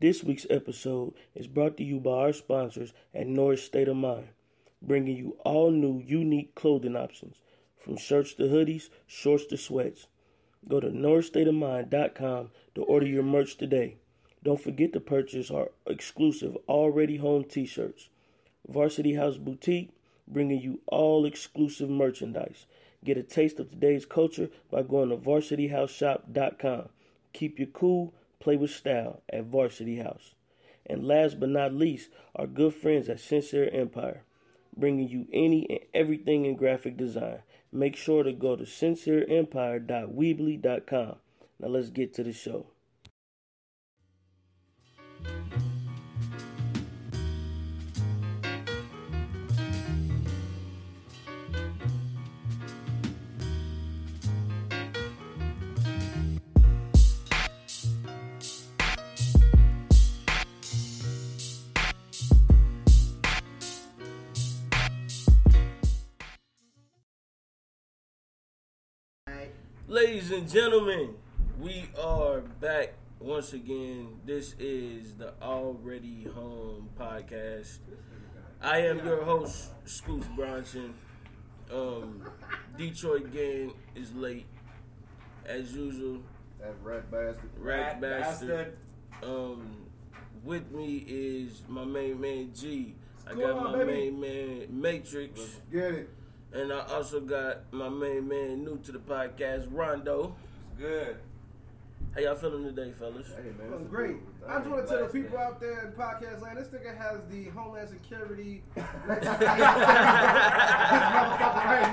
This week's episode is brought to you by our sponsors at Norris State of Mind, bringing you all new, unique clothing options from shirts to hoodies, shorts to sweats. Go to norrisstateofmind.com to order your merch today. Don't forget to purchase our exclusive Already Home t shirts. Varsity House Boutique, bringing you all exclusive merchandise. Get a taste of today's culture by going to varsityhouseshop.com. Keep your cool, play with style at Varsity House. And last but not least, our good friends at Sincere Empire, bringing you any and everything in graphic design. Make sure to go to sincereempire.weebly.com. Now let's get to the show. Ladies and gentlemen, we are back once again. This is the Already Home podcast. I am your host, Scootz Bronson. Um, Detroit gang is late, as usual. That rat bastard. Rat, bastard. Um, with me is my main man G. I What's got on, my baby? main man Matrix, Let's get it. And I also got my main man new to the podcast Rondo. It's good. How y'all feeling today, fellas? Hey man, Well, it's great. beautiful I just thing. want to tell the people day. out there in podcast land, this nigga has the Homeland Security. right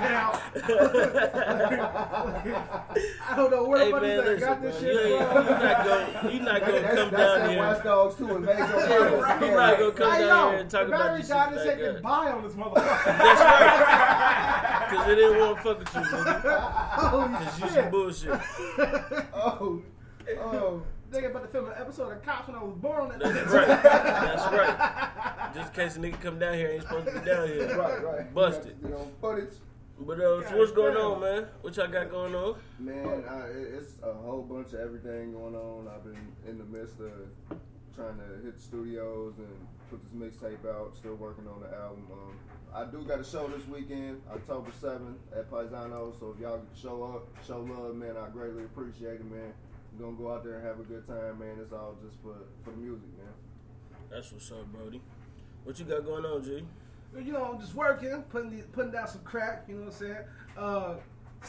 now. I don't know where Hey the fuck man, this listen, got this man, shit you ain't, from. you not gonna, you not That- gonna that's, come that's down that here. Watch Dogs too and make your Yeah, purpose. you not gonna come Hey, down yo, here and talk the about battery this died shit and like said that. goodbye on this motherfucker. That's right. Cause it didn't want to fuck with you, nigga. Holy Cause you some shit. bullshit. Oh, oh. Nigga about to film an episode of Cops when I was born. That's right. That's right. Just in case a nigga come down here, ain't supposed to be down here. Right, right. Busted. You know, footage. But uh, so what's going on, man? What y'all got going on? Man, I, it's a whole bunch of everything going on. I've been in the midst of trying to hit studios and put this mixtape out. Still working on the album. Um, I do got a show this weekend, October 7th at Paisano. So if y'all could show up, show love, man, I greatly appreciate it, man. We're gonna go out there and have a good time, man. It's all just for for the music, man. That's what's up, Brody. What you got going on, G? you know, just working, putting the, putting down some crack. You know what I'm saying? Uh,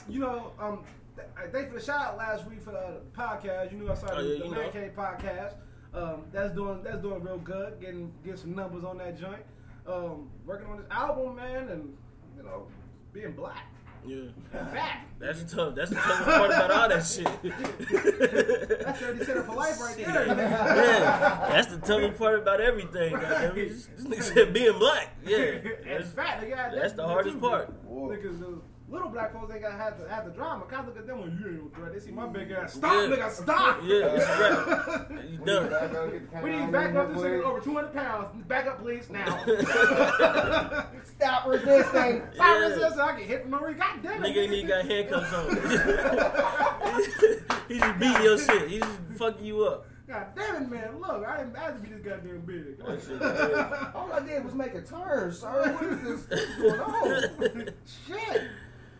you know, um, th- I thank for the shout out last week for the podcast. You knew I started Oh, yeah, the you Man. Cave podcast. Um, that's doing that's doing real good. Getting getting some numbers on that joint. Um, working on this album, man, and you know, being black Yeah. and fat. That's tough. That's the toughest part about all that shit. That's 30 cent for life right there. nigga. Yeah, that's the toughest part about everything. goddamn. This this nigga said being black. Yeah, and that's, fat. Nigga, had that's that the too. hardest part. Whoa. Niggas, the little black folks ain't got to have the have the drama. Cause look at them when you ain't no threat. They see my mm. big ass. Stop, Yeah. nigga, stop. Yeah, it's right. You We need done. back up, We need count back up this real nigga over 200 pounds. Back up, please, now. Stop resisting. Stop Yeah. resisting. I get hit from the ring. God damn it. Nigga ain't even got handcuffs on. he just beating your shit. He just fucking you up. God damn it, man. Look, I didn't ask to be this goddamn big. That shit crazy. All I did was make a turn, sir. What is this going on? Shit.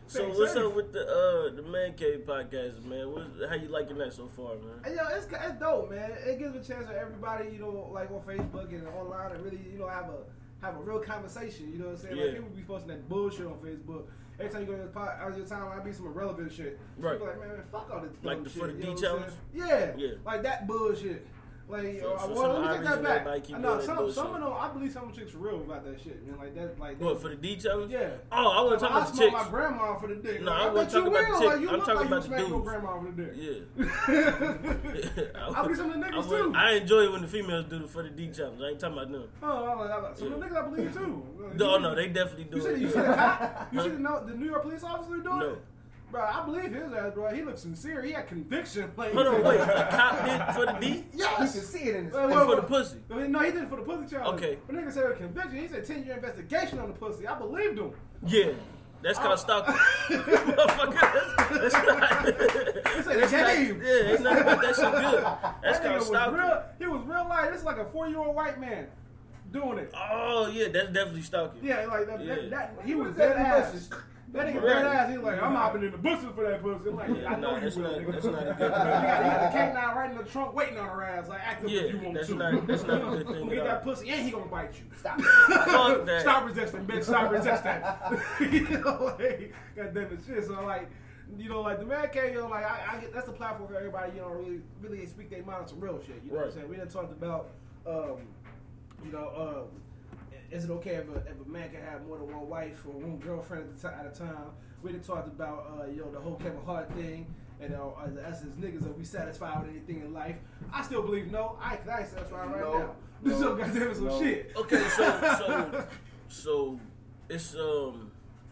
So what's up with the uh the Man Cave podcast, man? What, how you liking that so far, man? And, yo, it's, it's dope, man. It gives a chance for everybody, you know, like on Facebook and online, to really, you know, have a have a real conversation. You know what I'm saying? Yeah. Like people be posting that bullshit on Facebook. Every time you go to the pod, out of your timeline, be some irrelevant shit. Right. People like, man, man, fuck all this. Like the shit, For the you D know what I'm challenge? saying? Yeah. Yeah. Like that bullshit. Like, So- uh, well, let me take that back. keep No, some some of them, I believe some of the chicks for real about that shit, man. Like that, like What that- for the D challenge? Yeah. Oh, I want to talk about the chicks. my grandma for the dick. No, Like, I bet you talking about the will. chick. Like, I'm talking like about you the smack your grandma for the dick. Yeah. I believe some of the niggas too. I enjoy it when the females do the for the D challenge. I ain't talking about them. Oh, I like, I like, some of the niggas I believe too. No, no, they definitely do You see, it. you the cop? You see the, no, the New York police officer doing it? Bro, I believe his ass, bro. He looks sincere. He had conviction. Like, Hold on, wait. A cop did for the D? You can see it in his Well, Or well, for the pussy? No, he did it for the pussy challenge. Okay. But nigga said conviction. He said 10 year investigation on the pussy. I believed him. Yeah. That's called stalking. Motherfucker, that's, that's not. He said That's not, game. yeah, ain't nothing about that shit good. That's That nigga called was stalking. real. He was real life. It's like a four year old white man doing it. Oh yeah, that's definitely stalking. Yeah, like that. Yeah. that, that he Who was was that dead ass. That nigga Right. dead ass. He like, I'm hopping in the bushes for that pussy. I'm like, Yeah, I know nah, you will. not- that's not a good got, he got the canine right in the trunk waiting on her ass. Like, act up Yeah, if you want that's to. not- that's not a good thing get that pussy and he gonna bite you. Stop. Fuck that. Stop resisting, bitch. Stop resisting. you know, like, God damn it, shit. So like, you know, like the man cave, you know, like I, I get that's the platform for everybody. You know, really, really speak their mind on some real shit. You know what I'm saying? We done talked about, um, you know, um, is it okay if a, if a man can have more than one wife or one girlfriend at, the ti- at a time? We done talked about, uh, you know, the whole Kevin Hart thing. And uh, as, as niggas, are we satisfied with anything in life? I still believe no. I, I ain't satisfied right No, now. This no, still goddamn some no. shit. Okay, so so so it's um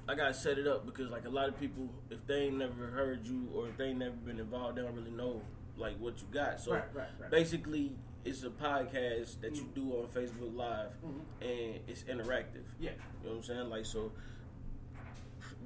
I gotta set it up because like a lot of people, if they ain't never heard you or if they ain't never been involved, they don't really know like what you got. So Right, right, right. basically, it's a podcast that you do on Facebook Live, Mhm. and it's interactive. Yeah. You know what I'm saying? Like so,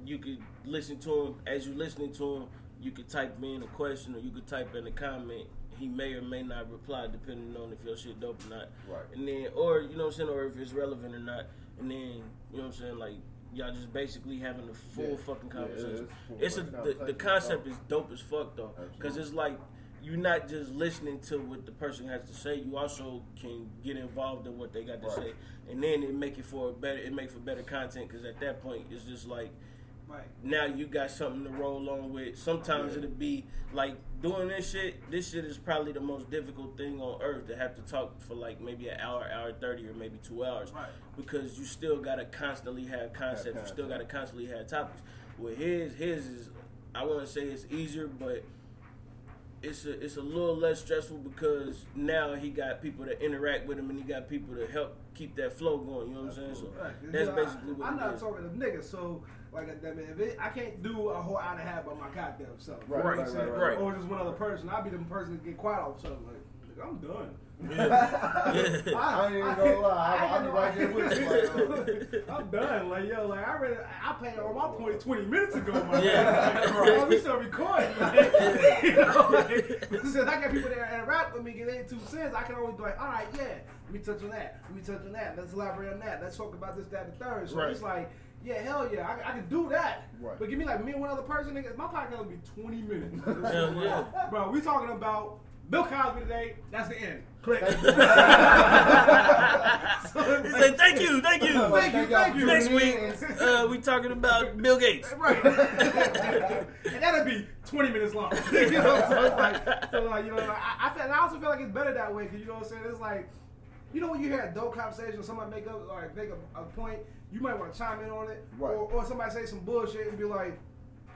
you could listen to him as you listening to him. You could type in a question or you could type in a comment. He may or may not reply depending on if your shit dope or not. Right. And then, or you know what I'm saying, or if it's relevant or not. And then, you know what I'm saying, like y'all just basically having a full Yeah. fucking Yeah, it conversation. full it's a the, the concept is dope as fuck though, because it's like you're not just listening to what the person has to say. You also can get involved in what they got to Right. say, and then it make it for a better. It make for better content because at that point it's just like Right. now you got something to roll on with. Sometimes Yeah. it'll be like doing this shit. This shit is probably the most difficult thing on earth to have to talk for like maybe an hour, hour thirty, or maybe two hours, Right. because you still gotta constantly have concepts. You still gotta constantly have topics. With his, his is I want to say it's easier, but it's a, it's a little less stressful because now he got people to interact with him and he got people to help keep that flow going. You know what I'm saying? So Right. that's You know, basically I, what I'm it not is. talking to niggas, so like I mean, if it, I can't do a whole hour and a half by my goddamn self. Right, Right, You know what I'm right, right. Or just one other person. I'll be the person to get quiet off something. Like, nigga, I'm done. Yeah. I ain't even gonna lie. I- I I'll be right there with you. Like, uh, I'm done. Like yo, like I read, I paid all my points 20 minutes ago. My Yeah. yeah. Like, we still recording. Like, you know, like, since I got people that interact with me, get their two cents, I can always be like, all right, yeah, let me touch on that. Let me touch on that. Let's elaborate on that. Let's talk about this, that, and the third. So Right. it's like. Yeah, hell yeah, I, I can do that. Right. But give me like me and one other person, nigga. My podcast will be 20 minutes. Hell yeah. Bro, we talking about Bill Cosby today. That's the end. Click. So, He said, "Thank you, thank you." Thank you, thank you. Next week, uh, we talking about Bill Gates. Right. and that'll be 20 minutes long. you know, so it's like, so like, you know, I, I, feel, and I also feel like it's better that way because, you know what I'm saying? It's like, you know, when you hear a dope conversation, somebody make up, or make a, a point, you might want to chime in on it. Right. Or, or somebody say some bullshit and be like,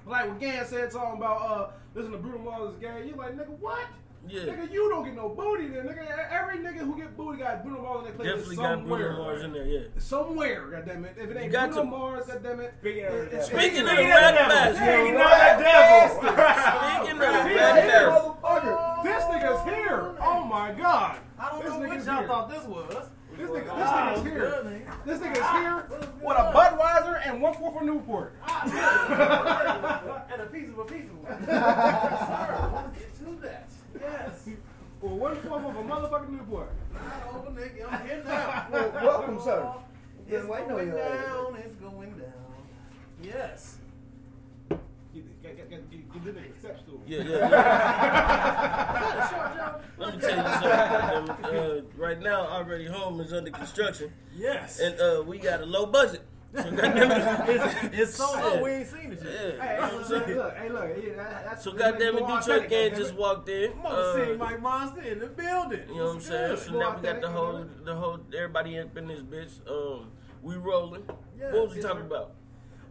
like when Gan said talking about, uh, listen to Bruno Mars is gay. You're like, nigga, what? Yeah. Nigga, you don't get no booty then. Nigga, every nigga who get booty got Bruno Mars in their playlist Definitely got somewhere. Bruno Mars in there. Yeah. Somewhere, goddammit. If it ain't got Bruno to- Mars, goddammit. Speaking of it- the it's- devil. Speaking of the Speaking rat of bastard. devil. Speaking of of the devil. Speaking of the rat bastard. motherfucker. This nigga's here. Oh my god. I don't This know what y'all here. thought this was. This nigga, this nigga's here. nigga. This nigga's here with a Budweiser and one fourth of Newport. Ah, and a piece of a piece of one. Sir, let's get to that. Yes. Or one fourth of a motherfucking Newport. Not over, nigga. I'm here now. Well, welcome, sir. It's Been going you already. down. It's going down. Yes. Get, get, get, get, get this nigga a step stool. Yeah, yeah, yeah. Let me tell you something. Uh, right now, already home is under construction, Yes. and uh, we got a low budget. So goddamn it. it's, it's so Yeah. We ain't seen it Yeah. yet. Hey, hey, what look, look, hey, look. yeah, that- that's- So goddamn it, Detroit gang goddammit. just walked in. Mother Uh, seen Mike Monster in the building. You know what I'm saying? So now we got the whole, the whole, everybody up in this bitch. Um, we rolling. Yes, what was we talking about?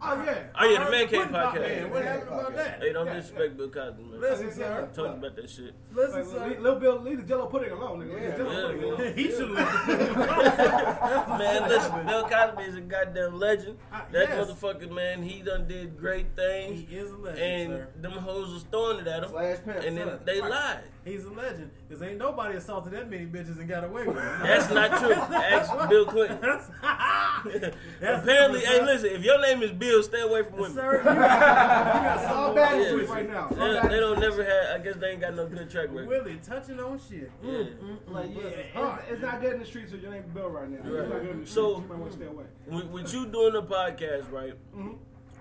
Oh, yeah. Oh yeah, the Man Cave podcast. Man. What happened about that? Hey, don't Yeah, disrespect Bill Cosby, man. Listen, Yeah, sir. I told you about that shit. Listen, Like, sir. Little Bill, leave the Jello pudding alone, nigga. Leave the Yeah. Jello Yeah, pudding alone. man. he should have Man, listen, Bill Cosby is a goddamn legend. Uh, That yes. motherfucker, man, he done did great things. He is a legend, and sir. them hoes was throwing it at him. Slash pimp, and then son. they Right. lied. He's a legend. Because ain't nobody assaulted that many bitches and got away with it. That's not true. Ask Bill Clinton. That's Apparently, hey, son. listen, if your name is Bill stay away from women. Sir, you got, you got It's some all bad Yeah. influence right now. It's all They, they don't never have. I guess they ain't got no good track record. Willie touching on shit. Yeah. Mm, mm, mm, Like, yeah, it's, heart. it's not good in the streets, so you ain't Bill right now. It's Right. not good in the streets. So- you might want to stay away. With, with you doing the podcast, right? Mhm.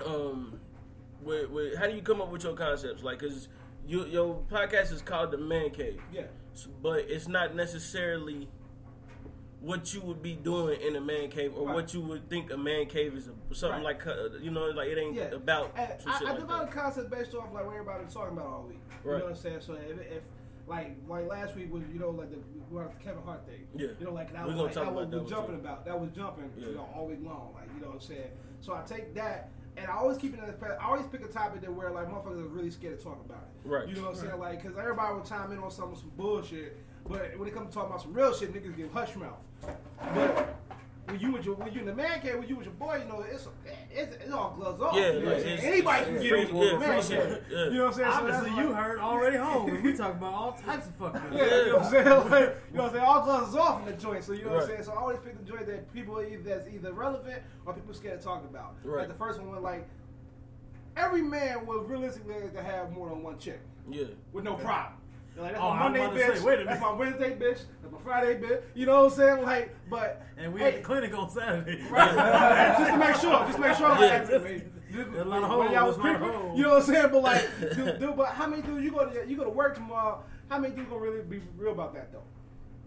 Um, with, with, how do you come up with your concepts? Like, cause you, your podcast is called the Man Cave, Yeah. But it's not necessarily what you would be doing in a man cave or Right. what you would think a man cave is. Something Right. like uh, you know, like it ain't Yeah. about I, shit I like developed a based off like what everybody's talking about all week. You know what I'm saying? So if, if like like last week was you know like the the Kevin Hart thing. Yeah. You know like that was like, that was about that was jumping too. about that was jumping Yeah. you know all week long like you know what I'm saying. So I take that. And I always keep it in the I always pick a topic that where like motherfuckers are really scared to talk about it. Right. You know what I'm saying? Like, cause everybody will chime in on some some bullshit, but when it comes to talking about some real shit, niggas get hush mouth. But when you with your when you in the man cave, when you with your boy, you know it's it's, it's all gloves off. Yeah, you know like, what it's- anybody can get free- into yeah, the man cave. yeah. You know what I'm saying? So Obviously, that's you like- heard already home. and we talk about all types of fucking. Yeah, you know what I'm saying? Like, you know what I'm saying? All gloves off in the joint. So you know what I'm saying? So I always pick the joint that people either that's either relevant or people scared to talk about. Right. Like the first one was like every man would realistically to have more than one chick Yeah. with no problem. Like, that's Oh, my Monday bitch. say, wait a minute. That's my Wednesday bitch. That's my Friday bitch. You know what I'm saying? Like, but And we hey, at the clinic on Saturday. Right. just to make sure, just to make sure. Yeah. Like, just, There's a lot of hoes, y'all was there's a lot of creeping, you know what I'm saying? But like, dude, dude, but how many dudes you go to you go to work tomorrow? How many dudes gonna really be real about that though?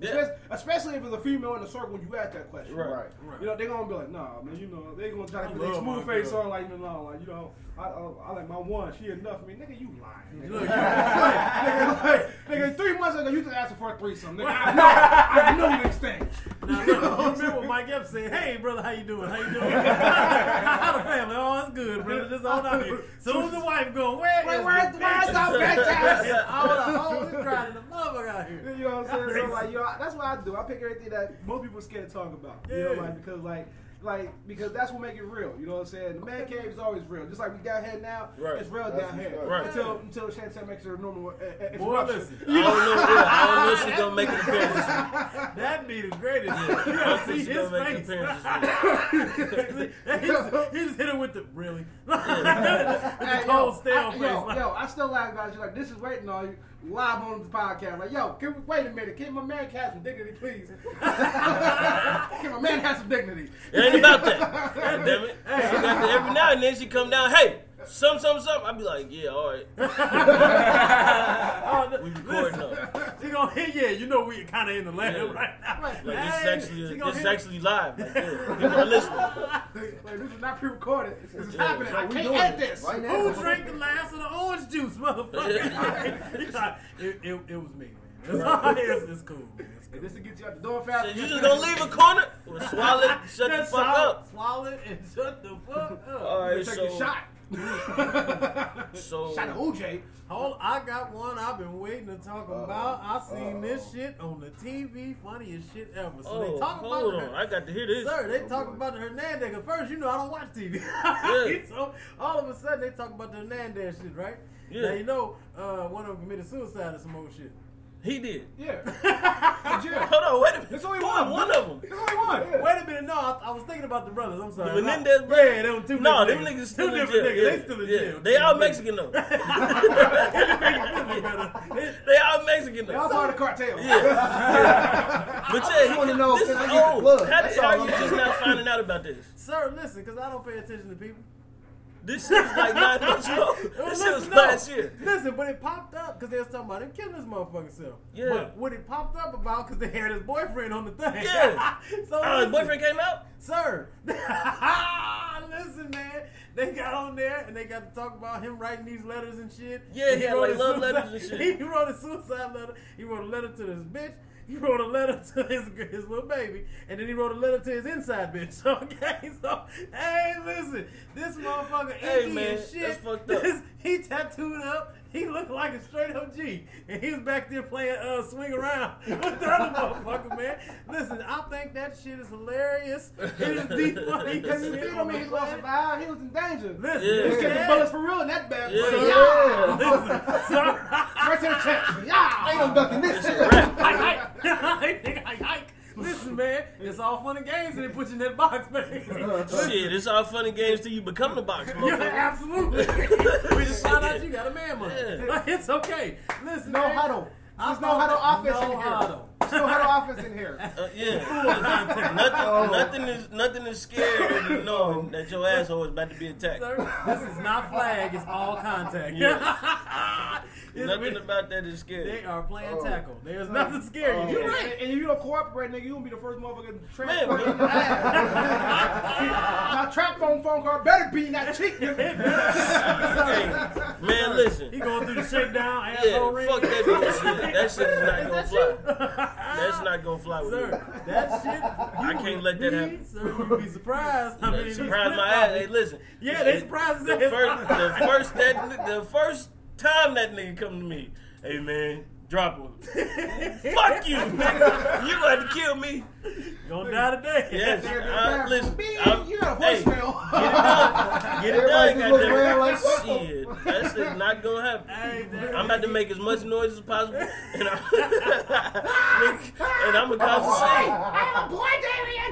Yeah. Especially, especially if it's a female in the circle when you ask that question. Right. Right. Right. You know, they're gonna be like, nah, man, you know, they gonna try to I put their smooth my face girl. on, like, no, no, like, you know, I, I, I like my one, she enough for me. Nigga, you lying. Nigga, Look, nigga, like, nigga, three months ago, you just asked for a threesome. Nigga, I know, I know these things. Now, look, you remember what Mike Epps said? Hey, brother, how you doing? How you doing? how the family? Oh, it's good, brother. Just all out here. Soon as the wife go, where Wait, is where's- the where's bitch? our bitch ass? All the hoes is trying to motherfucker out here. You know what I'm saying? So like, you know, that's what I do. I pick everything that most people are scared to talk about. You know, Yeah. like because like. Like because that's what make it real, you know what I'm saying. The man cave is always real, just like we down here now. Right. It's real That's down here right. until until Chantel makes her normal uh, Boy, listen. I don't know. Yeah, I don't know if she's gonna make an appearance. That'd be the greatest. You gotta see his gonna make an face. he, just, hit him with the really. with Hey, the yo, stale I, face. yo, like, yo, I still laugh about you. Like this is waiting on you live on the podcast. Like yo, can we, wait a minute. Can my man have some dignity, please? can my man have some dignity? It ain't about that. God damn it. She got to, every now and then she come down, hey, some, some, some. I'd be like, yeah, all right. oh, We listen, recording though. She gonna hit, yeah, you know we kind of in the land Yeah. right now. Right. Like this is actually she this is actually live. Like, yeah, people are listening. like this is not pre-recorded. This is Yeah. happening. I we can't doing edit this. right now. Who drank the last of the orange juice, motherfucker? He's it, it, it was me, man. It's, it's, it's cool, man. It's cool. And this to get you out the door So fast. you just gonna leave a corner? Well, swallow it, shut the fuck up. Swallow it and shut the fuck up. All right, take so your shot. So Shot of OJ. Hold, I got one I've been waiting to talk about. I seen this Uh-oh. shit on the TV, funniest shit ever. So oh, they talk hold about on, her. I got to hear this. Sir, they Oh, talk boy. about the Hernandez. Cause first, you know, I don't watch TV. Yeah. so all of a sudden, they talk about the Hernandez shit, right? Yeah. Now you know, uh, one of them committed suicide or some old shit. He did. Yeah. Yeah. Hold on, wait a minute. There's only Boy, one. one of them. There's only one. Wait a minute, no, I, I was thinking about the brothers. I'm sorry. The Menendez yeah, brothers? them two. No, different them niggas Two still in different jail. niggas. Yeah. They still in Yeah. jail. They all Mexican though. they all Mexican though. They though. all part of the cartel. Yeah. but yeah, I wanna know, this can I is get the old. How, That's did, how all you I'm just saying. now finding out about this? Sir, listen, because I don't pay attention to people. This shit is like nine months ago. This shit was no. last year. Listen, but it popped up because they was talking about him killing his motherfucking self. Yeah. But what it popped up about because they had his boyfriend on the thing. Yeah. so Oh, his boyfriend came out? Sir, listen, man. They got on there and they got to talk about him writing these letters and shit. Yeah, And he had, like, love suicide- letters and shit. He wrote a suicide letter. He wrote a letter to this bitch. He wrote a letter to his his little baby, and then he wrote a letter to his inside bitch. Okay, so hey, listen, this motherfucker Hey, man, shit. that's fucked up. This- he tattooed up. He looked like a straight up G, and he was back there playing uh, swing around with the other motherfucker, man. Listen, I think that shit is hilarious. It is the funniest Because he shit did on mean the he lost planet. survive. He was in danger. Listen, Yeah. He was getting yeah. bullets for real in that bad Yeah. boy. Yeah. Listen, so- Right to the chest. Yeah. Ain't no ducking this shit. Rap. hike, hike, hike, hike, hike. Listen, man, It's all fun and games, and they put you in that box, man. Shit, it's all fun and games till you become the box, Yeah, absolutely. we just found out you got a man money. Yeah. Like, it's okay. Listen, No man, huddle. I There's no thought huddle that- offense no in here. huddle. There's no huddle offense in here. Uh, yeah. nothing, nothing is nothing is scarier than knowing that your asshole is about to be attacked. Sir, this is not flag, it's all contact. It's Nothing really- about that is scary. They are playing Oh. tackle. There's nothing scary. Oh. You're right. and if you don't cooperate, nigga, you gonna be the first motherfucker to Man, transfer. man. My trap phone phone call better be in that cheek, nigga. Hey, man, listen. He going through the shakedown, Yeah, ring. fuck that bullshit. That shit is not Is gonna fly. shit? That's not gonna fly with me. Sir, that shit. I can't let that happen. Sir, you'd be surprised. how many of these Surprise my ass. Hey, listen. Yeah, they surprised his the first, the first that the first time that nigga come to me, hey man, drop him. Fuck you, nigga. You got to kill me. Gonna die today. Yes. I, uh, listen, I'm, you got a hey, get it done. Get it done, just look around like. Shit, that shit not gonna happen. Hey. I'm about to make as much noise as possible, and I'm, and I'm gonna cause a scene. I'm a boy, Damien.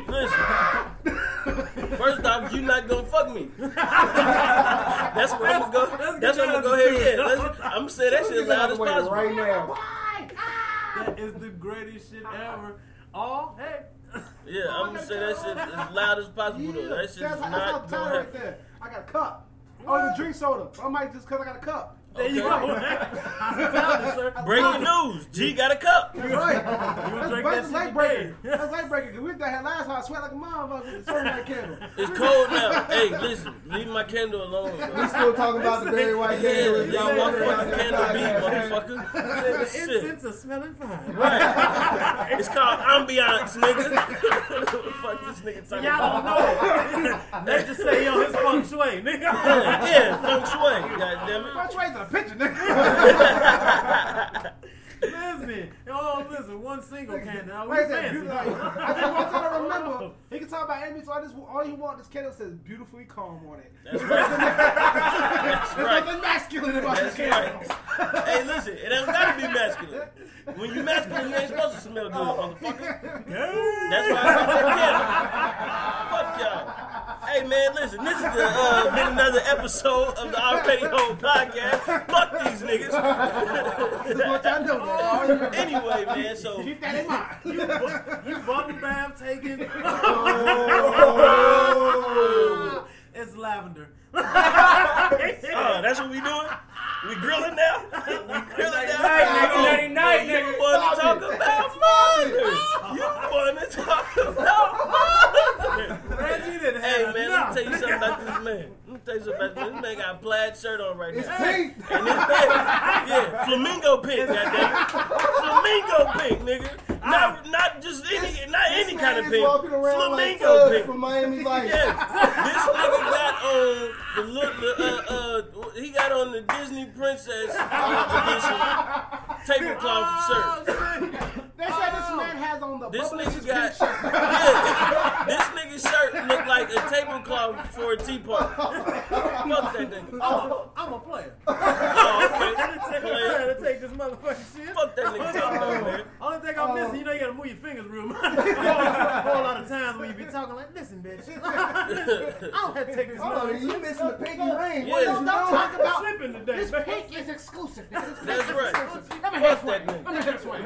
Listen, first off, you not gonna fuck me. That's what I'm gonna go. Let's That's get what I'm gonna go ahead. Yeah, let's, I'm gonna say that shit as loud as possible. right now. That is the greatest shit ever. Oh, hey. Yeah, I'm gonna say that shit as loud as possible though. That shit is that's, that's how not gonna right there. I got a cup. Oh, the drink soda. I might just cause I got a cup. There you Okay. go. Hospitality, sir. Breaking news: G got a cup. You're right. You drink that's that shit today. That's late breaker. Cause we did that last time. I sweat like a motherfucker with the sunlight candle. It's cold now. Hey, listen, leave my candle alone. We Bro. still talking about the Barry White candle. Yeah, game. leave my fucking candle be, motherfucker. Shit. Incense is smelling fine. Right. It's called ambiance, nigga. Fuck this nigga talking Y'all about. don't know. they just say he on his feng shui, nigga. Yeah, yeah, feng shui. God damn it. Which way's in the picture, nigga? listen, oh listen, one single candle. Now, we Wait a fancy. second. I just want y'all to remember. He can talk about Amy, so I just all you want this candle says beautifully calm on it. That's right. That's There's right. nothing masculine about That's this candle. right. Hey, listen, it ain't gotta be masculine. When you masculine, you ain't supposed to smell good, motherfucker. That's why I fuck that candle. Fuck y'all. Hey man, listen, this is the, uh, been another episode of the Already Home podcast. Fuck these niggas. Just want y'all to know that. anyway, man, so Keep that in mind. You bubble bath taking. Oh. it's lavender. uh, that's what we doing. We grilling now. We grilling now. Night, nigga, nighty night, You nigga. want to talk about mother? You want to talk about mother? Reggie didn't Hey have man, enough. let me tell you something about this man. Let me tell you something this. This man got a plaid shirt on right It's now. pink. And it's pink. Yeah, flamingo pink, goddamn. Flamingo pink, nigga. Not not just any not any kind of is pink. walking around like Flamingo Tug pink. from Miami Vice. Yes. This nigga got on the look the uh uh he got on the Disney princess uh, edition tablecloth shirt. They said this man has on the This nigga got yeah. This nigga shirt looked like a tablecloth for a tea party. Fuck that nigga. I'm a, I'm a player. Oh, okay. Take a player to take this motherfucking shit. Fuck that nigga talking about, man. Only thing I'm oh. missing, you know, you gotta move your fingers real much. a whole lot of times when you be talking like, listen, bitch. I don't have to take this Hold on, you missing the pinky ring. Yeah. What Don't you talk about Slipping today, this man. pink is exclusive. nigga. This That's pink is right. exclusive. Let me hair Fuck swing. that nigga. Let me hair swing.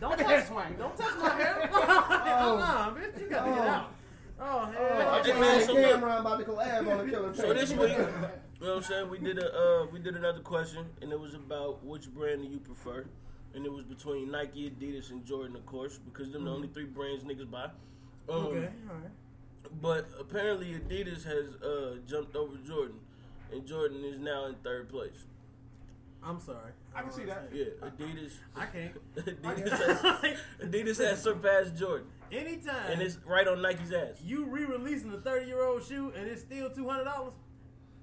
Don't Let me hair swing. Don't touch my hair. oh. nah, uh-uh, bitch, you gotta get oh. out. Oh, Oh, hell. Hey, man, man, the so look. camera, I'm about to collab on the killer So this week, you know what I'm saying? We did a uh, we did another question, and it was about which brand do you prefer, and it was between Nike, Adidas, and Jordan, of course, because them the only three brands niggas buy. Um, Okay, alright. But apparently, Adidas has uh, jumped over Jordan, and Jordan is now in third place. I'm sorry. I can see that. Yeah, Adidas. I can't. Adidas has, Adidas has surpassed Jordan, Anytime and it's right on Nike's ass. you re-releasing the 30 year old shoe and it's still $200,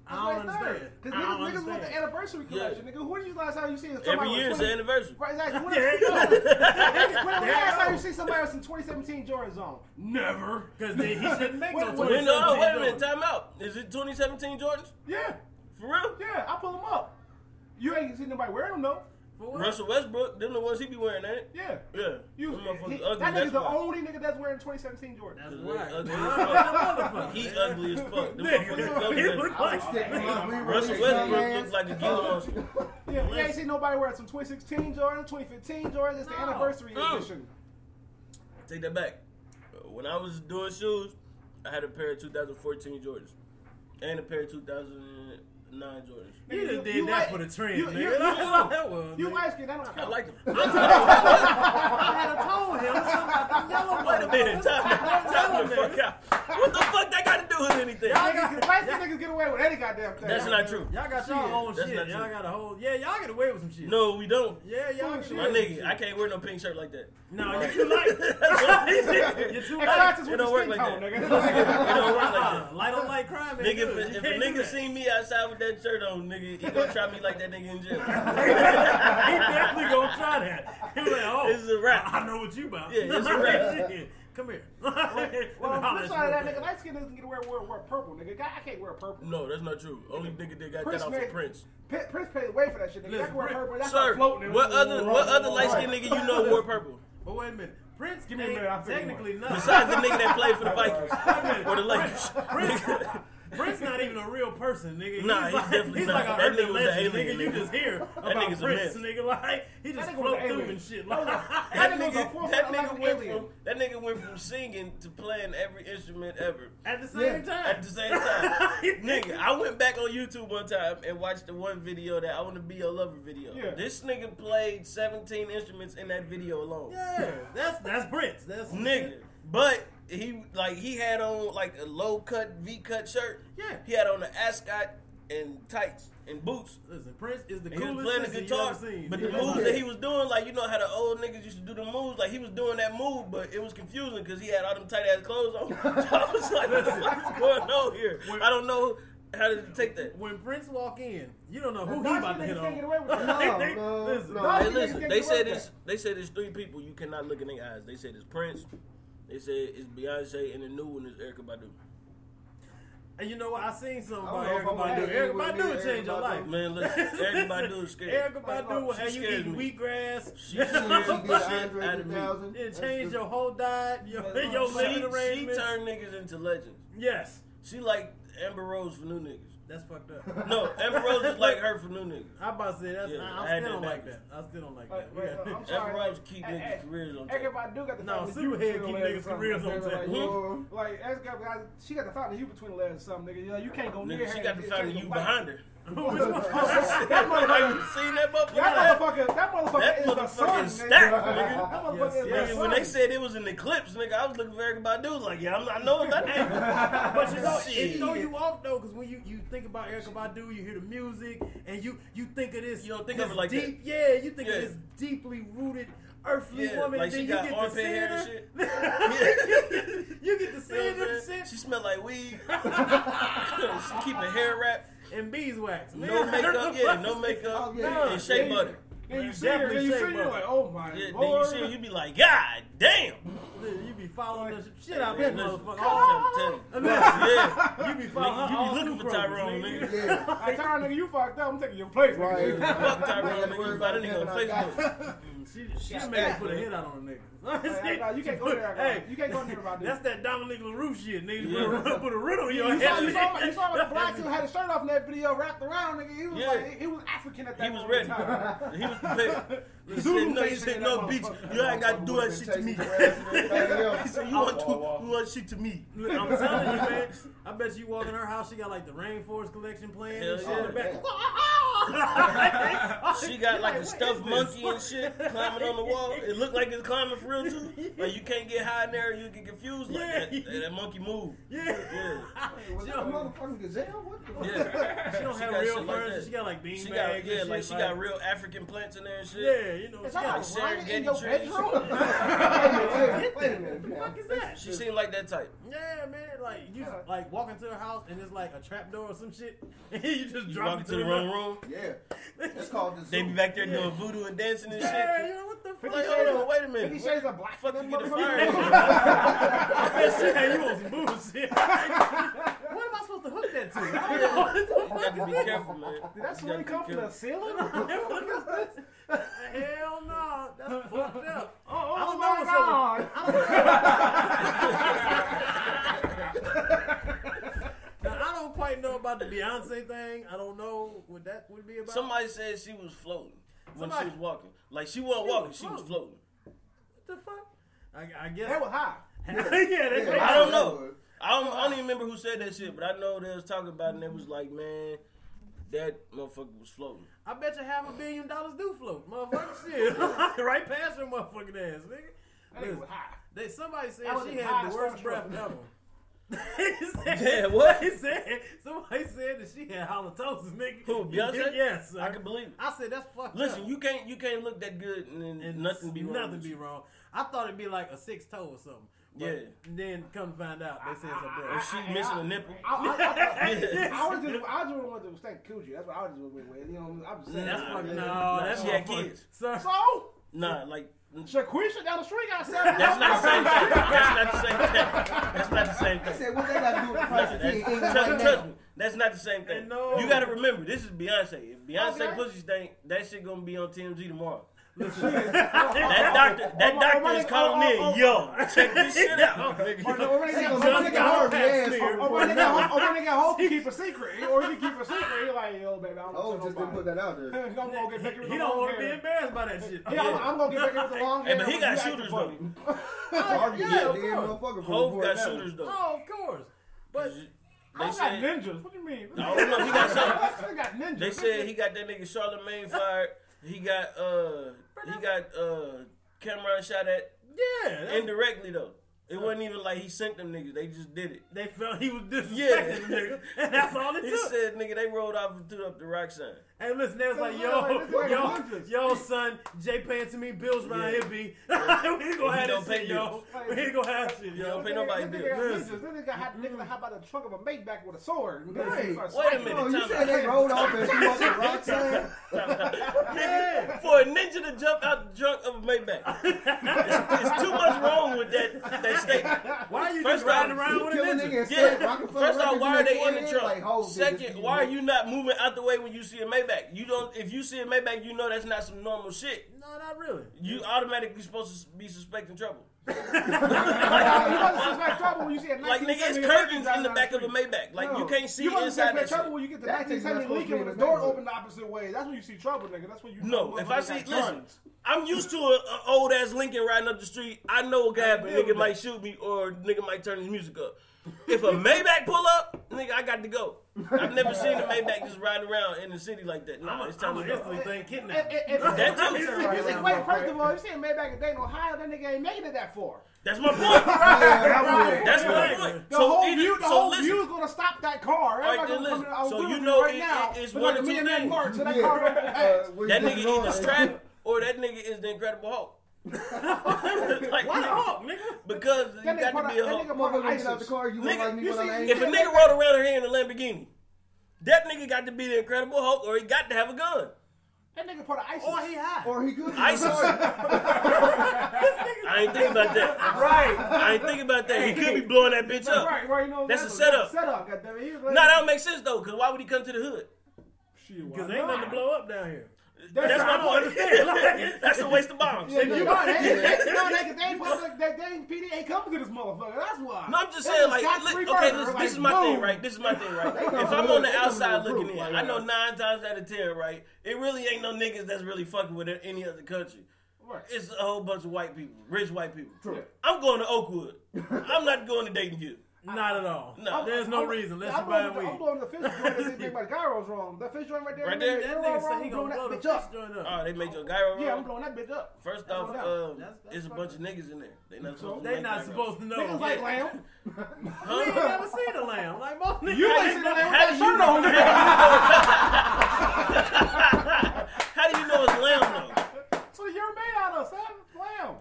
I don't That's understand. Because I don't niggas, niggas want the anniversary collection. Nigga, when you last time you seen somebody Every with year it's 20 the anniversary. Right, exactly. When, There you when, when the last time you see somebody else in 2017 Jordans on? Never. Because he shouldn't make no Wait, Wait, 2017 no, wait a minute, time out. Is it 2017 Jordans? Yeah, For real? yeah. I pull them up. You ain't seen nobody wearing them though. For? Russell Westbrook, them the ones he be wearing, ain't it? Yeah. Yeah. You, Them motherfuckers he, ugly, that that's nigga's the why. only nigga that's wearing 2017 Jordan. That's right. ugly as fuck. He ugly as fuck. Them Nigga, motherfuckers he look like Russell Westbrook looks like a Gila monster. Yeah, you ain't seen nobody wearing some 2016 Jordan, 2015 Jordan. It's the No. anniversary Mm. edition. Take that back. When I was doing shoes, I had a pair of 2014 Jordans and a pair of 2009 Jordans. You Nigga, just did you that like- for the trend, you- nigga. you- That's you- all that was. You nigga. light skin, that don't I like them. I had told him something about the yellow Wait a minute, time, time the fuck out. What the fuck that got to do with anything? Y'all Niggas, light skin niggas get away with any goddamn thing. That's not true. Y'all got y'all own That's shit. Y'all got a whole. Yeah, y'all get away with some shit. No, we don't. Yeah, y'all get My nigga, I can't wear no pink shirt like that. No, you're too light. you're too light. It don't work like that. nigga. It don't work like that. Light on light crime. Nigga, if, a nigga that. see me outside with that shirt on, nigga, he gonna try me like that nigga in jail. he definitely gonna try that. He was like, oh, This is a rap. I know what you about. Yeah, it's a wrap. Shit. Come here. Well, on Holla the at flip side of that, nigga, light skin niggas can get away with wearing wear purple, nigga. God, I can't wear purple. No, that's not true. Only nigga that got Prince that off made- of Prince. P- Prince paid way for that shit, nigga. Listen, I can wear Prince- purple. That's Sir, not floating. what other what other light skinned nigga you know wore purple? But wait a minute. Prince Give me a ain't minute, I'll technically not. Besides the nigga that played for the Vikings Wait a minute. or the Lakers. Prince, Prince not even a real person, nigga. Nah, he's like, definitely he's not. like a That urban nigga legend, alien, nigga. You just hear That about a Prince, nigga. Like he just That float through and shit. That Like, That That nigga was a nigga, that like nigga went alien. from that nigga went from singing to playing every instrument ever at the same Yeah. time. at the same time. nigga, I went back on YouTube one time and watched the one video that I want to be your lover video. Yeah. This nigga played 17 instruments in that video alone. Yeah, that's that's Prince. That's Nigga, but he like he had on like a low cut V cut shirt. Yeah. He had on an ascot and tights and boots. Listen, Prince is the And he was coolest playing the guitar, you ever seen. but the nigga. moves that he was doing, like you know how the old niggas used to do the moves, like he was doing that move, but it was confusing because he had all them tight ass clothes on. So I was like, what the fuck is going on here? I don't know how to take that. when Prince walk in, you don't know who he about to hit niggas get on. away with. No, They- no, listen. no. Hey, listen, they get said with it's they said there's three people you cannot look in their eyes. They said it's Prince. They said it's Beyonce, and the new one is Erykah Badu. And you know what? I seen something I about don't know Erykah if Badu. Erykah Badu will change your life. Man, listen, Erykah Badu is scary. Erykah Badu will She have you scares eating me. wheatgrass. She She scares did the shit out of me. 3000. It changed your whole diet, your, She- your She, living she turned niggas into legends. Yes, She like Amber Rose for new niggas. That's fucked up. No, Amber Rose is like her for new niggas. I about to say that's. Yeah, I, I had still don't like that. I still don't like Wait, that. wait, Yeah. I'm. Amber Rose keep Hey, niggas' hey, careers on Erykah top. Badu got the No, fountain of Superhead youth between keep her legs niggas' or something, careers on nigga, tape. like, Hmm? Whoa. Like, she got the fountain of you between her legs or something, nigga. You, know, you can't go near Nigga, her. she got the and fountain change you behind her. Which one? That motherfucker, You seen that motherfucker? that motherfucker, that motherfucker That is the motherfucker sun, is nigga. stacked, nigga. That motherfucker is Yes, the Nigga, when they said it was an eclipse, nigga, I was looking for Erykah Badu. Like, yeah, I'm, I know it's not that. But you know, it throw you off though, because when you, you think about Erykah Badu, you hear the music, and you you think of this. You don't think this of it like deep, Yeah, you think Yeah. of this deeply rooted, earthly Yeah, woman, like and she then got you get to see hair her. and shit. you get to see You her what I'm and saying? shit. She smelled like weed. she keep her hair wrapped. And beeswax. No makeup, yeah, no makeup. Oh, yeah. And shea Yeah, butter. Then you see her, Definitely then you see shea her, you're butter. like, oh my Yeah, then you lord. see her, you be like, God damn. You be following the shit out Man, that motherfucker. I'm trying to you. Yeah. You be following Nigga, you her be looking for Kroger's, Tyrone, nigga. Yeah. I tell her, nigga, you fucked up. I'm taking your place, Right. nigga. Fuck Tyrone, Yeah, nigga. worry You find a nigga on that, I got Facebook. Mm, she, she Yeah. made me put a hit out on a nigga. Hey, nah, you can't go there, Hey, you can't go there about this. That's that Dominic LaRue shit, nigga. Yeah. Put, a, put a riddle in your You saw, head. you saw, you saw like the black dude had a shirt off in that video wrapped around, nigga. He was Yeah. like, he was African at that He was moment in ready. time. He was prepared. He Zulu said, no, he nation said, no, that bitch, motherfucker. you ain't got to do that shit to me. He said, you want to, you want shit to me. I'm telling you, man. I bet you walk in her house, she got like the Rainforest collection playing Hell and shit yeah. in the back. She got like a stuffed monkey and shit climbing on the wall. It looked like it's climbing for real too. Like you can't get high in there, you get confused. Like Yeah. that, that, that monkey move. Yeah. Yeah. Was She that a motherfucking gazelle? What the fuck? Yeah. she don't She have got real shit like furniture. she got like bean She bags. got and yeah, shit, like she got real African plants in there and shit. Yeah, you know. Is She that got, a Sarah lion in Getty your trees. bedroom? Wait a minute, wait a minute. what the fuck is that? She seemed like that type. Yeah, man. Like you, Yeah. like walk into her house and it's like a trap door or some shit, and you just You drop walk into the wrong room. Yeah. That's called the They be back there doing voodoo and dancing and shit. Yeah, you know what the fuck? Like, hold on, wait a Fifty minute. Shades of Black. Fuck that you get the motherfucker. fire. Man, shit, hey, you on some bullshit. what am I supposed to hook that to? I don't know. What the You fuck got to is be this? careful, man. Did that You swing gotta be come from the careful. ceiling? Hell no, that's fucked up. Oh, oh I don't my know what's God. Now, I know about the Beyonce thing. I don't know what that would be about. Somebody said she was floating when Somebody- she was walking. Like she wasn't She was walking, she was floating. floating. what the fuck? I, I guess. That was high. yeah, they, Yeah, I don't know. I don't, I don't even remember who said that shit, but I know they was talking about it and it was like, man, that motherfucker was floating. I bet you half a billion dollars do float, motherfucker. Shit, right past your motherfucking ass, nigga. That nigga Listen, was high. they, somebody said That was she the had the worst starstruck. breath ever. He said- Yeah, what? He said somebody said that she had halitosis, nigga. Who, Beyonce? yes, sir. I can believe it. I said that's fucked Listen, up. you can't you can't look that good and, then and nothing be wrong. Nothing be wrong. I thought it'd be like a six toe or something. But Yeah. Then come to find out, they said it's a Or breast. she missing a nipple. I, I, I, Yeah. I was just, I just wanted to stank coochie. That's what I was just went with. You know, I'm just saying. That's fucking nah, no. nah, That's she had motherfucker- kids. Sir, So, Nah, like Shaquisha down the street got seven. that's not the same thing. That's not the same thing. That's not the same I thing. said, what they got to do with the price of? That's, trust, right trust me, that's not the same thing. No. You got to remember, this is Beyonce. If Beyonce Okay. pussy stink, that shit gonna be on TMZ tomorrow. Listen, That doctor, that Oh, my- doctor oh, my is calling oh, me, oh, yo, check this shit out. Or, nigga. or my She nigga, gonna or my just nigga, got her got ass. smeared. or my nigga, or my nigga, hope he keep a secret, or he keep a secret. He like, yo, baby, I don't Oh, just didn't put that out there. I'm gonna get Becky with he don't want to be embarrassed by that shit. Yeah, I'm, I'm gonna get Becky with the long hair. but he got shooters, funny. Harvey yeah, yeah, of dead course. motherfucker for Hove reporting got shooters though. Oh, of course. But I They got said, ninjas. What do you mean? I don't know, he got something. I got ninjas. They said he got that nigga Charlemagne fired. He got uh he got uh Cam'ron shot at yeah, indirectly though. It wasn't even like he sent them niggas. They just did it. they felt he was disrespecting Yeah. the nigga, and that's all it did. He took. said, nigga, they rolled off and threw up the rock sign. Hey, listen, they was like, yo, like yo, hundreds. yo, son, Jay paying to me bills around Yeah. here, B. we ain't gonna have don't this pay shit, yo. We ain't gonna have shit, You yo. don't pay nobody This bill. nigga got Listen. ninjas. This nigga had nigga that hop out the trunk of a Maybach with a sword. Right. Wait a minute. Oh, you time said they rolled off and threw up the rock sign? Nigga, for a ninja to jump out the trunk of a Maybach, it's, it's too much wrong with that that statement. Why are you First just riding off, around with a ninja? Yeah. First off, why are they in the trunk? Like, Hov did this to Second, why are you not moving out the way when you see a Maybach? You don't. If you see a Maybach, you know that's not some normal shit. No, not really. You automatically supposed to be suspecting trouble. You wasn't suspect trouble when you see a Like nigga, it's curtains in the down back of a. Maybach. Like you can't see you wasn't inside that suspect trouble shit. when you get the That thing's not 1970 supposed to Lincoln with the the door open the opposite way. That's when you see trouble, nigga. That's when you No, know if I see, listen, guns. I'm used to a, a old ass Lincoln riding up the street. I know what can happen. deal Nigga might shoot me or nigga might turn his music up. If a Maybach pull up, nigga, I got to go. I've never seen a Maybach just riding around in the city like that. Nah, it's time I'm to instantly go. think If- kidnapping. if- if- That if- too. Wait, first of all, you saying Maybach in Dayton, Ohio, that nigga ain't making it that far. That's my point. Yeah, That's my point. The So whole either- view, the so whole listen. view is gonna stop that car. right, Everybody then gonna come listen. in our So so you you know right it- now. it- it's look one like of a two million man things. march, so that Yeah. car don't Uh, That nigga going? either strapped or that nigga is the Incredible Hulk. like, Why the hawk, nigga? Because you That nigga got part to of- be a that Hulk. nigga part of out the ISIS. car, you Nigga, like me you when see- I'm If a nigga rode around here in a Lamborghini, that nigga got to be the Incredible Hulk or he got to have a gun. That nigga part of ISIS. Or he high. Or he could. ISIS. I ain't thinking about that. Right. I ain't thinking about that. He could be blowing that bitch up. Right, right, you know, That's a that's setup. Setup, goddamn it. He No, that don't make sense though, because why would he come to the hood? Because why ain't nothing to blow up down here. That's what I don't understand. Like- That's a waste of bombs. Yeah, you know, they, they, they, no, they, they, ain't they, they ain't PD ain't coming to this motherfucker. That's why. No, I'm just saying, like, li- okay, listen, like, this is my boom. thing, right? This is my thing, right? If I'm on the they outside looking in, I know nine times out of ten, right? It really ain't no niggas that's really fucking with any other country. Right. It's a whole bunch of white people, rich white people. True. I'm going to Oakwood. I'm not going to Dayton View. Not at all. No. There's no I'm- reason. Let's I'm buy blowing the- I'm blowing the fish joint that they think my gyro's wrong. That fish joint right there. Right that there? nigga- That you're nigga wrong, said he blowing gonna blow that the bitch fish up. joint up. Oh, they made your gyro wrong. Yeah, I'm blowing that bitch up. First off, no um, That's- that's there's a bunch of niggas in there. They not supposed to They not supposed to know. Niggas like lamb. We ain't never seen a lamb. Like most niggas. You ain't ain't seen never- that How with do you that know? shirt on. How do you know it's lamb though? So you're made out of son, lamb.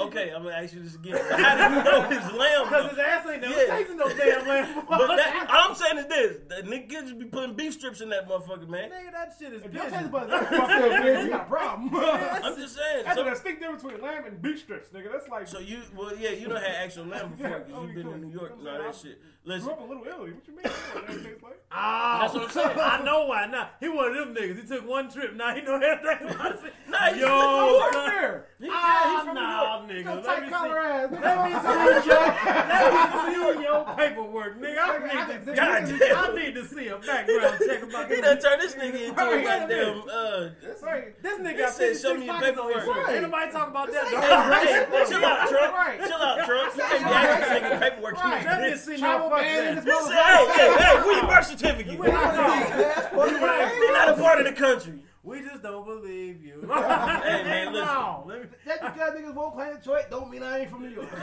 Okay, I'm gonna ask you this again. How do you know it's lamb? Because his ass ain't never Yeah. tasted no damn lamb. But that, all I'm saying is this: the Nigga kids be putting beef strips in that motherfucker, man. Nigga, that shit is If your taste pigeon. buds ain't man, you got a problem. I'm just saying. That's So, a distinct difference between lamb and beef strips, nigga. That's like so you, well, yeah, you don't have actual lamb before Yeah, because oh, you've been you in. New York and know all that saying? Shit. grew up in Little Italy. What you mean? That's what like. Oh, That's what I'm saying. I know why. Now he one of them niggas. He took one trip. Now he know everything about it. Nah, he's Yo, from son. Fair. Ah, from New nah, York. nigga. Let me see. ass. Let me see your, let me see your paperwork, nigga. I need to, God I need to see a background check about he done turned this nigga into a goddamn. Uh, Right. This nigga got said, "Show me your pockets on his paperwork." shirt. Ain't nobody talking about that. hey, though. chill out, Trump. Chill out, Trump. You can't be asking this nigga paperwork. You Right. Let me see no Fuck ban this He Hey, hey, hey, where your birth certificate? You're not a part of the country. We just don't believe you. Hey, man, listen. No, let me- That because niggas won't claim Detroit don't mean I ain't from New York.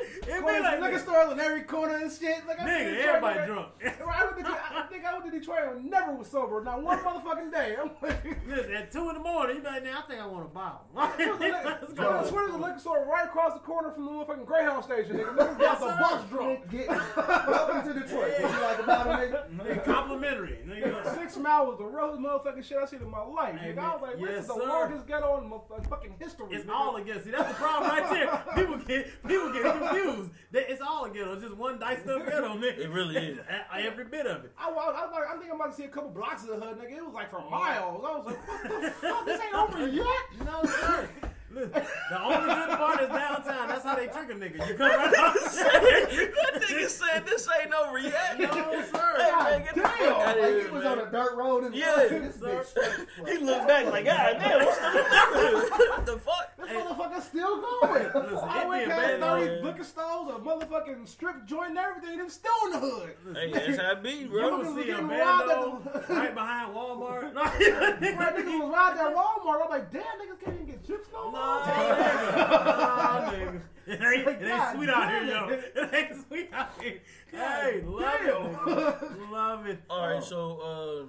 It be Corners, like liquor this. stores on every corner and shit. Like, I Nigga, Detroit, everybody nigga. drunk. I, went to, I think I went to Detroit and never was sober. Not one motherfucking day. I'm like, Listen, at two in the morning, you like, now I think I want a bottle. Let's I go. swear there's a liquor store right across the corner from the motherfucking Greyhound station. Nigga, niggas got the sir. bus drunk. Get, welcome to Detroit. What you like about it, nigga? Complimentary. Nigga. Six Mile was the realest motherfucking shit I seen in my life. Hey, nigga. I was like, man. this is Yes, the sir. largest ghetto in motherfucking fucking history. It's nigga. all against. See, that's the problem right there. People get people get confused. That It's all a ghetto. It's just one diced up ghetto, nigga. It really is. Every bit of it. I, was, I, was like, I think I'm about to see a couple blocks of the hood, nigga. It was like for oh. miles. I was like, what the fuck? This ain't over yet. No, sir. Listen, the only good part is downtown. That's how they trick a nigga. You come right out. that nigga said this ain't over yet. No, sir. Hey, God man, get the damn. fuck out of Like here, he was man. on a dirt road and Yeah. this bitch. He looked back like, God damn, what's the What the fuck? This motherfucker's still going. Listen, I went past abandoned. 30 liquor stores, a motherfucking strip joint and everything. Them still in the hood. Hey, that's how it be, You bro. will see a getting bando robbed right behind Walmart. Right, niggas was riding at Walmart. I'm like, damn, niggas can't even get chips no more. Nah, nigga. Nah. It ain't, it ain't God sweet out here, damn yo. it. It ain't sweet out here. Hey, love it. Love it. All right, so,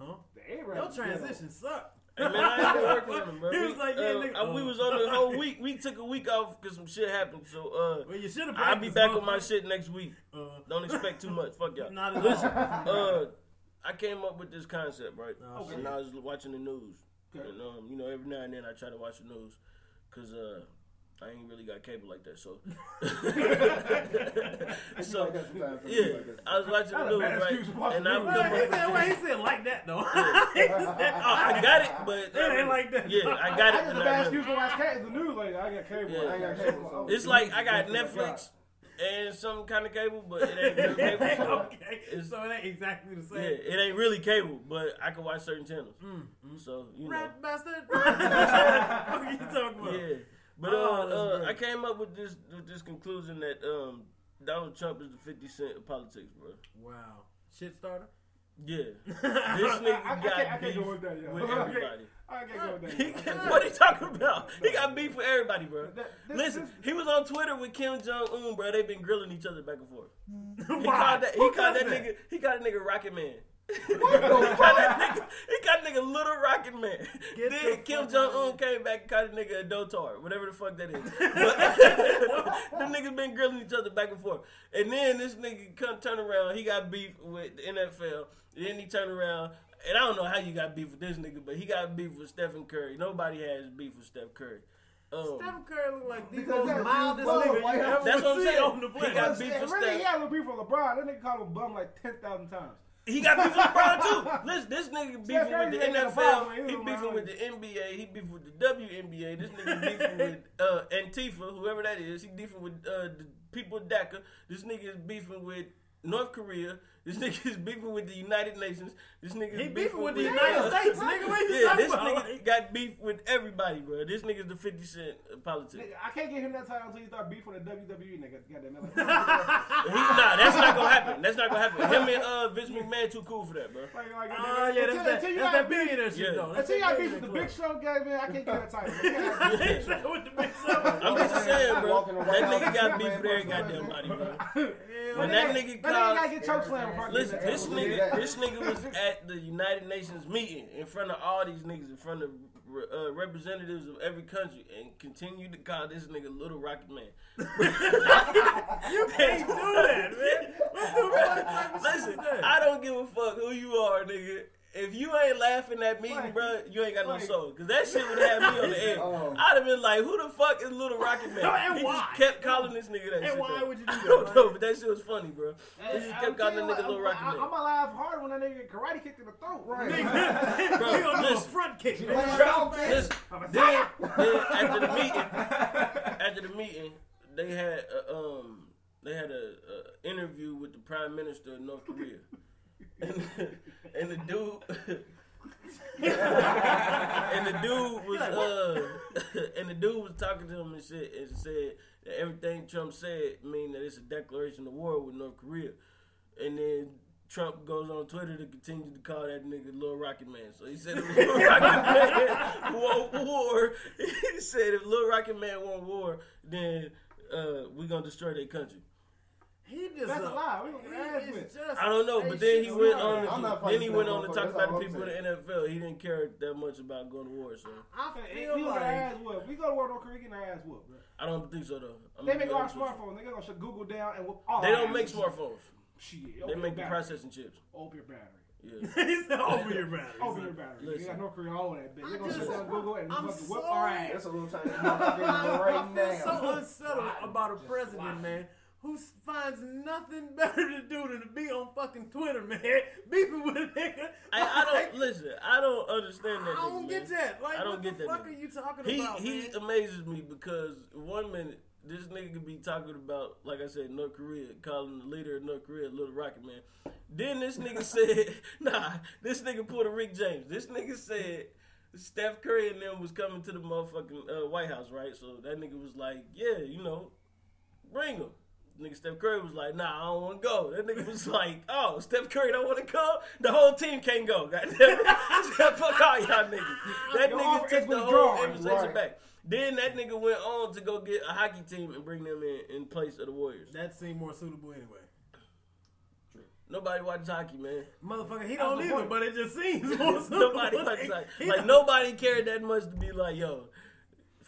uh, Huh? The A-Rap Your is ghetto. transition sucked. hey, man, I ain't been working on them, bro. He was like, yeah, uh, nigga. we was on the whole week. We took a week off because some shit happened. So, uh, Well, you should have. I'll be back on my shit next week. Uh, Don't expect too much. Fuck y'all. Not at Listen, all. uh, I came up with this concept, right? Oh, and I was watching the news. Okay. And, um, you know, every now and then I try to watch the news because uh, I ain't really got cable like that. So, so Like that yeah, like. I was watching the news, right? excuse And I've news. come Wait, he said, wait, he said like that though. Oh, I got it, but It ain't like that. Yeah, I I got it. just and a I bad really- excuse to watch cat the news. Like, I got cable. Yeah. I got cable. so- It's like I got Netflix and some kind of cable, but it ain't real cable. So okay, It's- so it ain't exactly the same. yeah, same. it ain't really cable, but I can watch certain channels. Mm, So you know, bastard. what are you talking about? yeah. But Oh, uh, uh. I came up with this with this conclusion that um, Donald Trump is the Fifty Cent of politics, bro. Wow, shit starter. Yeah, this nigga I- I got can't- I can't beef go with that, with everybody. I can't go with He that. got- what are you talking about? He got beef with everybody, bro. That- this- Listen, this- he was on Twitter with Kim Jong Un, bro. They've been grilling each other back and forth. He called that. He called that that? nigga. He called that nigga Rocket Man. he called that nigga. He called nigga Little Rocket Man. Get then the Kim Jong Un came back and called the nigga a dotard, whatever the fuck that is. the niggas been grilling each other back and forth. And then this nigga come turn around. He got beef with the NFL. Then he turned around. And I don't know how you got beef with this nigga, but he got beef with Stephen Curry. Nobody has beef with Steph Curry. Um, Stephen Curry look like the Because most mildest dude nigga was you ever That's what I'm saying. on the He planet. got beef Yeah, with really, Steph. he had a beef with LeBron. That nigga called him bum like 10,000 times. He got beef with LeBron too. Listen, this nigga beefing Curry with the ain't got a problem. NFL. He He beefing with the NBA. He beefing with the WNBA. This nigga beefing with uh, Antifa, whoever that is. He beefing with uh, the people of DACA. This nigga is beefing with North Korea. This nigga is beefing with the United Nations. This nigga is He beefing with the United uh, States, nigga. What you Yeah, talking this about? nigga got beef with everybody, bro. This nigga's the 50 Cent of politics. Nigga, I can't get him that title until you start beefing with the WWE nigga. Goddamn it. He, nah, that's not gonna happen. That's not gonna happen. Him and uh, Vince McMahon too cool for that, bro. Like, like, Oh yeah, that's until- that, until you that's got that billionaire shit Yeah. though. That's Until you got that beef with the big show guy, man, I can't get that title. You can't have beef. club. With the big show. I'm just saying, bro. That nigga got beef with every fucking goddamn body, bro. Yeah, When that nigga That nigga gotta called, get choke slammed Listen, this nigga, this nigga was at the United Nations meeting in front of all these niggas, in front of uh, representatives of every country, and continued to call this nigga Little Rocket Man. You can't do that, man. What the fuck type of shit is Listen. I don't give a fuck who you are, nigga. If you ain't laughing at me, Right. bro, you ain't got no soul. Cause that shit would have me on the air. Oh. I'd have been like, "Who the fuck is Little Rocket Man?" And he why? just kept calling this nigga that And shit. why though. would you do I that, don't man? know, but that shit was funny, bro. He just kept calling that nigga Little Rocket I'm, Man. I'm gonna laugh hard when that nigga get karate kicked in the throat. Right. Nigga, Bro, gonna a front kick. You man. laid out. Listen, then, then after the meeting, after the meeting, they had a, um they had a, a interview with the prime minister of North Korea, and, and the dude. and the dude was uh, and the dude was talking to him and shit and said that everything Trump said mean that it's a declaration of war with North Korea, and then Trump goes on Twitter to continue to call that nigga Little Rocket Man. So he said if Lil Rocket Man want war, he said if Lil Rocket Man want war, then uh, we gonna destroy their country. He just That's a a- lie. We gonna get ass he just I don't know, but then he went on. I'm not then he went on to talk about the people in the NFL. He didn't care that much about going to war, so I Hey, feel we gonna get our like ass whooped. We go to war North Korea, get our ass whooped. Bro. I don't think so though. I'm They gonna make our honest smartphones. They gonna shut Google down and whoop all They don't make asses. smartphones. Shit. They make the processing chips. Open your battery. Yeah. he said, "Open your battery." Open your battery. You got North Korea all that bitch. I They gonna just- shut down Google and I'm fucking whip so- our ass. That's a little tiny I, motherfucker right I feel so now. unsettled about a president, man, who finds nothing better to do than to be on fucking Twitter, man, beefing with a nigga. I, I don't listen. I don't understand that. I don't nigga, get man. that. Like, I don't what get the that fuck nigga. are you talking He about, he man? amazes me because one minute this nigga could be talking about, like I said, North Korea, calling the leader of North Korea Little Rocket Man. Then this nigga said, nah, this nigga pulled a Rick James. This nigga said Steph Curry and them was coming to the motherfucking uh, White House, right? So that nigga was like, yeah, you know, bring him. Nigga Steph Curry was like, nah, I don't want to go. That nigga was like, oh, Steph Curry don't want to go? The whole team can't go. Goddamn it. Fuck all y'all niggas. That Your nigga took the whole invitation Right. back. Then that nigga went on to go get a hockey team and bring them in in place of the Warriors. That seemed more suitable anyway. Nobody watches hockey, man. Motherfucker, he don't the either, but it just seems nobody watches hockey. Like nobody cared that much to be like, yo,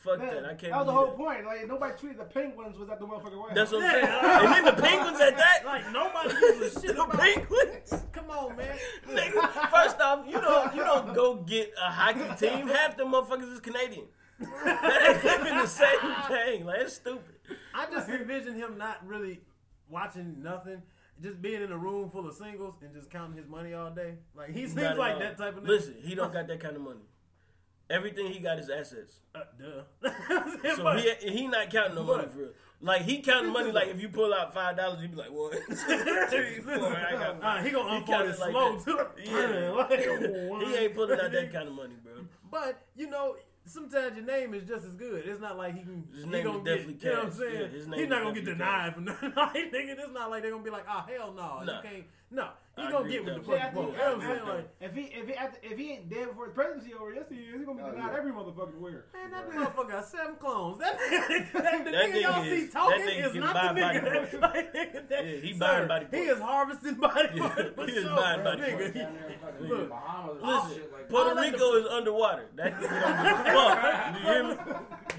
fuck That, that. I can't. that was the believe whole point. Like nobody tweeted the Penguins was at the motherfucking White That's what I'm saying. Yeah. And then the Penguins at that. Like nobody gives a shit the about. Penguins. Come on, man. Nigga, first off, you don't you don't go get a hockey team. Half the motherfuckers is Canadian. That ain't even the same thing. Like it's stupid. I just envision him not really watching nothing, just being in a room full of singles and just counting his money all day. Like he seems like all. that type of nigga. Listen, he don't got that kind of money. Everything he got is assets. Uh, duh. So he he not counting no money for real. Like he counting money like if you pull out five dollars, you be like one, two, three, four. I got Uh, he gonna unfold it like slow that. too. Yeah. Like, he ain't pulling out that kind of money, bro. But you know, sometimes your name is just as good. It's not like he can. His he name gonna is get, definitely You know what I'm saying? Yeah, his name He's not gonna get definitely denied for nothing. like, nigga, it's not like they're gonna be like, oh hell no, Nah. you can't. No, he gonna get with the that. fuck Yeah, you I want. think- You know what I'm saying? Like, If he if he after, if he ain't dead before his presidency over, yes he is. He's gonna be Oh, denied yeah. every motherfucking where. Man, that motherfucker got seven clones. That, that, that the That nigga y'all nigga see is- talking that nigga is not buy the body nigga. parts. like, nigga that, Yeah, he sir, buying body He parts. is harvesting body Yeah, parts. for he is sure, buying bro. body Nigga, parts. he- Down there in fucking Look, Bahamas Listen, like Puerto All of Rico is underwater. That nigga don't give a fuck. You hear me?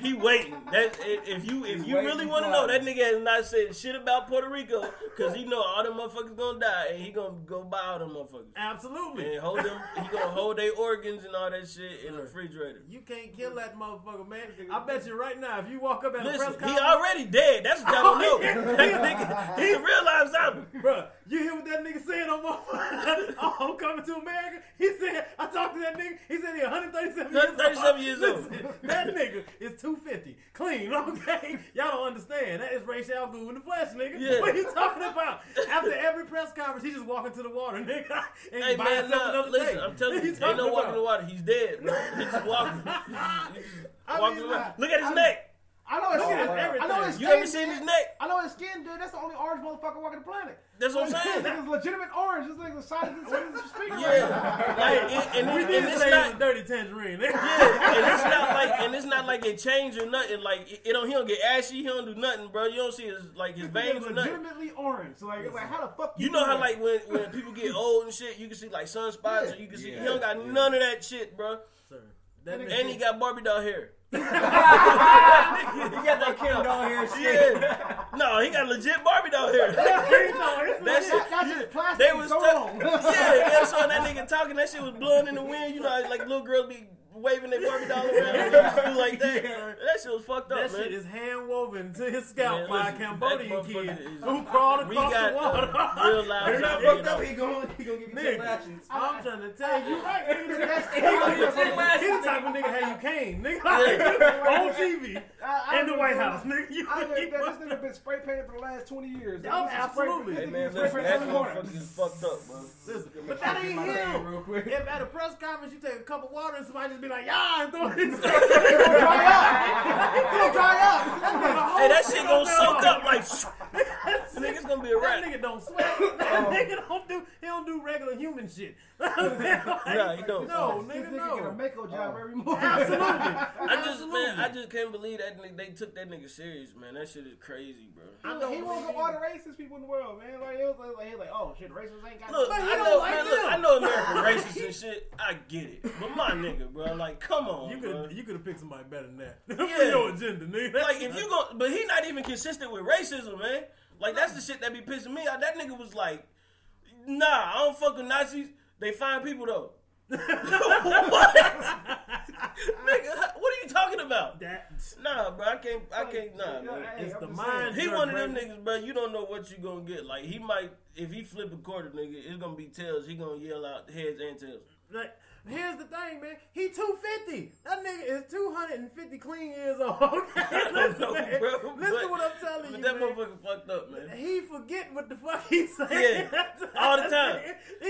He waiting. That if you if you really want to know, that nigga has not said shit about Puerto Rico because he know all the motherfuckers gonna die and he gonna go buy all them motherfuckers Absolutely. and hold them. He gonna hold their organs and all that shit in the refrigerator. You can't kill that motherfucker, man. I bet you right now, if you walk up at a Listen, press he already dead. That's what y'all don't know. That nigga, he a real life zombie. Bruh, you hear what that nigga said on motherfucker? oh, I'm coming to America. He said, I talked to that nigga. He said he 137 years old. 137 years old. Listen, that nigga is 250. Clean, okay? Y'all don't understand. That is Ray Goo in the flesh, nigga. Yeah. What are you talking about? After every press conference, he just walking to the water, nigga. And Hey buy man, nah, listen, day. I'm telling you, ain't no walking in the water. He's dead, bro. He's just walking. He's just I walking mean, Look at his I- neck. I know his skin. his I know his everything. You ever seen his neck? I know his skin, dude. That's the only orange motherfucker walking the planet. That's what I'm This saying. nigga's legitimate orange. This nigga's the size of the speaker. Yeah, like, and, and, We and did it's say not. it was a dirty tangerine. Yeah, and it's not like, and it's not like it changed or nothing. Like it, it don't, he don't get ashy. He don't do nothing, bro. You don't see his like his This nigga's veins or nothing. legitimately orange. So like, like how the fuck You know how that? like when when people get old and shit, you can see like sunspots, or you can see he don't got none of that shit, bro. Sir, that And And he got Barbie doll hair. He got that Kim doll hair shit. Yeah, no, he got legit Barbie doll hair. No, That shit, that's just plastic. they was so stuck- yeah, they was that nigga talking. That shit was blowing in the wind. You know, like little girls be waving their Barbie doll around. They used to do like that. That shit was fucked up, That man. shit is hand woven to his scalp Man, by a Cambodian kid is- who crawled we across got the water. uh, real loud. You're not fucked up. He going he gonna give you ten lashes. I'm trying to tell you, right? That's- He the type of nigga how you came, nigga. on TV I- I in the White House, nigga. You, I you, think that this nigga been spray painted for the last 20 years. Oh, absolutely. Hey man, listen, that every motherfucker is fucked up, bro. Listen, but that ain't him. If at a press conference you take a cup of water and somebody just be like, yeah, and throw it in the He'll dry up. Hey, that shit gonna soak up like. The nigga's gonna be a That nigga don't sweat. That um, nigga don't do. He don't do regular human shit. Nah, he don't. No, This nigga, nigga get a no. Mako job um, every morning. Absolutely. I just man, I just can't believe that nigga, they took that nigga serious, man. That shit is crazy, bro. I He, don't he won't believe go all the racist people in the world, man. Like, it was like, he was like, oh shit, racists ain't got Look, But he I don't know, like man, look. I know America racist and shit. I get it, but my nigga, bro, like, come on, You could you could have picked somebody better than that Yeah. for your agenda, nigga. Like, if you go, but he not even consistent with racism, man. Like, that's the shit that be pissing me out. That nigga was like, nah, I don't fuck with Nazis. They find people though. what? nigga, what are you talking about? that Nah, bro, I can't, I can't, nah, man. it's the mind. He one of them niggas, bro. You don't know what you gonna get. Like he might, if he flip a quarter, nigga, it's gonna be tails. He gonna yell out heads and tails. Like, here's the thing, man. He 250. That nigga is 250 clean years old. Okay, listen, know, man. bro. Listen to what I'm telling you, that man. motherfucker fucked up, man. He forget what the fuck he saying. Yeah, all the time.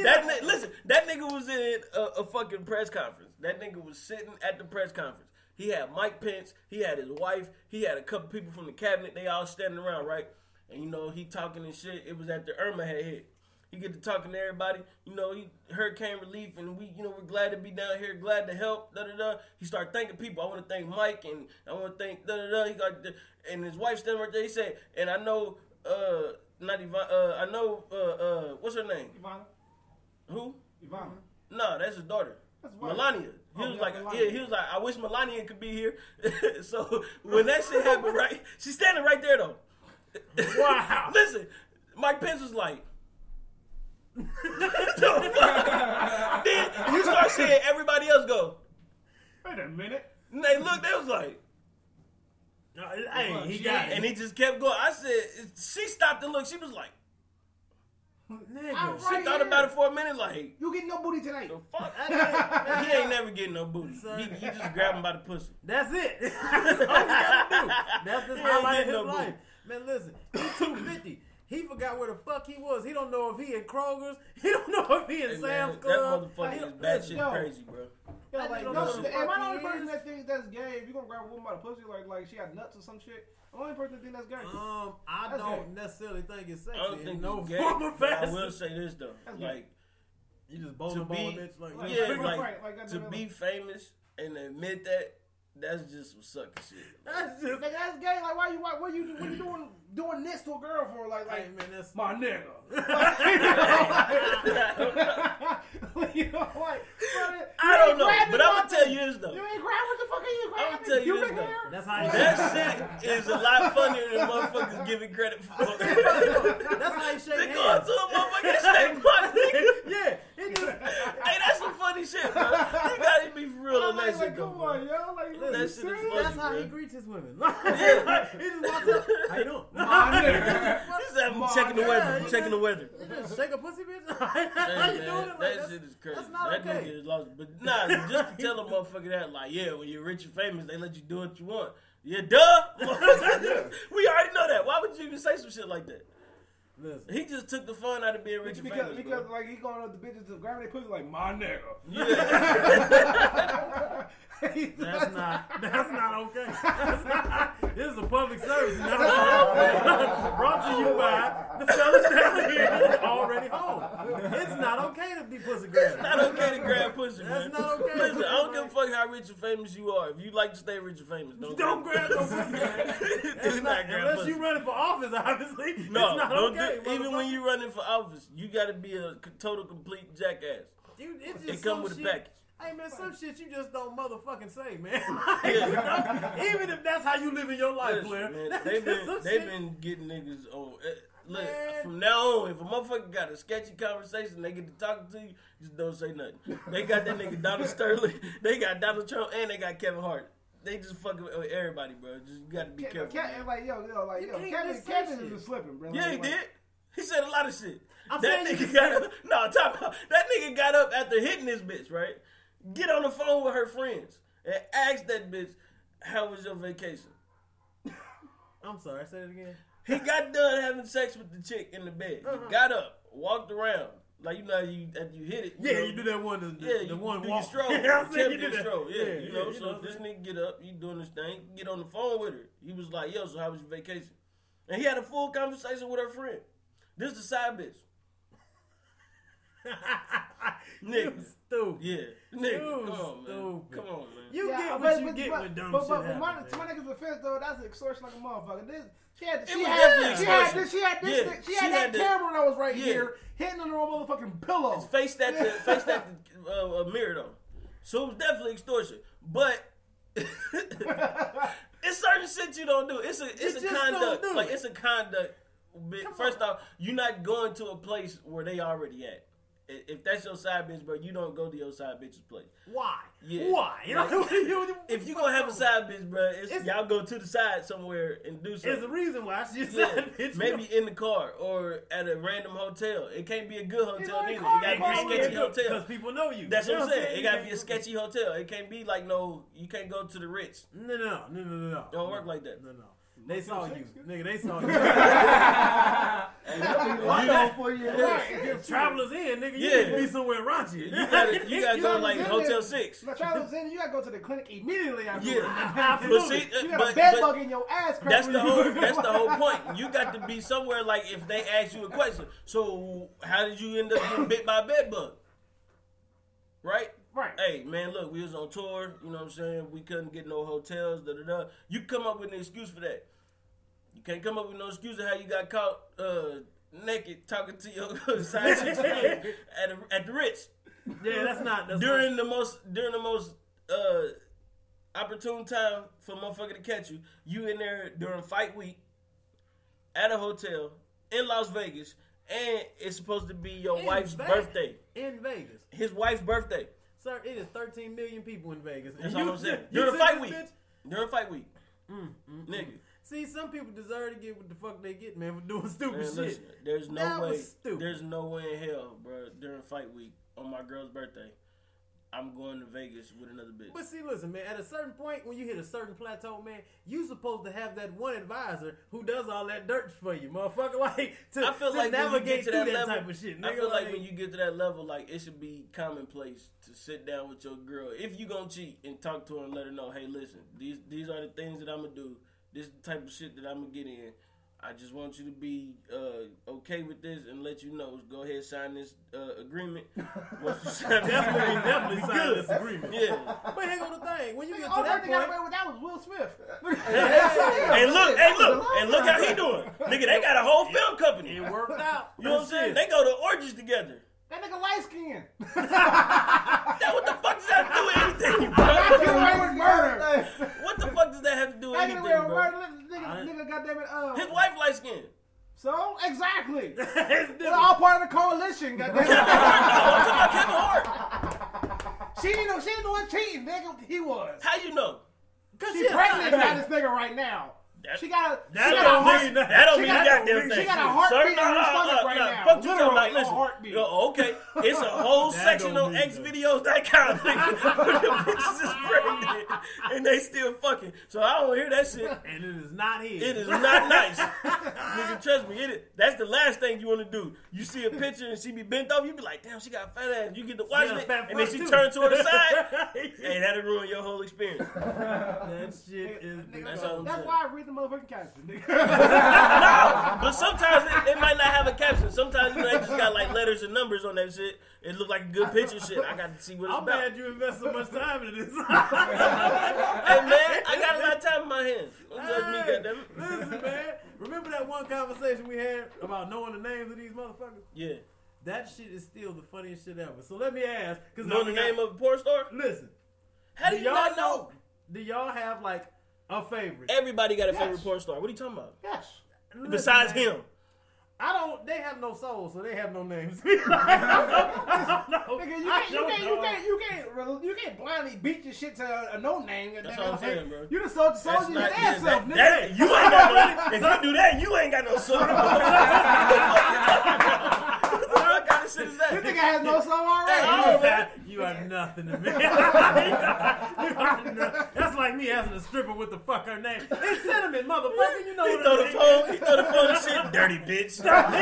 That like- listen, that nigga was in a, a fucking press conference. That nigga was sitting at the press conference. He had Mike Pence. He had his wife. He had a couple people from the cabinet. They all standing around, right? And you know he talking and shit. It was after Irma had hit. He get to talking to everybody. You know he hurricane relief, and we you know we're glad to be down here, glad to help. Da da da. He started thanking people. I want to thank Mike, and I want to thank da da da. He got the- and his wife standing right there. He said, and I know uh not Yvonne. Uh, I know uh uh what's her name? Ivana. Who? Ivana. No, that's his daughter. That's wife. Melania. He Oh, was yeah, like, Melania. yeah, he was like, I wish Melania could be here. so when that shit happened, right? She's standing right there though. Wow. Listen, Mike Pence was like? Then you start seeing everybody else go. Wait a minute. And they looked, they was like, No, hey, he got and he just kept going. I said, she stopped and looked. She was like, Nigga. I'm she thought here. about it for a minute, like, You get no booty tonight. the fuck? That- he ain't never getting no booty. Son. He, he just grabbed him by the pussy. That's it. That's all you gotta do. That's the He ain't highlight of his no life. Man, listen, he's 250. He forgot where the fuck he was. He don't know if he in Kroger's. He don't know if he in Hey, Sam's man, Club. that motherfucker is Listen, batshit crazy, bro. Yeah, I like, don't know who the am I the only person that thinks that's gay? If you gonna grab a woman by the pussy, like like she had nuts or some shit, the only person that thinks that's gay. Um, I That's don't gay. necessarily think it's I sexy. don't think no gay. form or but I will say this though, That's gay. like You just bowl to the be, bitch. Like, Like, yeah, right, like right, like to be famous and admit that, that's just some sucker shit. that's just. Nigga, that's gay. Like, why you why, what you what you doing doing this to a girl for? Like like Hey, man, that's. my nigga. you know, like, I don't know, but I'm gonna tell you this though. You ain't grabbing what the fuck are you grabbing? I'ma tell you Human this, though. hair? That's how you. That shit is a lot funnier than motherfuckers giving credit for. That's how you they go hands. to a motherfucker and say, "My nigga." yeah, it just. Hey, that's some funny shit, bro. You gotta be for real I'm that like, shit, like, come bro. on, yo. Like, That that shit is serious? funny. That's how he greets his women. Yeah. he just walks up. How you doing? My nigga. He's having My checking the weather, God. checking the weather. Shake a pussy, bitch. how you doing? Like, that shit is crazy. that's not that okay. nigga is lost. But nah, just to tell a motherfucker that, like, yeah, when you're rich and famous, they let you do what you want. Yeah, duh. we already know that. Why would you even say some shit like that? Listen, He just took the fun out of being rich Because, famous. because bro. like he going up the bitches to grab their pussy like my nigga. Yeah. that's not. That's not okay. That's not, this is a public service. Not okay. Brought to you by the fellas down here already home. It's not okay to be pussy grabbing. It's not okay to grab pussy. That's man. not okay. Listen, I don't give a fuck how rich or famous you are. If you like to stay rich or famous, don't, don't grab, grab no pussy. it's not, not unless you're running for office. Obviously, no. Okay, do, even when you're running for office, you got to be a total complete jackass. Dude, it come with a package. Hey man, some shit you just don't motherfucking say, man. Like, you know, even if that's how you live in your life, Listen, Blair. man, they've been they've been getting niggas on. Uh, look, Man. from now on, if a motherfucker got a sketchy conversation, they get to talking to you, just don't say nothing. They got that nigga Donald Sterling, they got Donald Trump, and they got Kevin Hart. They just fucking with everybody, bro. Just you got to be Ke- careful. Ke- like yo, yo, like yo, Kevin, Kevin shit. is slipping, bro. Yeah, he Like, did. He said a lot of shit. I'm that nigga got up. No, talk about that nigga got up after hitting this bitch, right? Get on the phone with her friends and ask that bitch, "How was your vacation?" I'm sorry, say it again. He got done having sex with the chick in the bed. Uh-huh. He got up, walked around, like you know you you hit it. Yeah, know, you do that one. The, Yeah, the you one do your walk. stroke. Yeah, I'm saying you do that. stroke. Yeah, you know. you so what this nigga get up, he doing this thing, get on the phone with her. He was like, "Yo, so how was your vacation?" And he had a full conversation with her friend. This is the side bitch. you Nigga. stupid. Yeah, nigga, You come on, man. Come on, man. You Yeah, get but, what you but, get but, when dumb but, shit but, but my, to my niggas' offense though, that's extortion like a motherfucker. This, she had, she was had, definitely she had, extortion. this, she had this, Yeah, she, she had had that the- camera that was right Yeah. here, hitting on her own motherfucking pillow. Face that, the, face that the, uh, mirror though. So it was definitely extortion, but. it's certain shit you don't do. It's a it's You a just don't conduct. Like it's a conduct. Come First on. off, you're not going to a place where they already at. If that's your side bitch, bro, you don't go to your side bitch's place. Why? Yeah. Why? You know, Like, what you- If you gonna have a side bitch, bro, y'all go to the side somewhere and do There's something. a reason why she's Yeah, side bitch. maybe in the car or at a random hotel. It can't be a good hotel know, neither. in It gotta be a sketchy hotel. because people know you. That's You what I'm saying. It gotta be a sketchy hotel. It can't be like no. You can't go to the Ritz. No, no, no, no, no, no. Don't work like that. No, no. They saw you, nigga. They saw you. I know for you. Right. Travelers in, nigga. You Yeah. need to be somewhere raunchy. You gotta, you gotta go know like Hotel saying? Six. Now, Charles Zen, you gotta go to the clinic immediately after. Yeah, but Absolutely. see, You got a bed bug in your ass that's the whole that's the whole point. You got to be somewhere like if they ask you a question. So how did you end up getting bit by a bed bug? Right? Right. Hey man, look, we was on tour. You know what I'm saying? We couldn't get no hotels. Da da da. You come up with an excuse for that. You can't come up with no excuse of how you got caught uh, naked talking to your side chick's friend at a, at the Ritz Yeah, that's not. That's during the most during the most uh, opportune time for motherfucker to catch you. You in there during fight week at a hotel in Las Vegas, and it's supposed to be your In wife's Vegas. birthday. in Vegas. His wife's birthday. Sir, it is 13 million people in Vegas. That's And all I'm saying. you During fight week. During fight week, Mm, mm, nigga. See, some people deserve to get what the fuck they get, man, for doing stupid Man, shit. listen, there's no That way. There's no way in hell, bro. During fight week on my girl's birthday, I'm going to Vegas with another bitch. But see, listen, man. At a certain point, when you hit a certain plateau, man, you supposed to have that one advisor who does all that dirt for you, motherfucker. Like to, I feel to like navigate get to through that level, type of shit. I nigga, feel like, when you get to that level, like it should be commonplace to sit down with your girl if you gonna cheat and talk to her and let her know, hey, listen, these these are the things that I'm gonna do. This is the type of shit that I'm gonna get in. I just want you to be uh, okay with this and let you know. Go ahead, sign this uh, agreement. Once you sign this definitely, agreement, definitely sign good. this agreement. Yeah. But here go the thing: when you get to that that got point, away with that was Will Smith. Hey, look, hey, look, and look how he doing, nigga. They got a whole film company. it worked out. You know what I'm saying? They go to orgies together. That nigga light skinned. That what the fuck does that have do anything, bro? Got get away with murder. What the fuck does that have to do with anything, bro? murder. Nigga, nigga, goddamn it. Uh, His wife light skin. so exactly. It's all part of the coalition. Goddamn it. I'm talking about Kevin Hart. she didn't know. She didn't know what cheating. Nigga, he was. How you know? Cause She she pregnant by this nigga right now. That- She got a. That she don't got a heart- mean That don't She mean got- goddamn she thing. got a heartbeat Sir, in her nah, stomach nah, right nah. now. Fuck you talking about? Listen, heartbeat. yo, okay, it's a whole section don't on X that. videos that kind of thing. Where the bitches is pregnant and they still fucking. So I don't hear that shit. and it is not his. It is not nice. Nigga, trust me. It is, that's the last thing you want to do. You see a picture and she be bent over, you be like, damn, she got fat ass. You get to watch it, and then she too. turn to her side. hey, that'll ruin your whole experience. that shit is. That's That's why I read the motherfucking caption, nigga. But sometimes it, it might not have a caption. Sometimes you know, they just got like letters and numbers on that shit. It look like a good picture shit. I got to see what it's I'm about. mad you invest so much time in this. Hey man, I got a lot of time in my hands. Don't judge me, Hey, goddammit. Listen, man. Remember that one conversation we had about knowing the names of these motherfuckers? Yeah. That shit is still the funniest shit ever. So let me ask, because Know the name of a porn star? Listen, How do you y'all not know? Do y'all have like a favorite? Everybody got a favorite porn star. What are you talking about? yes. Listen, Besides man, him. I don't. They have no soul, so they have no names. I don't know. Nigga, you I can't, you don't can't, know. you can't, you can't, you can't blindly beat your shit to a, a no name. That's what I'm saying, bro. You done sold, sold That's your not damn yeah, self, that, nigga. that- You ain't got no. If you do that, you ain't got no soul. what kind of shit is that? This nigga has no soul already. Hey, You are, you are nothing to me. You are no- That's like me asking a stripper what the fuck her name. It's cinnamon, motherfucker. You know what I mean? He what throw the name phone. He throw the phone and shit. Dirty bitch. That's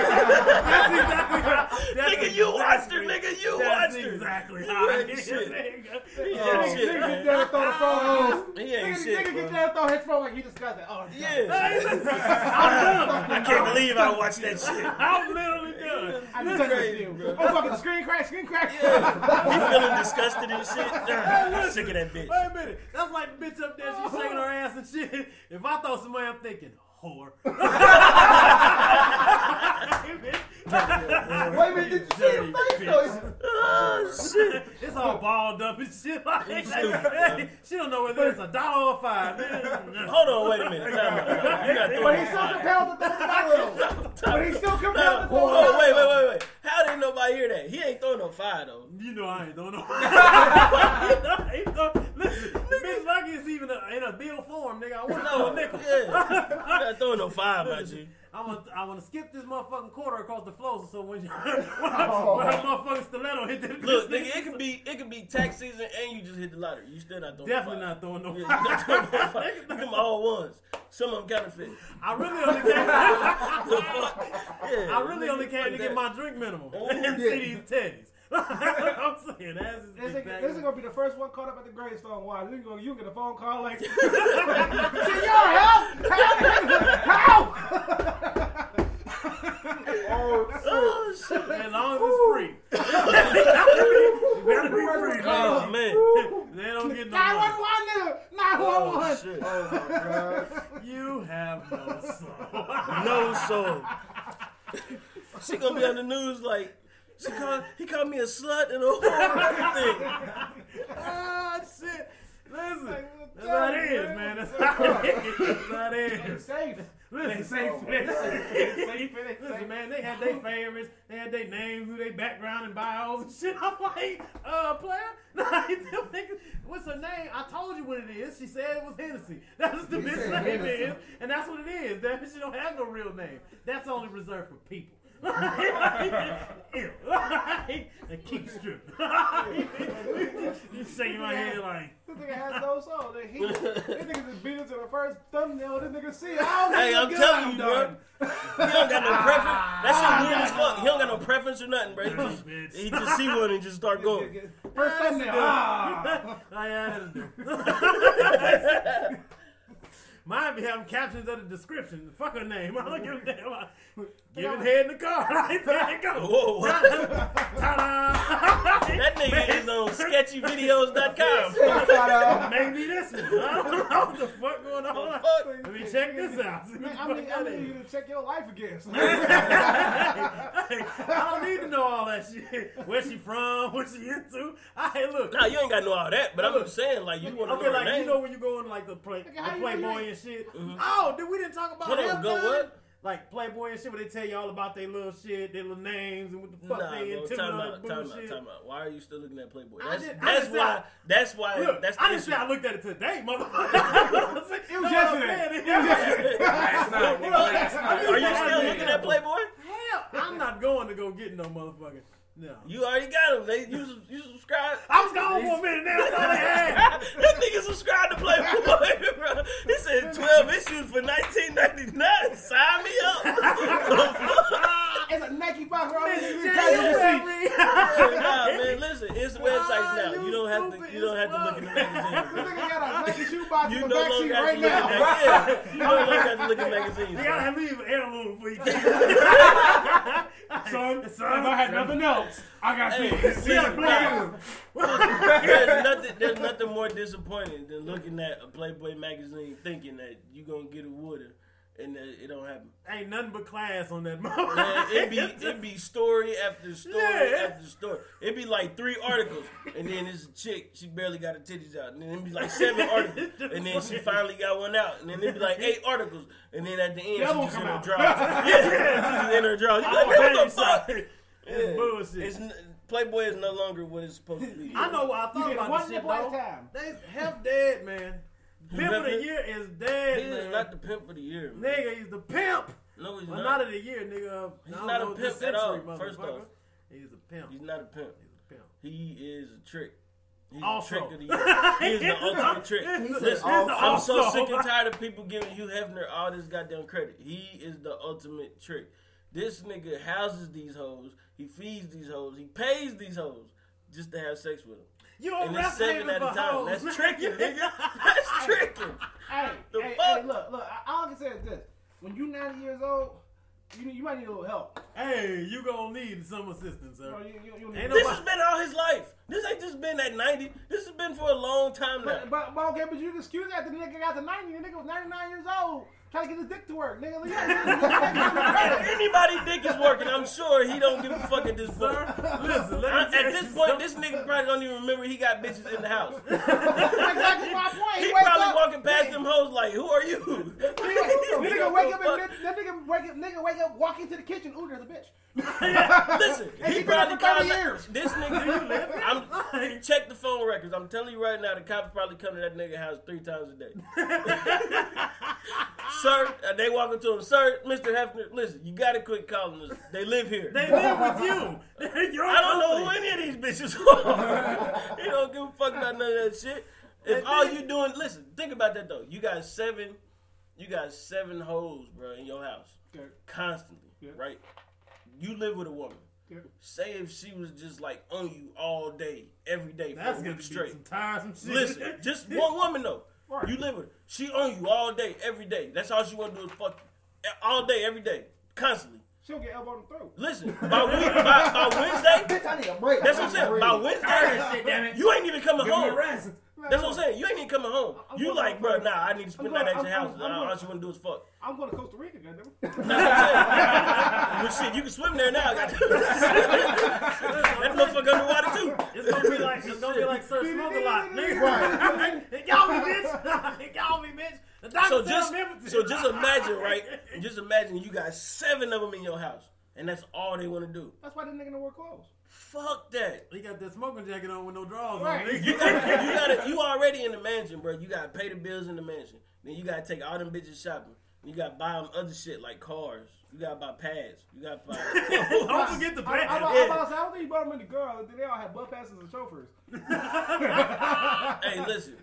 exactly how. That's Nigga, you watched her. exactly- Nigga, you That's watched her. exactly how. ain't shit. nigga. He ain't oh, shit, nigga get there and throw the phone. He ain't Nigga, shit, nigga bro. get there and throw his phone like he discussed it. Oh, Yeah. I can't believe I watched that shit. I'm literally done. I That's just crazy, bro. Oh, fucking screen crack, screen crack. He feeling disgusted and shit. I'm sick of that bitch. Wait a minute. That's like the bitch up there. She's shaking her ass and shit. If I throw somebody, I'm thinking whore. Wait a minute, did you see your face though? Oh shit. It's all balled up and shit. Like, stupid, she don't know whether it's a dollar or five. Man. Hold on, wait a minute. Time out. You gotta throw But it. he's still compelled to throw the dollar. But he's still compelled to throw the Oh, wait, wait, wait, wait. How did nobody hear that? He ain't throwing no fire though. You know I ain't doing no. He throw- Listen, the lucky is even a, in a bill form, nigga. I want No, no nickel. yeah. You not throwing no fire about you. I want I want to skip this motherfucking quarter across the floor so when you when that motherfucking stiletto hit that Look, nigga, it could be it could be tax season and you just hit the lottery. You still not throwing definitely no fire. not throwing no. Yeah, not throwing no fire. Them all ones. Some of them counterfeit. I really only came. Yeah. I really only came to get my drink minimum Oh, and see these titties. I'm saying that's just This big nigga, this is gonna be the first one caught up at the gravestone. Why? You gonna you get a phone call like, Senor, help! Help! Help! Oh, oh shit. As long as it's free. it better be free. Oh man. They don't get no Nine one money. one, nigga. Nine one Oh one. shit. Oh my god. You have no soul. No soul. She gonna be on the news like she called he called me a slut and a whole everything. ah, shit. Listen. Like, That's how it tell man. That's how it is. That's how it It's safe. Listen, safe. It's safe. It's safe. It's Listen, man, they had their favorites, they had their names, who they background and bios and shit. I'm like, uh, player, Them niggas- what's her name? I told you what it is. She said it was Hennessy. That's the She bitch name Hennessy. is, and that's what it is. That bitch don't have no real name. That's only reserved for people. Ew. and keep stripping. you shaking my head like. This nigga has no soul. This he- this nigga just beat it to the first thumbnail. This nigga see. I don't Hey, I'm telling good. you, bro. He don't got no preference. That shit weird as fuck. He don't got no preference or nothing, bro. He just, he just see one and just start going. First thumbnail. Ah. I had to do. Mine be having captions of the description. Fuck her name. I don't give a damn. I- Giving head in the car. Right there you go. Whoa. Ta-da. That nigga is on sketchyvideos.com. Maybe this one. I don't know what the fuck going on. Fuck. Let me check this out. Man, I fuck need, that I need you to check your life again. Hey, I don't need to know all that shit. Where she from? What she into? I hey, look. Nah, you ain't got to know all that, but I'm just saying, like, you want to Okay, know her like name. you know when you go in like the play, Nigga, how the Playboy you- and shit. Mm-hmm. Oh, dude, we didn't talk about Hold on, that? go man? what? Like Playboy and shit, where they tell you all about their little shit, their little names, and what the fuck Nah, they bro, into time and all out, that time out, time out. Why are you still looking at Playboy? That's, didn't- I that's didn't say why. I- That's why. Look, that's the I didn't say. I looked at it today, motherfucker. It was yesterday. It was yesterday. Last night, nigga, last night. Are you still looking at Playboy? Hell, I'm not going to go get no motherfucker. No. You already got him. They you, you subscribe. I was gone for a minute. Now that's all they had. that nigga subscribed to Playboy, bro. He said 12 issues for 19.99. Sign me up. It's a Nike box right Nigga, here. Jay, you you the receipt. nah, man, listen, it's websites now. You don't have to. You don't have to look in the This magazine. nigga got a Nike shoebox You in the no back longer seat have right now. at magazines. You no longer have to look at magazines. You gotta leave an heirloom for you. Son, if I had nothing else, I got Hey, this. see, Yeah, nah. there's nothing. There's nothing more disappointing than looking at a Playboy magazine thinking that you gonna get a water and it don't happen. Ain't nothing but class on that Man, motherfucker. it be it be story after story Yeah. after story. It be like three articles, and then this chick she barely got her titties out, and then it be like seven articles, and then she finally got one out, and then it be like eight articles, and then at the end The she one just in come her out. drawers. yeah, she's in her drawers. You like, man, what the fuck? son. Yeah. It's bullshit. It's n- Playboy is no longer what it's supposed to be. I know what I thought get about one this shit, nipple at though. time. They half dead, man. Pimp of the year is He dead, is not the pimp of the year. Man. Nigga, he's the pimp. No, he's Well, not. not of the year, nigga. He's don't a pimp at all, first off. He's a pimp. He's not a pimp. He's a pimp. He is a trick. He's Also. a trick of the year. He is the ultimate trick. Listen, I'm so sick and tired of people giving Hugh Hefner all this goddamn credit. He is the ultimate trick. This nigga houses these hoes. He feeds these hoes. He pays these hoes just to have sex with them. You And a it's rap seven at a for time. hoes. That's tricking, nigga. That's tricking. Hey, The hey, fuck? hey, look, look. I- All I can say is this: when you're 90 years old, you you might need a little help. Hey, you gonna need some assistance, You know, sir. you, you, you need This nobody- has been all his life. This ain't just been at 90. This has been for a long time now. But, but, but okay, but you can excuse that the nigga got to 90. The nigga was 99 years old trying to get his dick to work. Nigga, look at If anybody dick is working, I'm sure he don't give a fuck at this point. Listen, let me I- At this point, this nigga probably don't even remember he got bitches in the house. exactly my point. He wake probably up, walking past them hoes like, "Who are you?" Nigga, nigga wake up and that nigga wake up, nigga wake up, walk into the kitchen. Ooh, there's a bitch. Listen, And he he probably there for 30 called years. this nigga. you I'm check the phone records. I'm telling you right now, the cops probably come to that nigga house three times a day. sir, uh, they walk up to him, sir, Mr. Hefner. Listen, you gotta quit calling us. They live here. They live with you. I don't know who any of these bitches are. he don't give a fuck about none of that shit. If all you doing, listen, think about that though. You got seven, you got seven hoes, bro, in your house Okay. constantly, Yeah. right? You live with a woman. Yeah. Say if she was just like on you all day, every day for That's a gonna week be straight. some tiresome shit. Listen, just one woman though. Right. You live with her. She on you all day, every day. That's all she want to do is fuck you. all day, every day, constantly. She'll get elbowed in the throat. Listen, by, week, by, by Wednesday, Bitch, I need a break. that's what I'm saying. By shit, damn Wednesday, it. you ain't even coming Give me a home. rest. That's what I'm saying. You ain't even coming home. I'm You like, bro, nah, I need to spend I'm that going- extra house. I'm- I'm All going- she want to do is fuck. I'm going to Costa Rica, goddamn. That's what but shit, you can swim there now. that motherfucker underwater too. It's gonna be like it's gonna be like Sir Smoke a lot, nigga. Right. it got me, bitch. it got me, bitch. So just, so just imagine, right? Just imagine you got seven of them in your house, and that's all they want to do. That's why the nigga don't wear clothes. Fuck that. He got that smoking jacket on with no drawers Right. on. You got, you got to You already in the mansion, bro. You got to pay the bills in the mansion. Then you got to take all them bitches shopping. You got to buy them other shit like cars. You got to buy pads. You got to buy. Don't forget the I, I. I, I, I, I don't think he brought them in the girl. They all had butt passes and chauffeurs. hey, listen,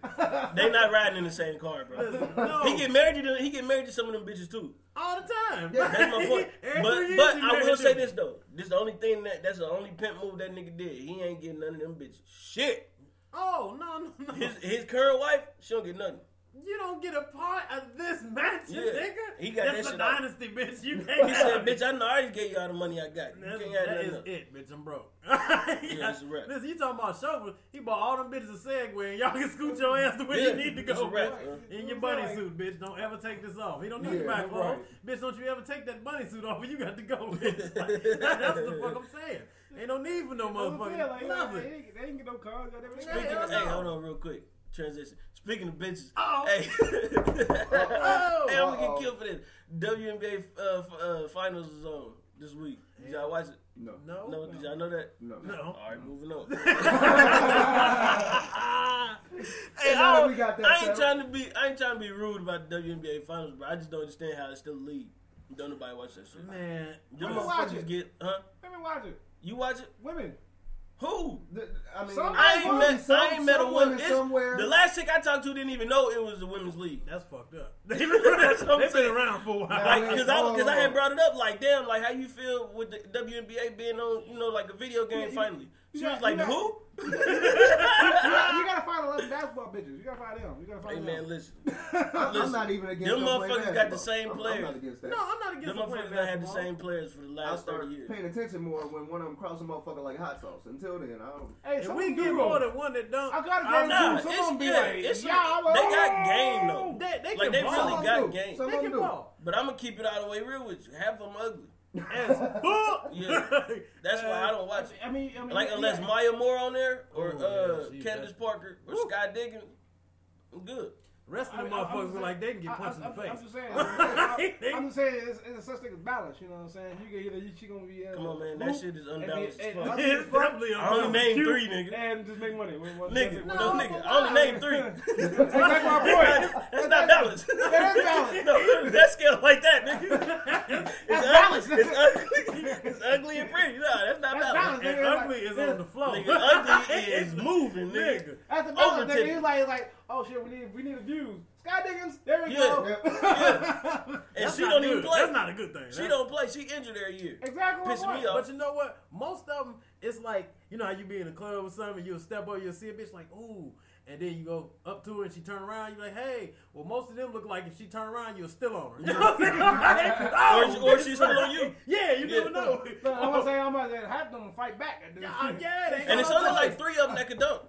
they not riding in the same car, bro. No, He get married to he get married to some of them bitches too. all the time. That's my point. But but I will say this though. This the only thing that that's the only pimp move that nigga did. He ain't getting none of them bitches. Shit. Oh no no no! His his current wife, she don't get nothing. You don't get a part of this mansion, Yeah. nigga. He got That's that a shit out. dynasty, bitch. You can't. He said, "Bitch, I know I just gave you all the money I got. You That's, can't have that nothing is else." it, bitch. I'm broke. Yeah, it's a wrap. Listen, you talking about chauffeur? He bought all them bitches a Segway, and y'all can scoot your ass to where Yeah, you need to go. a wrap, bitch. In your bunny suit, bitch. Don't ever take this off. He don't need to Yeah, buy clothes, right. bitch. Don't you ever take that bunny suit off? You got to go. Bitch. Like, that's what the fuck I'm saying. Ain't no need for no That's what motherfucking like, nothing. They, ain't- they ain't get no cars. Goddamn. They Speaking hell of, no. hey, hold on real quick. Transition. Speaking of bitches, Uh-oh. hey, Oh. hey, I'm gonna get killed for this. WNBA uh, f- uh, finals is on this week. Did y'all watch it? No. No, No, did y'all know that? No. no. All right, moving on. Hey, hey, now I, we got that I ain't trying to be, I ain't trying to be rude about the WNBA finals, but I just don't understand how it's still a league. Don't nobody watch that shit. Man, You I'ma watch it. get, huh? Women watch it. You watch it? Women. Who? The- I mean, I ain't met, some- I ain't met a woman. somewhere. The last chick I talked to didn't even know it was the women's league. that's fucked up. They've been, That's what I'm they've been saying. around for a while. Nah, Like, cause I, cause I had brought it up, like, damn, like, how you feel with the WNBA being on, you know, like a video game finally? She got- was like, you the who? You gotta, you gotta find 11 basketball bitches. You gotta find them. You gotta find Hey them. man, listen. I'm Listen, not even against them them motherfuckers got the basketball. same I'm- I'm players. not against that. No, I'm not against Them them playing motherfuckers done had the same players for the last 30 years. paying attention more when one of them cross a motherfucker like hot sauce. Until then, I don't. Hey, If we of get more than one that don't, I gotta I'm get not- Nah, into some it's, of them be yeah, like, it's yeah, they got game though. They, they Like can they ball. really got game. They can do. ball. But I'm gonna keep it out of the way real with you. Half of them ugly. As fuck. Yeah. That's why I don't watch it. I mean, I mean, Like yeah, unless yeah. Maya Moore on there or Oh, uh yeah, Candace Parker or Woo. Sky Diggins, I'm good. Rest of the I'm motherfuckers just look like they can get punched I- in the I'm- face. I'm just saying. I'm, I'm just saying, it's, it's such thing as balance. You know what I'm saying? You can either you she gonna be. Uh, Come on, man. That shit is and be- unbalanced as and- and- It's definitely I only a named three, nigga. And just make money. What- what- Nigga, what- no, what- nigga. I only named three. That's my point. That's not balanced. That is balanced. No, that scale like that, nigga. It's balanced. ugly. It's ugly. It's ugly and pretty. No, that's not That's balanced. balanced. Ugly is on the floor. Nigga, ugly is moving, nigga. Nigga. That's the balance. Overton. Nigga. He's like, like, oh shit, we need, we need a views. Sky Diggins, there we Yeah. go. Yeah. And That's she don't even play. That's not a good thing. She That's- don't play. She injured every year. Exactly. Pissing me off. But you know what? Most of them, it's like you know how you be in a club or something, you'll step up, you'll see a bitch like ooh, and then you go up to her and she turn around, you're like, hey. Well, most of them look like if she turn around, you're still on her. You know what I'm saying? Oh, Or- or she's still on you. Yeah, you Yeah. never know. So I'm gonna say I'm gonna have them fight back. At this. Yeah, yeah, they And it's only like three of them that could dunk.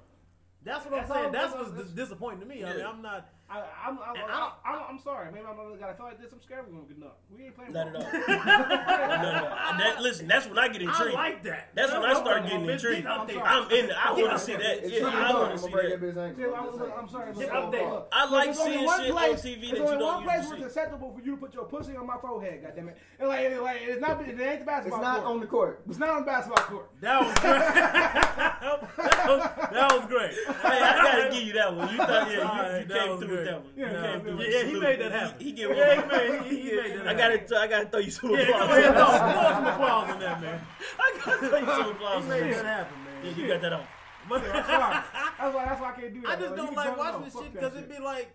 That's what I'm saying. That's that's- what's that's- disappointing to me. I mean, I'm not. I, I'm, I'm, I'm, I I'm, I'm, sorry. Maybe I'm not. I feel like this. I'm scared we're gonna get enough. We ain't playing. Not at all. No, no. That, listen, that's when I get intrigued. I like that. That's when I I'm start talking getting about bitch, intrigued. get out there. I'm in. I want to see that. Yeah, I want to see that. that bitch ankle. See, I'm I'm, just I'm, saying. I'm sorry. Get but- up there. but- I like seeing shit on TV there's that you only don't one place where it's acceptable for you to put your pussy on my forehead. Goddamn it! And like, like it's not. It ain't the basketball. It's not on the court. It's not on the basketball court. That was great. that, was, that was great. Hey, I gotta give you that one. You thought, yeah, you, you came through good. with that one. You Yeah, came yeah, through with yeah, he made that happen. He, he get Yeah, one. he made- he- he made that I gotta, I gotta throw you some Yeah, applause. ahead, throw, throw some applause in that, man. I gotta throw you some He applause. made man. that happen, man. Yeah, you got that off. But I'm sorry. That's why. That's why I can't do that. I just don't like watching this shit because it'd be like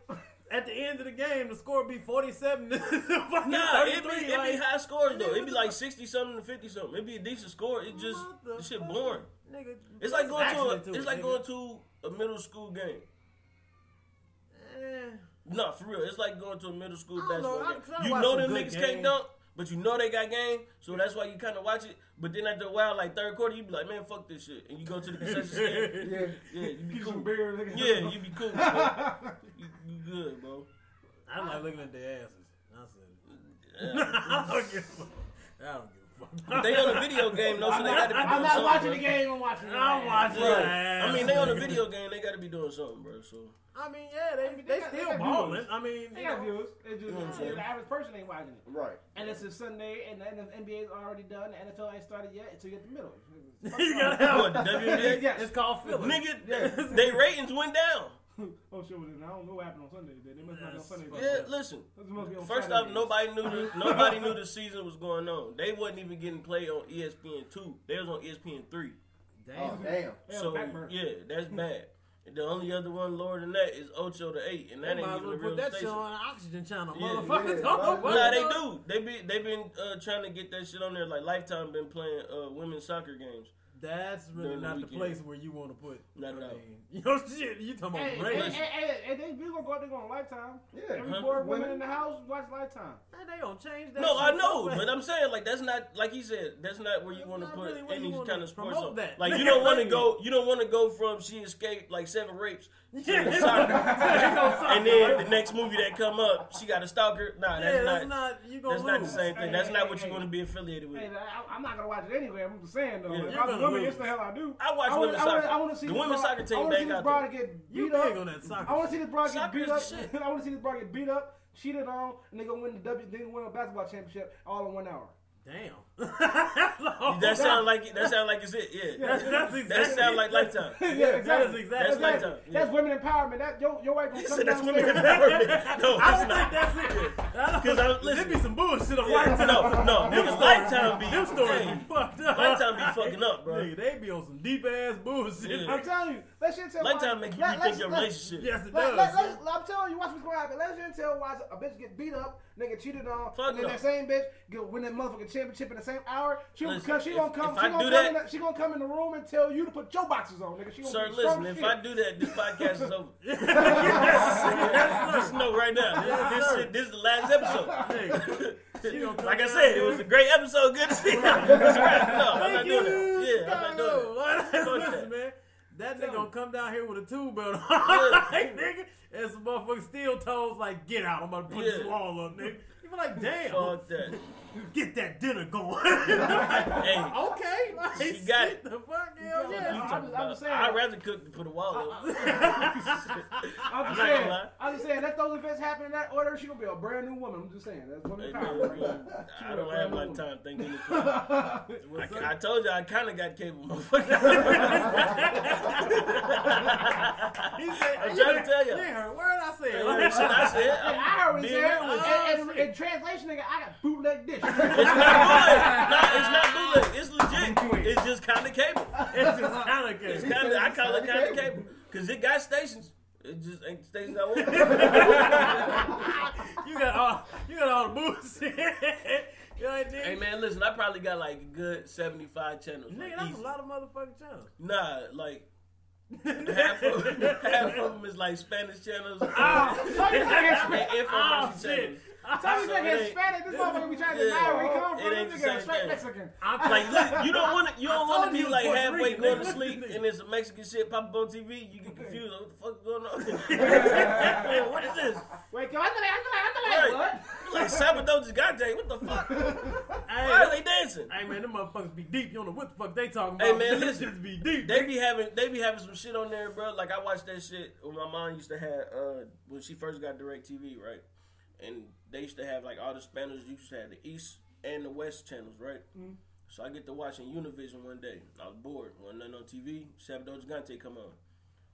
at the end of the game, the score would be forty-seven. to fucking Nah, it be, 33, it be high scores though. nigga, It be like sixty something to fifty something. It'd be a decent score. It just the shit boring. Nigga, It's like going to a, into it's it, like nigga. going to a middle school game. Eh. No, for real. It's like going to a middle school I don't know. basketball I- 'cause game. You know them good niggas can't dunk, but you know they got game, so that's why you kind of watch it. But then after a while, like third quarter, you be like, man, fuck this shit, and you go to the concession stand. Yeah. Yeah, you be Get cool. beer. Yeah, you be cool. Bro. You, you good, bro. I like looking at their asses. I said, Yeah. I don't give a fuck. I don't give a fuck. But they on a video game though, so they got to be doing I'm not something. watching bro. the game. I'm watching. I'm watching. Right. their I mean, they on a video game. They got to be doing something, bro. So I mean, yeah, they, I mean, they, they got- still got balling. viewers. I mean, They got know, viewers. It's just You know what I'm the average person ain't watching it. Right. And it's a Sunday, and the NBA is already done. The NFL ain't started yet, so you get the middle. you gotta have what the WNBA? Yes. It's called filler. Nigga, they ratings went down. oh shit! Well, then I don't know what happened on Sunday. They must not be on Sunday. Yeah, listen. This must be on First off, nobody knew the, nobody knew the season was going on. They wasn't even getting played on ESPN two. They was on ESPN three. Oh Damn. damn. So backburner. yeah, that's bad. The only other one lower than that is Ocho to eight, and that They ain't even well a real put that shit on oxygen channel, Yeah, motherfucker. yeah, Don't know right. Nah, they do. They be they been uh, trying to get that shit on there. Like Lifetime been playing uh, women's soccer games. That's really During the not the weekend. place where you want to put. Not at all. mean, you know, shit. You talking Hey, about hey, race? hey, hey, hey, they we gonna go out there on Lifetime. Yeah. Every Huh? woman Women? in the house watch Lifetime. Man, they gonna change that. No, I know, so but I'm saying like that's not like he said. That's not where you want to put really where any kind of sports. promote that. Like you don't want to go. You don't want to go from she escaped like seven rapes to Yeah. soccer, They gonna suck, and then the next movie that come up, she got a stalker. Nah, that's yeah, not. that's not. You gonna That's not the same thing. Hey, That's hey, not hey, what you hey. gonna be affiliated with. Hey, I, I'm not gonna watch it anyway. I'm just saying though. Yeah. If You're I was gonna women, lose. yes, the hell I do. I watch I wanna, women's I wanna, soccer. I wanna see The women's broad- soccer team I wanna see bang this out broad get You beat big up. on that soccer. I want to see this broad get Soccer beat up. I want to see this broad get beat up, cheated on, and um, they gonna win the W. They gonna win a basketball championship all in one hour. Damn. That sound like that sound like it's it. Yeah, That's, that's that exactly. sound like lifetime. yeah, exactly. is exactly. That's That's, Lifetime, that's yeah. women empowerment. That your your wife gonna come said that's women empowerment. No, I don't not. think that's it. I 'Cause don't, I- listen. there be some bullshit on Yeah, Lifetime. no, no, them nigga, stories, Lifetime be- them stories be fucked up. Lifetime be fucking up, bro. Nigga, they be on some deep ass bullshit. Yeah. I'm telling you, let Chantel Lifetime watch- make you let- rethink let's- your let- relationship. Yes, it Let, does. let, let, I'm telling you, watch what's going to happen. Let Chantel watch a bitch get beat up, nigga cheated on, Fuck and then no. that same bitch get win that motherfucking championship in the same hour. She, Listen, because she if- gonna come, if she I gonna do come, that- in the, she gonna come in the room and tell you to put your boxes on, nigga. She gonna Sir, be listen, if shit. I do that, this podcast is over. Yes, Just know right now, Yes, this, sir. shit, this is the last episode. Nigga, she gonna come like I said, it was a great episode. Good to see you. That's right. No, I'm not doing you. that. Yeah, I'm not doing that. Fuck Listen, that. man. That nigga gonna come down here with a tube belt on. Yeah. like, nigga, and some motherfucking steel toes, like, get out. I'm about to put this wall up, nigga. You be like, damn, Fuck that. Get that dinner going. Hey, okay, like, She got it. The fuck, hell You you yeah. I'm just- I'm just saying. I'd rather cook than put a wall up. I'm just I'm not saying. I'm just saying. Let those events happen in that order. She gonna be a brand new woman. I'm just saying. That's women Hey, power. man, right there. She I gonna don't be have brand my new time thinking this. I, I told you I kind of got cable, motherfucker. He said, I'm trying to tell you. You ain't heard a word I said. You heard shit I said. I heard what he said. you. And, and, in translation, nigga, I got bootleg dish. It's not bootleg. No, it's not bootleg. It's legit. It's just kind of cable. It's just kind of It's kind of. I call it kind of cable because it got stations. It just ain't the stations I want. You got all, you got all the bullshit. you know what I mean? hey man, listen. I probably got like a good seventy-five channels. Nigga, like, that's easy. a lot of motherfucking channels. Nah, like half of, half of them is like Spanish channels. Oh, think it's and infomercial Oh, shit. channels. So you So think it it's ain't- Spanish? This motherfucker be trying to Yeah. deny where he come It from. ain't This the nigga straight. Mexican. I'm Like, look, you don't want to. You don't want to be like halfway Rican, going to sleep, and there's some Mexican shit pop up on TV. You get confused. What the fuck going on? what is this? Wait, yo, ándale, ándale, ándale. Right. What? Like Sábado Gigante. What the fuck? Hey, Why are they dancing? Hey man, them motherfuckers be deep. You don't know what the fuck they talking about. Hey, man, Them listen. shits be deep. They be having they be having some shit on there, bro. Like I watched that shit when my mom used to have uh when she first got DirecTV, right? And they used to have like all the Spanish used to have the East and the West channels, right? Mm-hmm. So I get to watching Univision one day. I was bored. Wasn't nothing on TV. Sábado Gigante come on.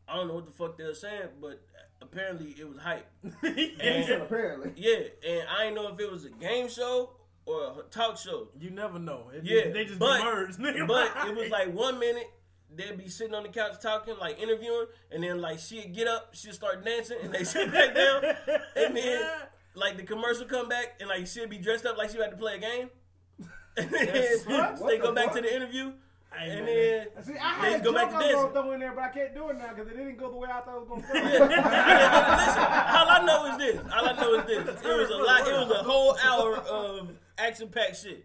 I don't know what the fuck they were saying, but apparently it was hype. And, Apparently. yeah, and I didn't know if it was a game show or a talk show. You never know. It Yeah, just, they just but, merged, nigga. but it was like one minute they'd be sitting on the couch talking, like interviewing, and then like she'd get up, she'd start dancing, and they sit back down, and then like the commercial come back, and like she'd be dressed up like she about to play a game, and then What they the go back fuck? to the interview, and then See, I They had a go joke back to I was gonna dancing. throw in there, but I can't do it now because it didn't go the way I thought it was gonna Yeah. go. Listen, all I know is this. All I know is this. It was a lot. It was a whole hour of action-packed shit.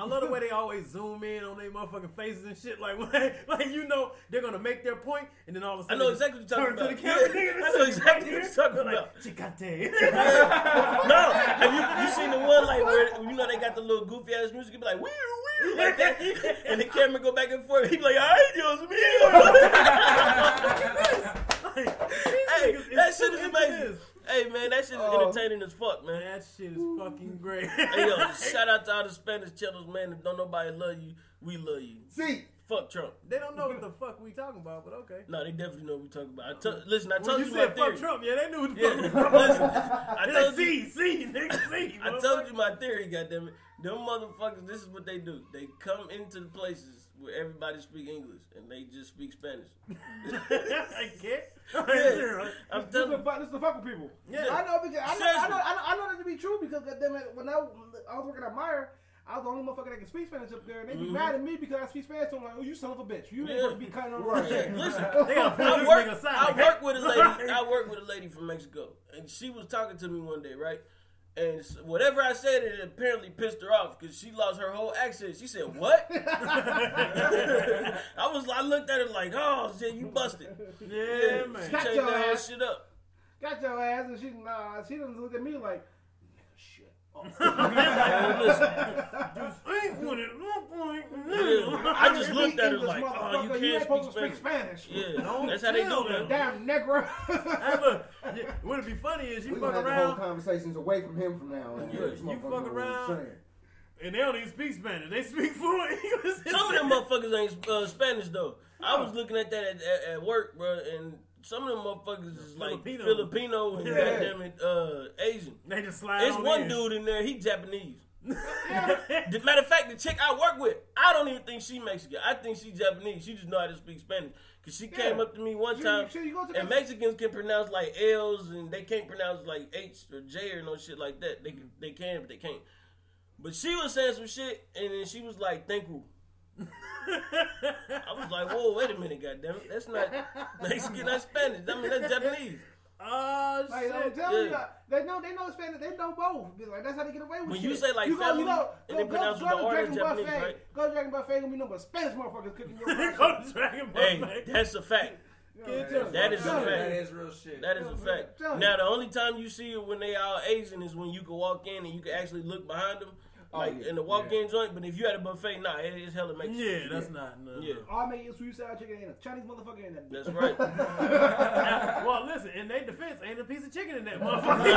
I love the way they always zoom in on their motherfucking faces and shit. Like, like you know, they're gonna make their point, and then all of a I sudden, I know exactly what you're talking about. camera. Yeah, I know exactly what you're talking like, about. Chicate. No, have you you seen the one like where you know they got the little goofy ass music? Be like wee wee like that, and the camera go back and forth. He be like, "Ay, Dios mío." hey, that shit is amazing. Hey man, that shit is Oh. entertaining as fuck, man. that shit is fucking great. Hey yo, shout out to all the Spanish channels, man. If don't nobody love you, we love you. See, Fuck Trump. they don't know what the fuck we talking about, but okay. No, they definitely know what we talking about. I to- listen, I When told you you, said my fuck theory. Trump, yeah, they knew what the Yeah, fuck we talking about. listen, I told like, you. see, see, nigga, see. I told you my theory, goddammit. Them motherfuckers, this is what they do. They come into the places where everybody speak English and they just speak Spanish. I get. Yeah. I'm This is telling the you. fuck. This is the fuck with people. Yeah. I know because I know, I know, I know, I know that to be true because goddamn it, when I, I was working at Meijer, I was the only motherfucker that can speak Spanish up there, and they be Mhm. mad at me because I speak Spanish. So I'm like, oh, you son of a bitch, you ain't Yeah. be cutting on Right. Yeah, listen, They gotta pull I work. I work with a lady. I work with a lady from Mexico, and she was talking to me one day, right? And whatever I said, it apparently pissed her off because she lost her whole accent. She said, "What?" I was, I looked at her like, "Oh shit, you busted." Yeah, She man. Got changed your that whole ass. shit up. Got your ass, and she nah, she doesn't look at me like shit. Man, listen, Yeah. I just looked at her like, "Oh, you can't ain't supposed to speak speak Spanish. Yeah, Don't that's how they tell do them. that. Damn negro. Hey, look, yeah, what'd be funny is you we're fuck gonna have the whole around conversations away from him from now on. Yeah, you fuck know what he's around. and they don't even speak Spanish. They speak fluent English. Some of them motherfuckers ain't uh, Spanish though. I was looking at that at, at, at work, bro, and some of them motherfuckers is like Filipino. Filipino and Yeah. goddamn it, uh, Asian. They just slide There's on one in. dude in there, he Japanese. The matter of fact, the chick I work with, I don't even think she Mexican. I think she Japanese. She just know how to speak Spanish. Cause she came up to me one You- time, you- you and Mexicans can pronounce like L's, and they can't pronounce like H or J or no shit like that. They can, they can, but they can't. But she was saying some shit, and then she was like, "Thank you." I was like, "Whoa, wait a minute, goddamn it, that's not Mexican, that's Spanish. I mean, that's Japanese." Oh Like, I'm shit. telling you, Yeah. they know they know Spanish. They know both. Like that's how they get away with When shit. you say, like, you go, family, you know, and go, they pronounce go, go the to R Dragon in Buffet. Right? Go to Dragon Buffet. Gonna be nothing but Spanish motherfuckers cooking your food. go to Dragon Ball. Hey, that's a fact. Get That is a fact. That is real shit. That is a fact. Now the only time you see it when they all Asian is when you can walk in and you can actually look behind them, Oh, like yeah, in the walk-in joint. But if you at a buffet, nah, it is hella Mexican. Yeah, that's not. No, Yeah. All I make is sweet sour chicken and a Chinese motherfucker in that. That's right. no. well, listen. In their defense, ain't a piece of chicken in that motherfucker.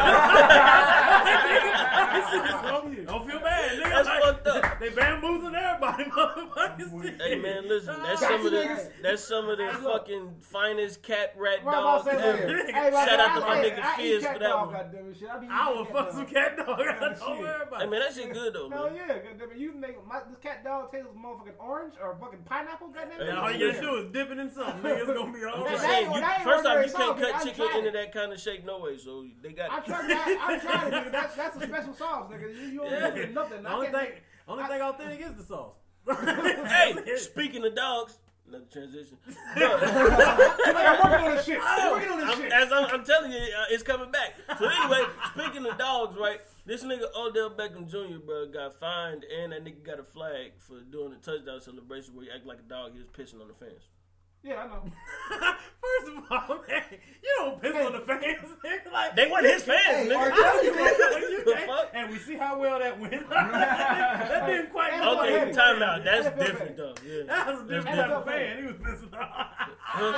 Don't feel bad. Nigga. That's Like, fucked up. They bamboozling everybody, motherfuckers. Hey man, listen, that's Got some of the niggas. that's some of the Hey, fucking finest cat rat Right, dogs about to say, ever. look, hey, like, Shout out to my nigga I eat Fizz cat for that dog, one. goddamn it, shit. I, be I eating will cat fuck some cat dog. Yeah, Don't shit. worry about Hey man, that shit good though, Hell man. yeah, goddamn it. You make my this cat dog taste motherfucking orange or fucking pineapple, goddamn it. And all you gotta do is dip it in something. Nigga, it's gonna be all I'm That- just saying, you, that ain't first off, you can't cut I chicken tried into it. that kind of shake no way. So they got I it. tried that. I tried it, nigga. That's that's a special sauce, nigga. You, you don't Yeah. nothing. The I only can't- thing, only thing authentic is the sauce. Hey, speaking of dogs, another transition. Like, I'm working on this shit. I'm working on this I'm, shit. as I'm, I'm telling you, uh, it's coming back. So anyway, speaking of dogs, right? This nigga Odell Beckham Jr. bro got fined, and that nigga got a flag for doing a touchdown celebration where he act like a dog. He was pissing on the fans. Yeah, I know. First of all, man, you don't piss on the fans. nigga. Like, They weren't his fans, Hey, nigga. are you The can't- fuck? And we see how well that went. that didn't quite go Okay, Hey, time out. That's NFL different though. Yeah, That was a That's different type NFL of fan. He was pissing off.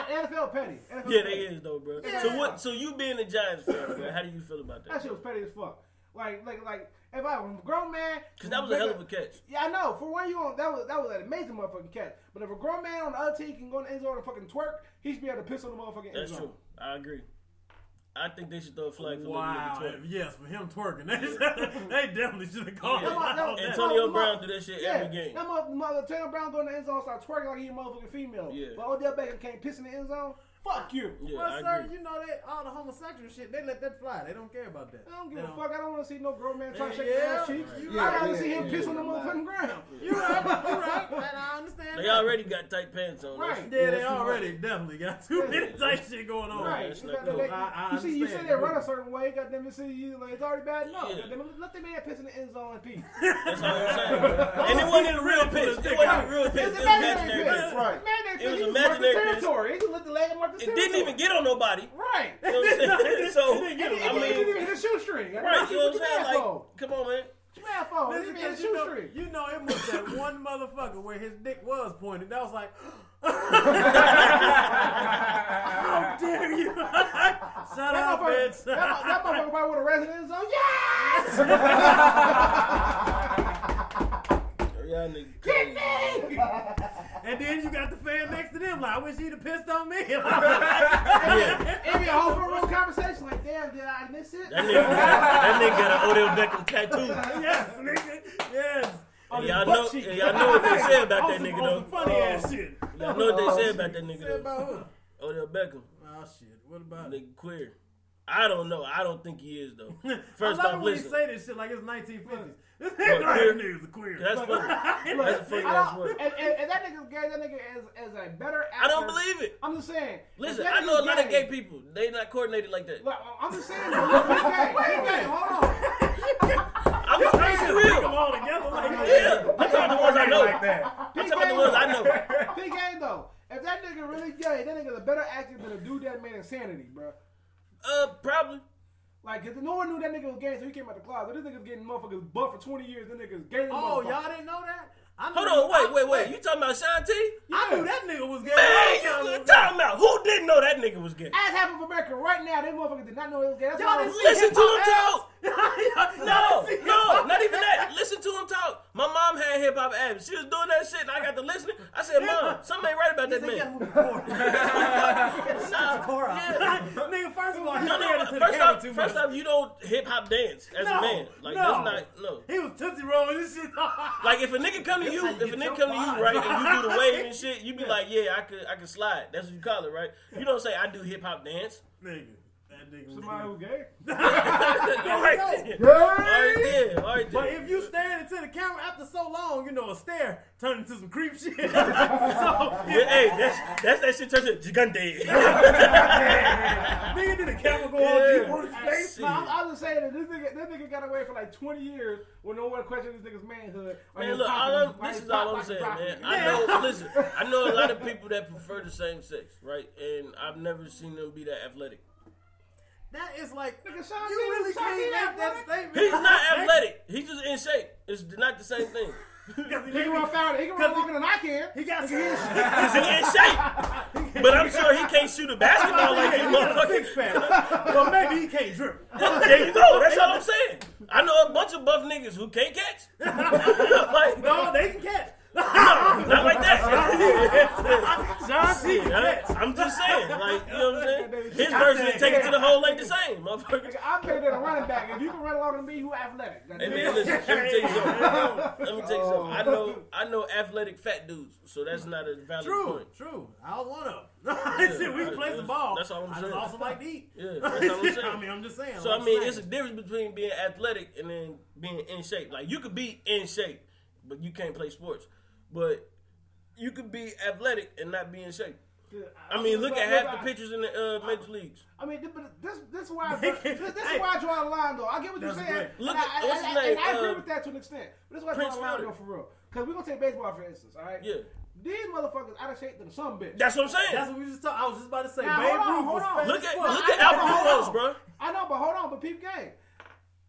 NFL petty. NFL Yeah, petty. they is though, bro. So what? So you being a Giants fan, bro? How do you feel about That that? shit was petty as fuck. Like, like, like, if I was a grown man, Because that was a hell of a catch. Yeah, I know. For one, you on that was that was an amazing motherfucking catch. But if a grown man on the other team can go in the end zone and fucking twerk, he should be able to piss on the motherfucking end That's zone. true. I agree. I think they should throw a flag for Wow. little nigga twerk. Yes, for him twerking. They, they definitely should have called Yeah. him out on that. Antonio Brown do that shit Yeah, every game. that mother, mother Taylor Brown go in the end zone, start twerking like he a motherfucking female. Yeah. But Odell Beckham can't piss in the end zone. Fuck you. Yeah, Well, I sir, agree. you know they all the homosexual shit. They let that fly. They don't care about that. I don't give They a fuck. I don't want to see no grown man trying to shake their ass yeah. cheeks. You I'd right. rather Yeah, see him yeah, piss on the motherfucking ground. You right, you right. And I understand. They that. already got tight pants on. Right. That's- Yeah, they Yeah, already definitely got too many type shit going on. Right. You, not got- they- I- I you see, you see they run a certain way. Goddamn, you see, you like it's already bad enough. Yeah. Goddamn, let the man piss in the end zone in peace. That's all I'm saying. and it wasn't even a real piss. It wasn't even a real piss. It was imaginary piss. Right. It was imaginary piss. territory. He just let the leg mark the It didn't even get on nobody. Right. You know what I'm saying? So, I and he didn't mean, even hit a shoestring. right, you know what I'm saying? Like, come on, man. you mad for? He Listen, didn't hit a cause you know, shoestring. you know it was that one motherfucker where his dick was pointed. That was like, how dare you? Shut That up, bitch. that, that motherfucker probably would have resident zone. Yes! Y'all niggas me! And then you got the fan next to them. Like, I wish he'd have pissed on me. Yeah. It'd be a whole front row conversation. Like, damn, did I miss it? That nigga, that nigga got an Odell Beckham tattoo. yes, nigga. Yes. And y'all know, and y'all know what they say about that nigga though. funny ass shit. Y'all know what they say about that nigga Say though. Odell Beckham, Oh shit. What about it? nigga queer. I don't know. I don't think he is though. First I love off, when listen. he say this shit like it's 1950s. This What, nigga queer? nigga's a queer. That's funny. Look, That's funny I ass don't- word. If, if, if that nigga's gay, that nigga is, is a better actor. I don't believe it. I'm just saying. Listen, I know a nigga's lot of gay people. They not coordinated like that. Look, I'm just saying. Look, he gay. He gay. Hold on. I'm just being Bring real. them all together like that. Yeah, I'm talking about the ones I know. Like that. I'm talking about the ones I know. Big game though. If that nigga really gay, that nigga's a better actor than a dude that made Insanity, bro. Uh, probably. Like, cause no one knew that nigga was gay, so he came out the closet. This nigga's getting motherfuckers buff for 20 years. This nigga's gay. Oh, y'all didn't know that? I Hold on, wait, I- wait, wait. You talking about Shaun I knew that nigga was gay. Man, you long time good ago. time out. Who didn't know that nigga was gay? Ask half of America right now, that motherfuckers did not know he was gay. That's Y'all didn't I'm- see Listen to him talk. No, no, not even that. Listen to him talk. My mom had hip hop abs. She was doing that shit, and I got to listening. I said, Mom, something ain't right about that man. "Yeah, movie porn." Nah. Nigga, first of all, No, no. First off, first off, you don't hip hop dance as no, a man. Like no. that's not no. He was tootsie rolling this shit. Like if a nigga come to you, if a nigga come to you right, and you do the wave and shit, you be like, yeah, I could, I could slide. That's what you call it, right? You don't say I do hip hop dance. nigga, that nigga was Somebody who gay. all right, then. all right, then. all right. But if you staring into the camera after so long, you know, a stare turned into some creep shit. so, Yeah, hey, that's that's that shit turns to Gigante. nigga, did the camera go all deep on his face? No, I'm, I'm just saying that this nigga, this nigga got away for like 20 years with no one questioned this nigga's manhood. Man, look, all I'm, this is all I'm saying, popping. man. I know, listen, I know a lot of people that prefer the same sex, right? And I've never seen them be that athletic. That is like, Nigga, you really can't T make that statement. He's not athletic. He's just in shape. It's not the same thing. He can run faster. He can run longer than I can. He got some Cause he in shape. But I'm sure he can't shoot a basketball like you motherfucker. six pack. well, maybe he can't dribble. There you go. That's all I'm saying. I know a bunch of buff niggas who can't catch. like, No, they can catch. not like that. John C. I. I'm just saying, like, you know what I'm saying? His version is take it to the hole ain't the same, motherfucker. Nigga, I'm better than a running back. If you can run longer than me, you athletic. Hey man, listen, let me tell you something. Oh. Let me tell you something. I know, I know athletic fat dudes, so that's not a valid True, point. true. true. I was one of them. I said we can play some ball. that's all I'm saying. just also like to eat. Yeah, that's all I'm saying. I mean, I'm just saying. So I mean, it's a difference between being athletic and then being in shape. Like you could be in shape, but you can't play sports. But you could be athletic and not be in shape. I mean, look at half the pitchers in the uh, major leagues. I mean, but this this is why I, this, this is why I draw the line though. I get what you're saying. great. Look and at- I, what's I, name? and I agree Uh, with that to an extent. But this is why I draw the line though for real. Because we're gonna take baseball for instance, all right? Yeah, These motherfuckers out of shape than some bitch. that's what I'm saying. That's what we just talked. I was just about to say. Now, Babe hold on, Ruth hold was on. fat look at fuck. look I at know, Albert hold Pujols, on. bro. I know, but hold on, but peep game.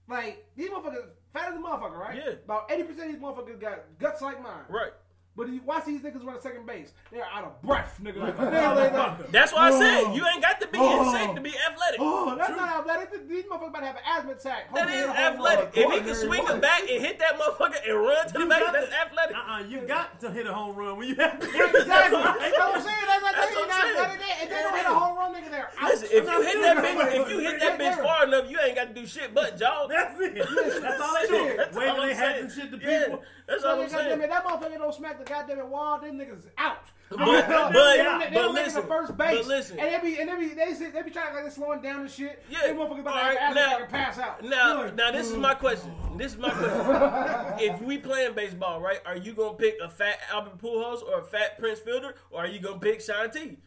Like these motherfuckers, fat as a motherfucker, right? Yeah. About eighty percent of these motherfuckers got guts like mine. Right. But you watch these niggas run second base, they're out of breath, nigga. Like, like, like, That's why I Oh. said you ain't got to be in Oh. shape to be athletic. oh, that's not athletic. These motherfuckers about to have an asthma attack. That Hopefully is hit a home run. athletic. If he can swing Boy. the bat and hit that motherfucker and run to the You base, that's to- athletic. Uh-uh, you got to hit a home run when you have Exactly. That's what I'm saying. That's what That's I'm what I'm saying. saying. If they don't hit a home run, nigga, they're out. Listen, if you hit that bitch, if you hit that bitch far enough, you ain't got to do shit but jog. That's it. That's all they do. That's all Waving I'm their hats and shit to people. that's all I'm saying. that motherfucker don't smack the goddamn wall. Them niggas out. But, but, but, they don't- they don't make it listen, to first base. but listen. and they be and they be they say, they be trying to like they slowing down and shit. Yeah. they motherfuckers about to right, have now- and pass out. Now, Look. now this is my question. This is my question. if we playing baseball, right, are you gonna pick a fat Albert Pujols or a fat Prince Fielder, or are you gonna pick Shaun T?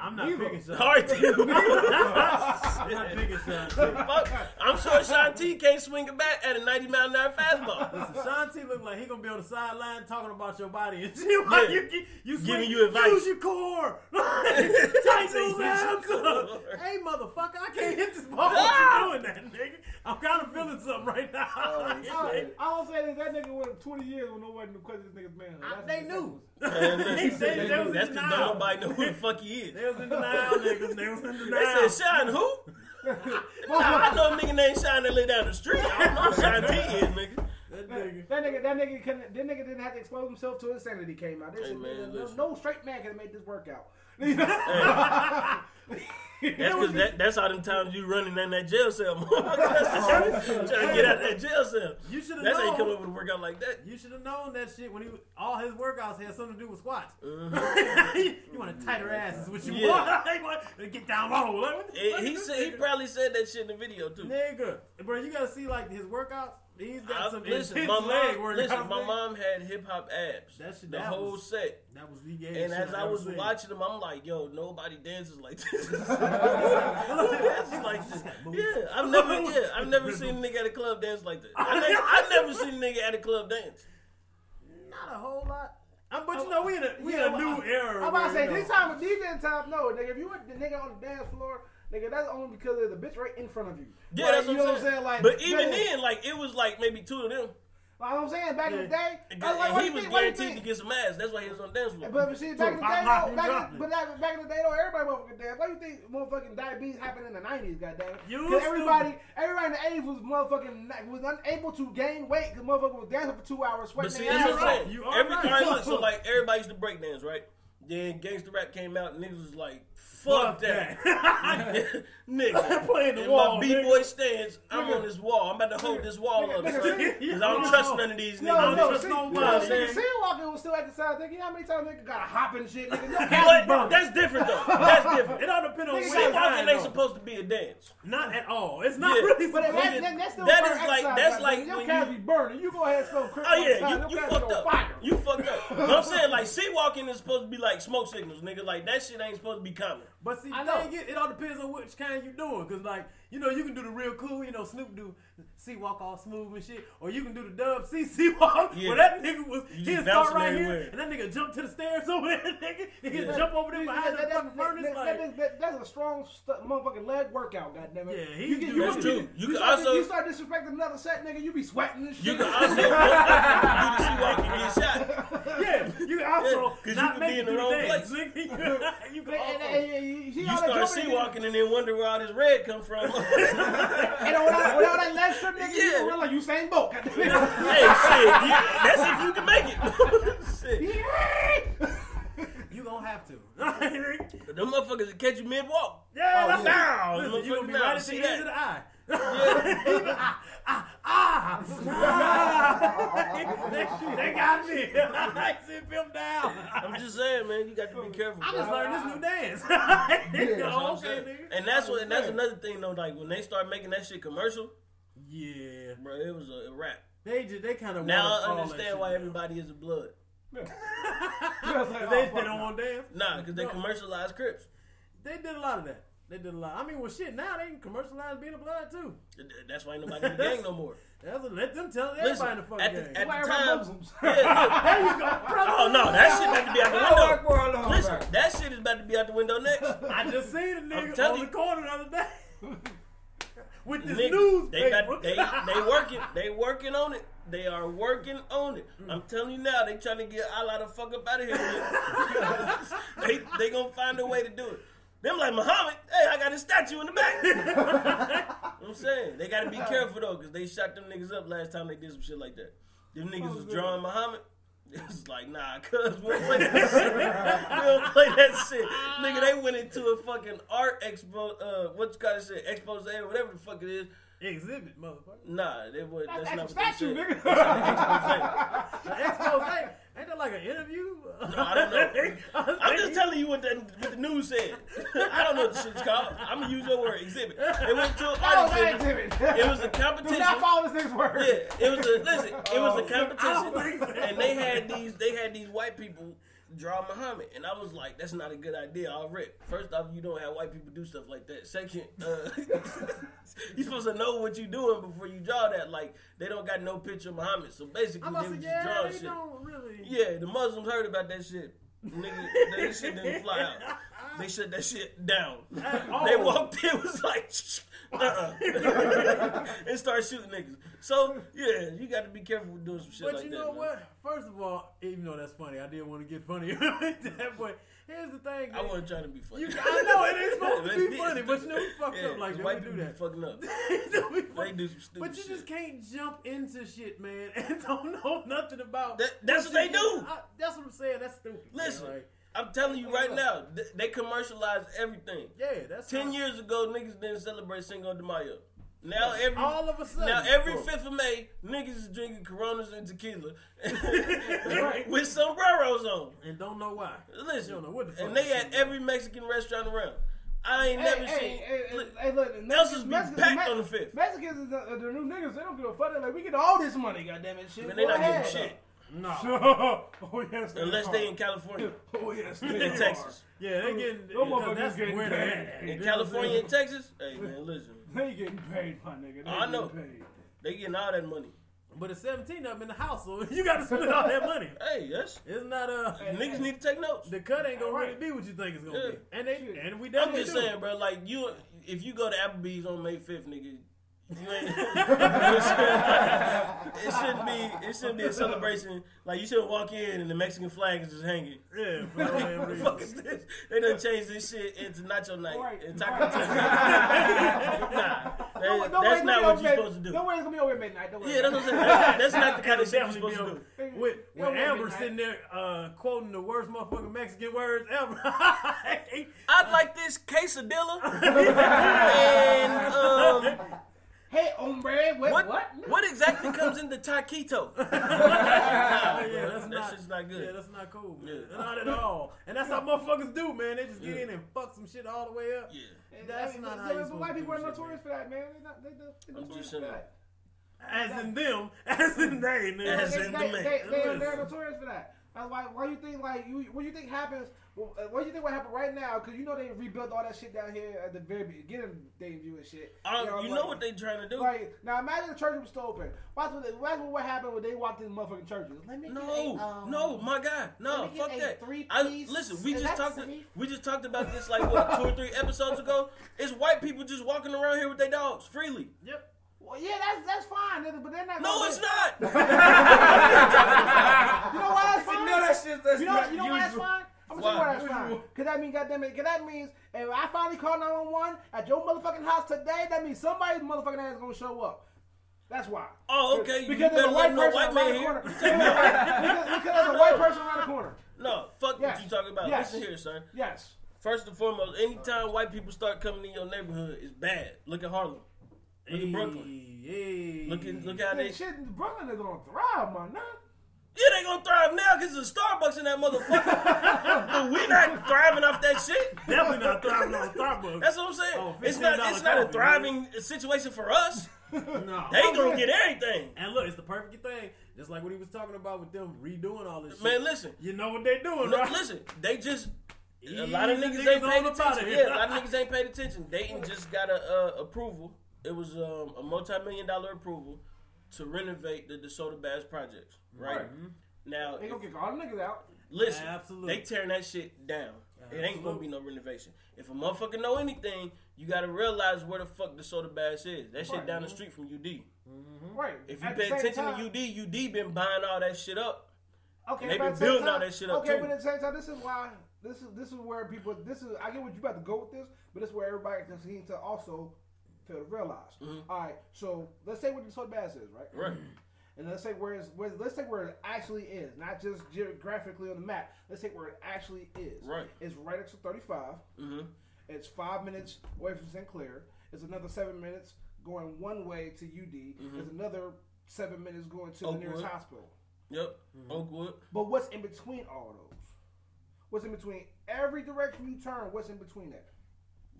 I'm not Neither. picking Shaun. All right, then. I'm not picking Shaun. Fuck. I'm sure Shaun T can't swing it back at a 90 mile an hour fastball. Listen, Shaun T look like he gonna be on the sideline talking about your body and shit. Like Yeah. you, you, you Giving swing- you advice. Use your core. Tighten those Use your abs core. up. Hey, motherfucker, I can't hit this ball. Ah! What you doing, that nigga? I'm kind of feeling something right now. I, all I'm saying is that nigga went 20 years with nobody knew question this nigga's man. I- they knew. Man, They listen, said they was That's in because denial. nobody know who the fuck he is. They was in denial, niggas. They was in They denial. said Shaun who? I know a nigga named Sean that lay down the street. I don't know who Shaun T is, nigga. That nigga. That nigga, that nigga, couldn't, that nigga didn't have to expose himself to insanity came out. They Hey, man, nigga, no, no straight man can make this work out. That's because that, that's all them times you running in that jail cell, motherfucker. trying to get out of that jail cell. You should have That's how you come known. up with a workout like that. You should have known that shit when he all his workouts had something to do with squats. Mm-hmm. you want a tighter ass is what you Yeah. want. you want to get down low. Like, the fuck And he said he probably said that shit in the video too. Nigga, bro, you gotta see like his workouts. He's got I- some listen, intense my leg mom, listen, my nigga. mom had hip hop abs. That shit- the that whole was- set. That was the gayest And as I ever was seen. watching them, I'm like, yo, nobody dances like this. Dances like this. Yeah, I've never, yeah, I've never seen a nigga at a club dance like that. I never, I've never seen a nigga at a club dance. Not a whole lot. Um, but you know, we in a we in a new era. I'm about to say, you know, this time, these damn time, no, nigga. If you want the nigga on the dance floor, nigga, that's only because there's a bitch right in front of you. Yeah, Like, that's what you know I'm saying. Like, but even yeah. then, like, it was like maybe two of them. like I'm saying, back in the day, And like, he was think- guaranteed to get some ass. That's why he was on the dance floor. But, but see, back in the day, though, back, in, but that, back in the day, though, everybody motherfucking dance. Why you think motherfucking diabetes happened in the '90s? Goddamn, You because stupid. everybody, everybody in the '80s was motherfucking was unable to gain weight because motherfucker was dancing for two hours, But sweating see, their that's ass what I'm off. saying. You are Every, right. all right, look, so like everybody used to break dance, right? Then gangster rap came out, and niggas was like, Fuck that. nigga. Playing the In wall, my b-boy stance, I'm on this wall. I'm about to hold this wall up, nigga, son. Because I don't trust none of these No, niggas. no, trust see, nobody, no, man. nigga, C walking was still at the side. Nigga, you know how many times nigga got to hop and shit? Nigga, no But that's different though. That's different. It all depends on Nigga, which got C walking ain't supposed to be a dance. Not at all. It's not Yeah. really. But that, supposed- that, that, that's still That like- exercise, that's goddamn. like your when calves you- be burning. You go ahead and smoke crip Oh yeah, outside, you, your you fucked up. You fucked up. I'm saying like C walking is supposed to be like smoke signals, nigga. Like that shit ain't supposed to be common. But see, the thing is, it all depends on which kind you doing. Cause like, you know, you can do the real cool, you know, Snoop do C walk all smooth and shit, or you can do the dub C C walk. Yeah. Where that nigga was, You he'd start right everywhere. here, and that nigga jump to the stairs over there, nigga. He Yeah. can jump over there behind That- the that- fucking that- furnace, that- like. that- that- That's a strong stu- motherfucking leg workout, goddammit. Yeah, he you do get, that. you, That's you, true. You, You can start, also- you start disrespecting another set, nigga. You be sweating and shit. You can also do the C walk and get shot. yeah, you can also Yeah, 'cause you not can make be it in the wrong place. nigga. you can also. and- and you see You all that start jumping C walking and then wonder where all this red come from. And without, without that left strip, nigga, you Yeah. gonna run like Usain Bolt. hey, shit, you, that's if you can make it. shit. You gonna have to. Them motherfuckers that catch you mid walk. yeah, Oh, that's yeah. Down. Listen, you gonna be Motherfucker, right at the See end of that? the eye. Yeah. Ah, ah, that shit, they got me. I sit him down. I'm just saying, man, you got to be careful. I just learned this new dance. That's what okay, nigga. And that's what, and that's another thing though. Like when they start making that shit commercial, Yeah, bro, it was a, a rap. they just they kind of Now I understand why everybody is a blood. That's like, they, oh, they fuck don't no. want to dance. Nah, because they No. commercialize Crips. They did a lot of that. They did a lot. I mean, well, shit. Now they can commercialize being a blood too. That's why ain't nobody in the gang no more. That's a, let them tell Listen, everybody in the fucking at the, game. at Why the everybody time, Muslims? yeah, there you go, brother. Oh no, that shit about to be out the window. Akbar Listen, Akbar. that shit is about to be out the window next. I just seen a I'm nigga telling on the you. corner the other day with this Nigga, news. they got they they working they working on it. They are working on it. Mm. I'm telling you now, they trying to get Allah the fuck up out of here. they they gonna find a way to do it. Them like Muhammad, hey, I got a statue in the back. I'm saying they gotta be careful though, cause they shot them niggas up last time they did some shit like that. Them niggas was drawing Muhammad. It's like nah, cuz we don't play that shit. We don't play that shit. Nigga, they went into a fucking art expo, uh, what's called shit, expose or whatever the fuck it is. Exhibit, motherfucker. Nah, they would. That's, That's not a what they statue, said. nigga. Expose, ain't that like an interview? No, I don't know. I'm just telling you what the, what the news said. I don't know what the shit's called. I'm gonna use your word. Exhibit. They went to an Oh, art that exhibit. exhibit. It was a Do competition. not follow this nigga's word. Yeah, it was a listen. It was a oh, I don't competition, think and they had these. They had these white people draw Muhammad, and I was like, "That's not a good idea." I'll rip. First off, you don't have white people do stuff like that. Second, uh, you supposed to know what you're doing before you draw that. Like they don't got no picture of Muhammad, so basically they about was say, just yeah, drawing they shit. don't really. Yeah, the Muslims heard about that shit. Nigga, that shit didn't fly out. They shut that shit down. They walked in, was like, uh-uh. and start shooting niggas. So, yeah, you got to be careful with doing some shit But like you that. know man. what? First of all, eh, even though that's funny, I didn't want to get funny like that. But here's the thing, I man. wasn't trying to be funny. You, I know it ain't supposed to be funny, but you know we fucked yeah, up like that. White do people be that. fucking up. They do some stupid But you shit. just can't jump into shit, man, and don't know nothing about. That- that's what you they do. I- that's what I'm saying. That's stupid. man, Listen, like, I'm telling you right now, they commercialize everything. yeah, that's Ten years ago, niggas didn't celebrate Cinco de Mayo. Now every All of a sudden, now every fifth of May, niggas is drinking Coronas and tequila Right. with sombreros on. and don't know why. Listen, don't know what the fuck and they at every Mexican restaurant around. I ain't Hey, never hey, seen. hey, look, hey, look, Nelson's be Mexicans- packed on the fifth. Mexicans is the, the new niggas. They don't give a fuck. They're like, we get all this money, goddamn it, shit. man, they Go not getting shit No. oh yes, unless are. they in California, Oh yes, they in are. Texas. Yeah, they getting. No because motherfuckers that's getting where paid. they at. In You know what I'm California saying? and Texas, hey man, listen, They getting paid, my nigga. They I know. Getting paid. they getting all that money. But it's 17 of them in the house, so you got to split all that money. Hey, that's It's not uh niggas need to take notes. the cut ain't gonna Right. really be what you think it's gonna Yeah. be, and they and we definitely. I'm just do. saying, bro. Like you, if you go to Applebee's on May fifth, nigga, you ain't. It shouldn't be. It shouldn't be a celebration. Like you shouldn't walk in and the Mexican flag is just hanging. Yeah, for no damn the fuck is this? They done changed this shit into nacho night Right. and taco Right. time. nah, Don't, that- don't that's not what you're be supposed to do. Don't worry, it's gonna be over at midnight. Don't worry. Yeah, that's what I'm saying. That's, that's not the kind of shit you're supposed to do. with, with Amber me sitting there uh, quoting the worst motherfucking Mexican words ever. I'd like this quesadilla. and um, Hey, hombre, what? what, What? what exactly comes into taquito? yeah, that's that not, shit's not good. Yeah, that's not cool, man. Yeah. Not at all. And that's how motherfuckers do, man. They just get in and fuck some shit all the way up. Yeah. That's I mean, not but- how you but supposed White to do people are shit, notorious for that, man. They not, they, they, they're I'm notorious just for saying. that. As in them, as in they, nigga. As in they, the man. They, they, are, they're notorious for that. That's why. Why you think like you? What you think happens? Well, uh, What do you think what happened right now? Because you know they rebuilt all that shit down here at the very beginning, debut and shit. Uh, know, you like- know what they trying to do? Like now, imagine the church was still open. Watch what, watch what happened when they walked in the motherfucking churches. Let me get No, a, um, no, my God, no, let me get fuck a that. three I, piece- listen, we is just talked. safe? We just talked about this like what two or three episodes ago. It's white people just walking around here with their dogs freely. Yep. Well, yeah, that's that's fine, but they're not. No, it's let- not. You know why that's fine? No, that shit, that's You know, not you know why that's fine? I'm gonna tell you why that's fine. Cause that means, goddamn it, cause that means if I finally call 911 at your motherfucking house today, that means somebody's motherfucking ass is gonna show up. That's why. Oh, okay. You Because there's a white person white around man the here. corner. because, there's a white person around the corner. No, fuck Yes. what you talking about. Yes. Listen here, sir. Yes. First and foremost, anytime white people start coming in your neighborhood, it's bad. Look at Harlem. Look at Brooklyn. Hey. Look at look how Hey, they. shit, Brooklyn is gonna thrive, man. Nah. Yeah, they gonna thrive now because there's a Starbucks in that motherfucker. but we not thriving off that shit. Definitely not thriving on Starbucks. That's what I'm saying. Oh, it's not. $15 It's not a thriving situation for us. no. They gonna get everything. And look, it's the perfect thing. Just like what he was talking about with them redoing all this shit. Man, listen. You know what they doing, No, right? listen, they just a lot of niggas niggas ain't paid attention. Yeah, a lot of niggas ain't paid attention. Dayton just got a uh, approval. It was um, a multi-million dollar approval to renovate the DeSoto Bass projects. Right, Right. Mm-hmm. now, They if- gonna kick all the niggas out. listen, Absolutely. they tearing that shit down. It ain't gonna be no renovation. If a motherfucker know anything, you gotta realize where the fuck DeSoto Bass is. That shit Right. down the street from UD. Mm-hmm. Right. If you At pay attention time- to UD, UD been buying all that shit up. Okay, And they but been at the same building all that shit up, Okay, too. but at the same time, this is why this is this is where people this is I get what you about to go with this, but this is where everybody just needs to also fail to realize. Mm-hmm. All right, so let's say what DeSoto Bass is, right? Right. And let's say where it's where let's say where it actually is, not just geographically on the map. Let's say where it actually is. Right. It's right next to 35. Mm-hmm. It's five minutes away from St. Clair. It's another seven minutes going one way to UD. It's another seven minutes going to the nearest Mm-hmm. Oakwood. hospital. Yep. Oakwood. But what's in between all those? What's in between every direction you turn? What's in between that?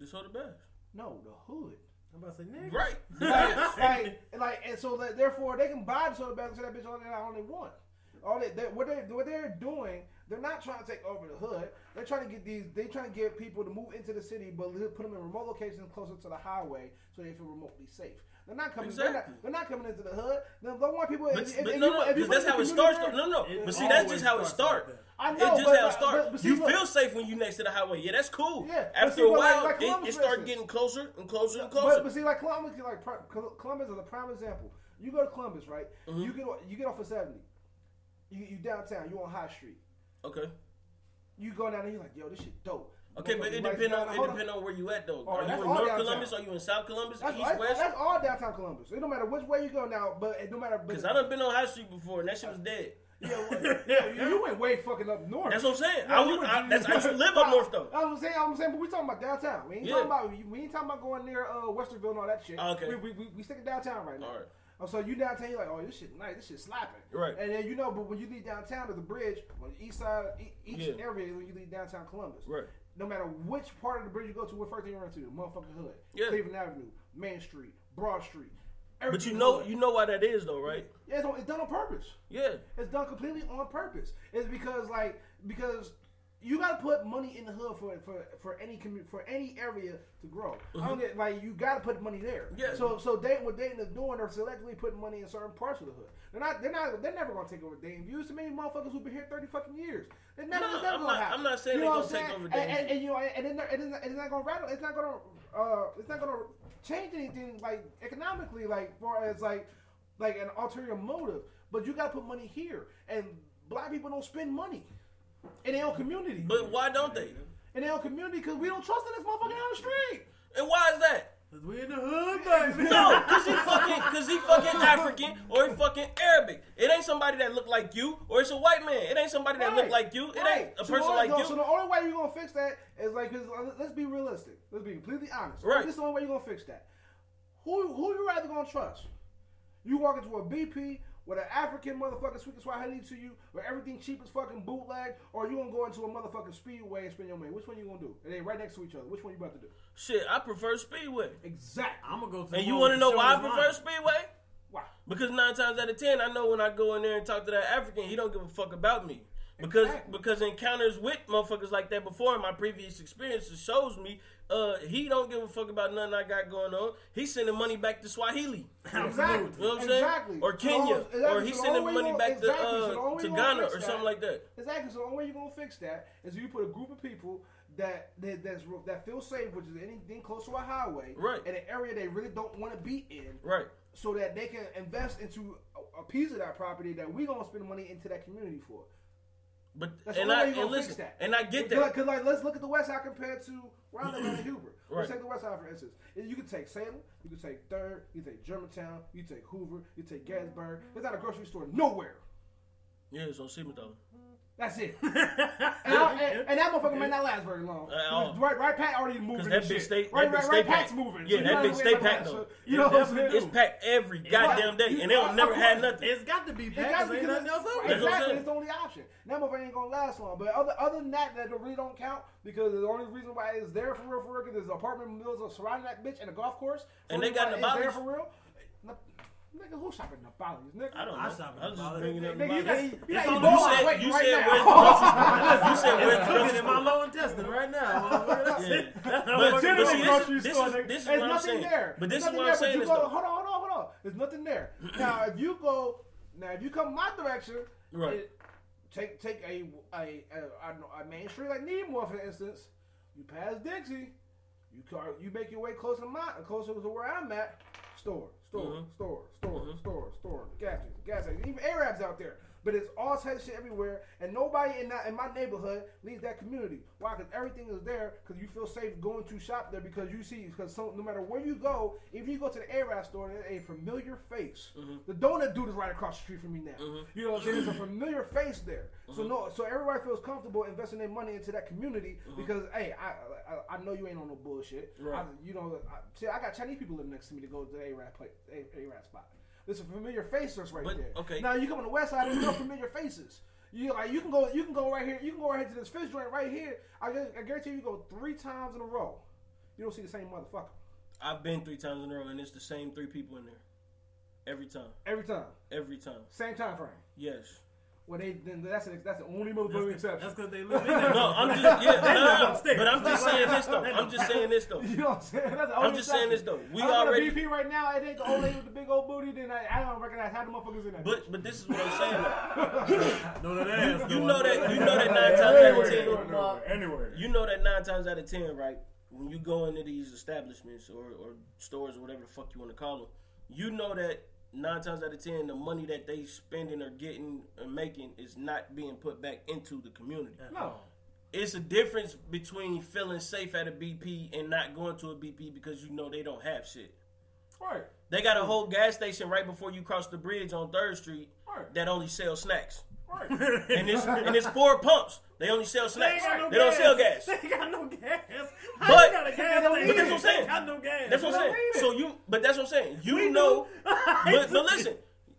DeSoto Bass. No, the hood. I'm about to say, nigga. Right. like, like, and so that, therefore they can buy the soda bags and say that bitch all they, all they want. All they, they what they what they're doing, they're not trying to take over the hood. They're trying to get these. They're trying to get people to move into the city, but put them in remote locations closer to the highway, so they feel remotely safe. They're not coming. They're, not, they're not coming into the hood. They don't want people. But, if- if but you no, no, if you because that's how it starts. though. No, no. It But see, that's just how it starts starts. like. I It's know, just but, how it but- starts. but see, you look- feel safe when you next to the highway. Yeah, that's cool. Yeah, After see, a but like- while, like it, it instance. getting closer and closer and closer. but see, like Columbus, like Columbus is a prime example. You go to Columbus, right? Mm-hmm. You get you get off of seventy. You you downtown. You on High Street. okay. You go down there. You're like, yo, this shit dope. Okay, but it depends on it depend on where you at though. Oh, Are you in North downtown. Columbus? Are you in South Columbus? That's, East that's, West? that's all downtown Columbus. It don't matter which way you go now, but it don't matter. Because I done been on High Street before and that shit was dead. Yeah, well, yeah, you went way fucking up north. That's what I'm saying. Yeah, I, was, went- I, that's, I used to live up north though. I was saying, I'm saying, but we talking about downtown. We ain't Yeah. talking about we ain't talking about going near uh, Westerville and all that shit. Okay. We we, we, we sticking downtown right now. All right. Oh, so you downtown, you're like, oh, this shit nice, this shit slapping. Right. And then you know, but when you leave downtown to the bridge, on the east side, e- each Yeah. area when you leave downtown Columbus. Right. No matter which part of the bridge you go to, what first thing you run to, the motherfucking hood. Yeah. Cleveland Avenue, Main Street, Broad Street. But you know hood. you know why that is though, right? yeah, it's, it's done on purpose. Yeah. It's done completely on purpose. It's because like because you gotta put money in the hood for for for any commu- for any area to grow. I don't get like you gotta put money there. Mm-hmm. Yeah. So so Dayton what Dayton is doing, they're selectively putting money in certain parts of the hood. They're not they're not they're never gonna take over Dayton. Views to many motherfuckers who've been here thirty fucking years. They're No, it's never I'm gonna not-. I'm not saying You they're know gonna what I'm take saying? over And, and, and, you know and they're- it's not, it's not gonna rattle. It's not gonna uh it's not gonna change anything like economically like far as like like an ulterior motive. But you gotta put money here, and black people don't spend money in their own community. But why don't they? in their own community because we don't trust in this motherfucker down the street. And why is that? Cause we in the hood, baby. No, cause he fucking, because he fucking African or he fucking Arabic. It ain't somebody that look like you, or it's a white man. It ain't somebody that look Right. like you. It ain't a So person the- like no, you. So the only way you're gonna fix that is like, 'cause, uh, let's be realistic. Let's be completely honest. Right. This is the only way you're gonna fix that. Who who you rather gonna trust? You walk into a BP with an African motherfucking sweet Swahili to you, where everything cheap as fucking bootleg, or you gonna go into a motherfucking speedway and spend your money? Which one you gonna do? And they right next to each other. Which one you about to do? Shit, I prefer Speedway. Exactly. I'm gonna go to. And you want to know why I prefer line. Speedway? Why? Because nine times out of ten, I know when I go in there and talk to that African, he don't give a fuck about me. Because Exactly. because encounters with motherfuckers like that before in my previous experiences shows me uh he don't give a fuck about nothing I got going on. He's sending money back to Swahili. Exactly. You know what I'm saying? Exactly. Or Kenya. So, exactly. Or he's So sending money gonna- back to exactly. So the uh way to Ghana or that- something like that. Exactly. So the only way you're gonna fix that is you put a group of people that that that's, that feel safe, which is anything close to a highway, Right. in an area they really don't want to be in, Right. so that they can invest into a, a piece of that property that we gonna spend money into that community for. But That's and I and listen that. and I get Because, that. Cause like, let's look at the West Side compared to live in Hubert. Right. Let's take the West Side for instance. You can take Salem, you can take Third, you can take Germantown, you can take Hoover, you can take mm-hmm. Gettysburg. There's not a grocery store nowhere. Yeah, it's on Siemens That's it. and, I, and, and that motherfucker may not last very long. At all. Right, right, Pat already moving. Because that and big shit. state, right, that right, state right. Pat's moving. Yeah, So that you big state what packed though. So, You know what I'm saying? It's packed every goddamn day, and they don't never had nothing. It's got to be It packed. got 'cause to because nothing else it's, over That's there. what I'm exactly, it's the only option. That motherfucker ain't gonna last long. But other other than that, that really don't count because the only reason why it's there for real, for real, because there's apartment buildings surrounding that bitch and a golf course. And they got it's there for real. Na- Nigga, who shopping Nabalis, nigga? I don't I know. shop at I was just Nabalis. bringing up Nigga, you Nabalis. got, you got on You said, you right said now. where's the grocery store? You said where's It's the cooking grocery in my low intestine right now. motherfucker. Yeah. That's But, what but I'm see, saying. this, grocery this, store, is, nigga. this is There's what I'm nothing saying. there. But this There's is what I'm there, saying but is go, though. Hold on, hold on, hold on. There's nothing there. now, if you go, now if you come my direction, Right. it- take take a a, a, a, a main street like Needmore, for instance. You pass Dixie, you car, you make your way closer to my closer to where I'm at. Store, store, Mhm. store, store, Mhm. store, store, gas station, gas station. Even Arabs out there. But it's all types of shit everywhere, and nobody in that in my neighborhood leaves that community. Why? Because everything is there. Because you feel safe going to shop there because you see. Because so, no matter where you go, if you go to the Arab store, there's a familiar face. Mhm. The donut dude is right across the street from me now. Mhm. You know what I'm saying? There's a familiar face there. So no, so everybody feels comfortable investing their money into that community because hey, I, I I know you ain't on no bullshit. Right. I, you know, I, see, I got Chinese people living next to me to go to the Arab place, A- spot. There's a familiar face that's right But, there. okay. Now you come on the west side, there's no familiar faces. You like you can go you can go right here. You can go right here to this fish joint right here. I, I guarantee you, you go three times in a row. You don't see the same motherfucker I've been three times in a row, and it's the same three people in there. Every time. every time, Every time. same time frame. Yes. Well, they then that's an, that's the only motherfucking exception. That's because they live in there. No, I'm just yeah, upstairs. but I'm just saying this though. I'm just saying this though. You know what I'm saying? That's the I'm just saying this though. We I already BP right now. It ain't the old lady with the big old booty. Then I, I don't recognize half the motherfuckers in that. but but this is what I'm saying though. No, that ass. You know that you know that nine times out of ten Anywhere. you know that nine times out of ten, right? When you go into these establishments or, or stores or whatever the fuck you want to call them, you know that nine times out of ten, the money that they spending or getting or making is not being put back into the community. no. It's a difference between feeling safe at a BP and not going to a BP because you know they don't have shit. Right. They got a whole gas station right before you cross the bridge on Third Street Right. that only sells snacks. Right. And it's and it's four pumps. They only sell snacks. got no They don't sell gas. They got no gas. But- gas They don't station? need it. That's what I'm saying. They got no gas. That's what I'm saying. So you, but that's what I'm saying. You We know, but, but listen,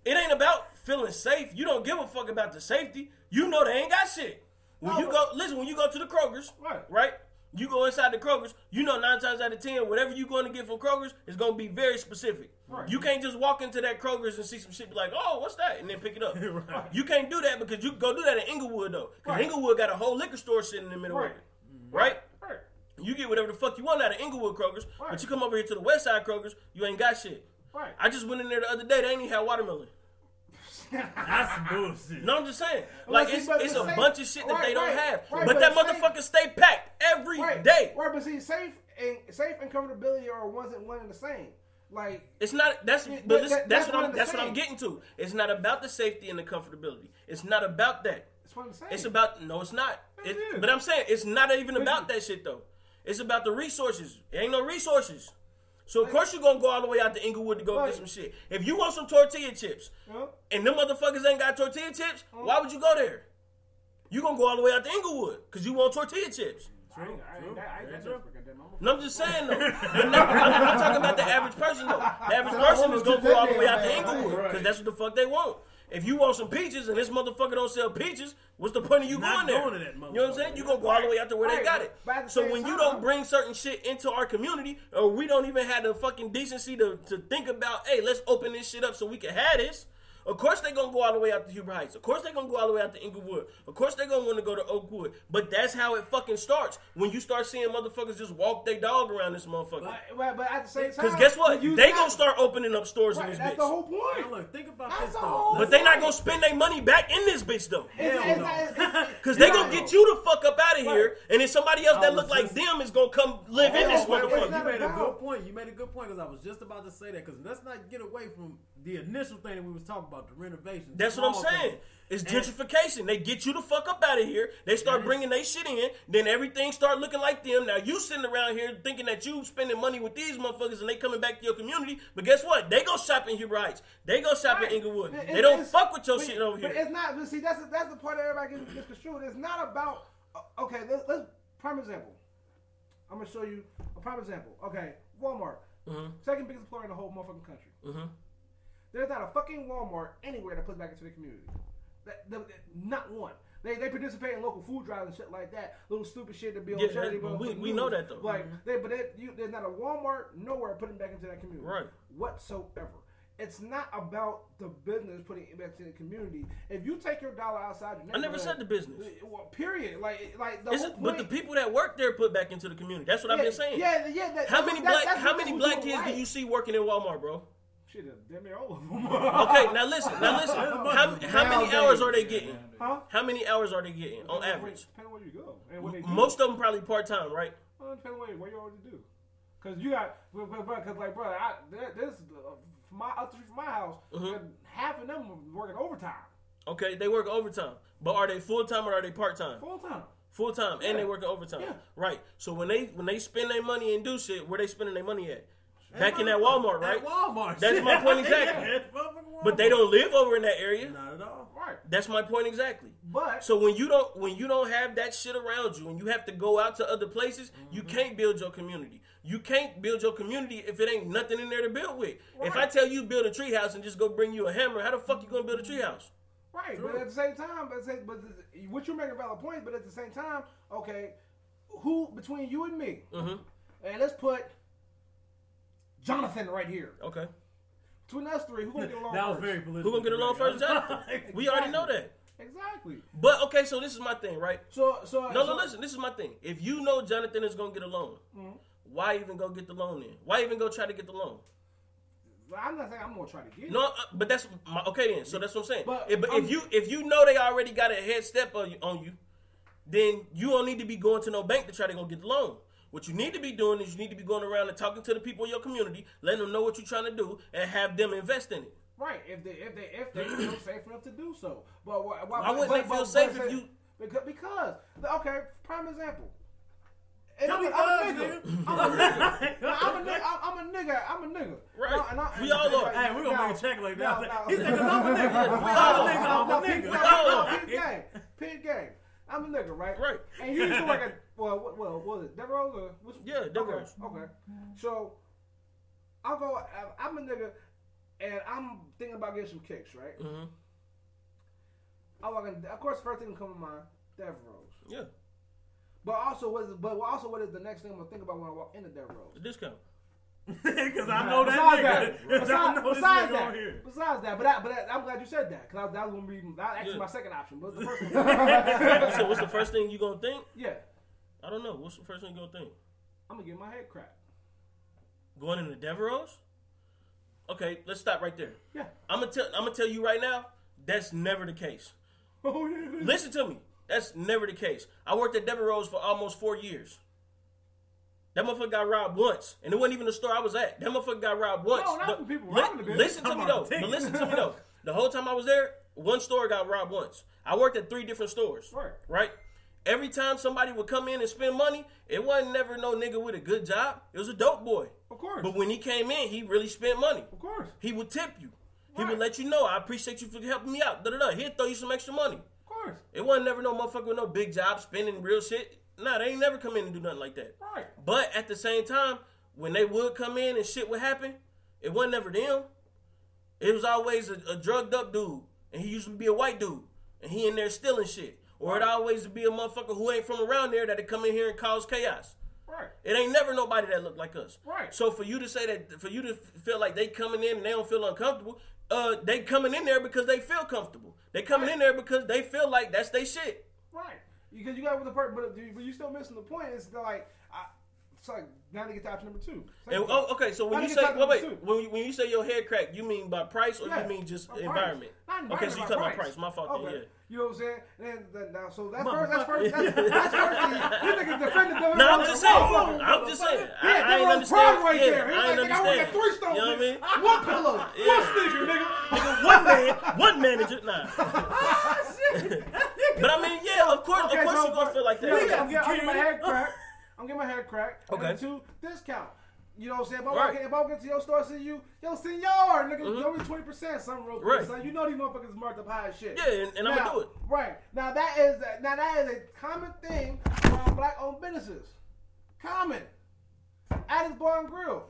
it ain't about feeling safe. You don't give a fuck about the safety. You know they ain't got shit. When No, you go, listen, when you go to the Kroger's, Right. right? You go inside the Kroger's, you know nine times out of ten, whatever you're going to get from Kroger's is going to be very specific. Right. You can't just walk into that Kroger's and see some shit be like, oh, what's that? And then pick it up. Right. You can't do that because you go do that in Englewood though. Because Right. Englewood got a whole liquor store sitting in the middle Right. of it. Right? Right. You get whatever the fuck you want out of Englewood Kroger's, but you come over here to the West Side Kroger's, you ain't got shit. Right. I just went in there the other day, they ain't even had watermelon. That's bullshit. No, I'm just saying. Well, Like, see, it's, it's a same- bunch of shit that right, they don't right, have. right, but but that same- motherfucker stay packed every day. Right. Right. But see, safe and safe and comfortability are wasn't one and the same. Like It's not. That's Yeah, but that- listen, that's, that's what what I'm. I'm That's what I'm getting to. It's not about the safety and the comfortability. It's not about that. it's one and the same. It's about no, it's not. It It- is. but I'm saying it's not even about that shit though. It's about the resources. It ain't no resources. So of course you're gonna go all the way out to Englewood to go Right. get some shit. If you want some tortilla chips Yeah. and them motherfuckers ain't got tortilla chips, why would you go there? You gonna go all the way out to Englewood because you want tortilla chips. I ain't- I ain't- I ain't- Very I true. ain't fucking that number. No, I'm just saying though. But no, I'm, I'm talking about the average person though. The average person is gonna go all the way out to Englewood because that's what the fuck they want. If you want some peaches and this motherfucker don't sell peaches, what's the point of you Not going there? going to that you know what I'm saying? motherfucker. You gonna go all the way out to where they got it. the So same when you don't bring certain shit into our community, or we don't even have the fucking decency to, to think about, hey, let's open this shit up so we can have this. Of course they're gonna go all the way out to Huber Heights. Of course they're gonna go all the way out to Englewood. Of course they're gonna want to go to Oakwood. But that's how it fucking starts. When you start seeing motherfuckers just walk their dog around this motherfucker. But, but, but at the same time, Because guess what? you They got- gonna start opening up stores Right, in this that's bitch. That's the whole Now, point. look, think about That's this though. But they not gonna spend their money back in this bitch though. Hell it's no. not- it's- it's- Cause they you gonna get you the fuck up out of here, and then somebody else I that was look like them is gonna come live in this but motherfucker. You made a good point. You made a good point because I was just about to say that. Because let's not get away from the initial thing that we was talking about, the renovation. That's what I'm saying. things. It's And- gentrification. They get you the fuck up out of here. They start bringing their shit in. Then everything start looking like them. Now you sitting around here thinking that you spending money with these motherfuckers and they coming back to your community. But guess what? They go shop in Heights. They go shop Right. in Englewood. It- They don't fuck with your but- shit over But here. it's not. But see, that's that's the part that everybody gets misconstrued. It's not about. Okay, let's, let's prime example. I'm gonna show you a prime example. Okay, Walmart, Mhm. second biggest employer in the whole motherfucking country. Mhm. There's not a fucking Walmart anywhere that puts back into the community. That, that- that- not one. They, they participate in local food drives and shit like that. Little stupid shit to be on Yeah, charity. that- but we- we know that, though. Like mm-hmm. they, but they, you, there's not a Walmart nowhere putting back into that community. Right. Whatsoever. It's not about the business putting it back to the community. If you take your dollar outside, your I never said the business. Eh, well, period. Like, like the whole it, but the people that work there put back into the community. That's what I've been saying. Yeah, yeah. That, How many what- black that- How many black kids right. do you see working in Walmart, bro? Shit, damn near all of them. Okay, now listen, now listen. How, how many hours are they getting? Huh? How many hours are they getting on average? Depending where you go and what they do. Most of them probably part time, right? Well, it depends where, where you already do. Cause you got, because like, brother, I, this uh, my up the street from my house, Mhm. half of them are working overtime, Okay, they work overtime, but are they full time or are they part time? full time. Full time, and they Yeah. working overtime, Yeah. right? So when they when they spend their money and do shit, where they spending their money at? Back in that Walmart, right? At Walmart. That's my point exactly. Yeah, But they don't live over in that area. Not at all. Right, That's my point exactly. but So when you don't when you don't have that shit around you and you have to go out to other places, you Mm-hmm. can't build your community. You can't build your community if it ain't nothing in there to build with. If I tell you build a treehouse and just go bring you a hammer, how the fuck you gonna build a treehouse? right, but at the same time, but, say, but the- what you're making valid point. But at the same time, okay, who between you and me, Mm-hmm. and let's put Jonathan right here. Okay. Between us three, who gonna get along That was first? very political. Who gonna get along first, Jonathan? We already know that. Exactly. But okay, so this is my thing, right? So, so No, so, no, listen. This is my thing. If you know Jonathan is gonna get a loan, Mm-hmm. why even go get the loan then? Why even go try to get the loan? I'm not saying I'm gonna try to get. it. No, uh, but that's my, okay then. So that's what I'm saying. But if, but if you if you know they already got a head step on you, on you, then you don't need to be going to no bank to try to go get the loan. What you need to be doing is you need to be going around and talking to the people in your community, letting them know what you're trying to do, and have them invest in it. Right, if they if they if they feel safe enough to do so. But why, why, Why wouldn't they feel safe if you- Because, because okay, prime example. And Tell I'm, me a, I'm a nigga. I'm a nigga. I'm a nigga. I'm, I'm a nigga. I'm a nigga. Right. Now, and I- We all are. Hey, we gonna now- make a check like that. now- He said, "Cause I'm a nigga. We all I'm a nigga. I'm a nigga." no, no, peep game. Peep game. I'm a nigga, right? Right. And you used to work at well, what, well, what was it Devereaux or which, Yeah, Devereaux. Okay, okay. So I'll go. I'm a nigga, and I'm thinking about getting some kicks, right? hmm I walk in. Of course, first thing that come to mind, Devereaux. Yeah, But also, what is but also what is the next thing I'm gonna think about when I walk into Devereaux? the discount. Because I know that besides nigga. that, 'Cause I besides, know besides that, besides that, but I, but I, I'm glad you said that because that was gonna be that actually Yeah. my second option. But the first one, so what's the first thing you gonna think? yeah, I don't know. What's the first thing you gonna think? I'm gonna get my head cracked. Going into Devereaux? Okay, let's stop right there. Yeah. I'm gonna tell. I'm gonna tell you right now. That's never the case. Oh yeah. Listen to me. That's never the case. I worked at Devereaux for almost four years. That motherfucker got robbed once, and it wasn't even the store I was at. That motherfucker got robbed once. No, not The- people li- robbing the business. Listen to me though. But listen to me though. The whole time I was there, one store got robbed once. I worked at three different stores. Right. Right. Every time somebody would come in and spend money, it wasn't never no nigga with a good job. It was a dope boy. Of course. But when he came in, he really spent money. of course. He would tip you. He would let you know, I appreciate you for helping me out. Da da da. He'd throw you some extra money. Of course. It wasn't never no motherfucker with no big job spending real shit. Nah, they ain't never come in and do nothing like that. Right. But at the same time, when they would come in and shit would happen, it wasn't never them. It was always a, a drugged up dude, and he used to be a white dude, and he in there stealing shit. Or it always be a motherfucker who ain't from around there that'd come in here and cause chaos. Right. It ain't never nobody that looked like us. Right. So for you to say that, for you to feel like they coming in and they don't feel uncomfortable, uh, they coming in there because they feel comfortable. They coming in there because they feel like that's their shit. Right. Because you got with the part, but but you still missing the point. It's like, I, it's like now they get to option number two. Same And, oh, okay, so when you say wait, wait, two. when you, when you say your head crack, you mean by price or Yeah, you mean just environment? Environment. Okay, so you talking about price. My fault. Okay. Then, yeah. You know what I'm saying? And then, now, so that's first. That's first. That's, that's first. You niggas defended them. No, I'm just saying. I'm just saying. I, Yeah, I ain't was understand. Right yeah, there. I ain't like, nigga, I understand. got three stones. You know what I mean? One pillow, one sneaker, nigga. Nigga, one man, one manager, nah. but I mean, yeah, of course, Okay, of course, so- you gonna feel like that. Yeah, Okay. I'm, getting, I'm getting my head cracked. I'm getting my head cracked. Okay. And two, discount. You know what I'm saying? If I, Right. walk in, if I walk into your store, see you, yo, senor, nigga, give me 20%, something real quick. Right. Son. You know these motherfuckers marked up high as shit. Yeah, and, and I'm Now- gonna do it. Right. Now that is a, now that is a common thing on black owned businesses. Common. Addis Bar and Grill.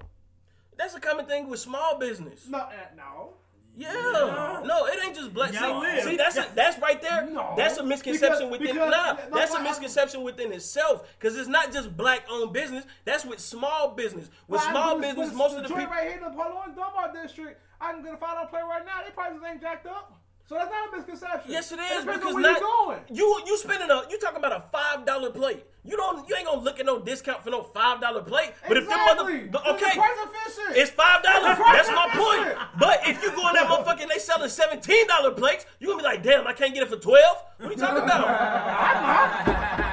That's a common thing with small business. No, uh, no. Yeah, no, it ain't just black. See, see, that's a, that's right there. No. That's a misconception Because- within. because- nah, no, that's a I- misconception within itself because it's not just black owned business. That's with small business. With Well, small business, most of the people. right here in the and Dunbar district, I'm going to five dollar play right now. They prices ain't jacked up. So that's not a misconception. Yes, it is because on not where you going. you you spending a you talking about a five dollar plate. You don't you ain't gonna look at no discount for no five dollar plate. But if them Exactly. mother okay, the it's five dollars. That's my efficient. point. But if you go in that motherfucker and they selling seventeen dollar plates, you gonna be like, damn, I can't get it for twelve. What are you talking about?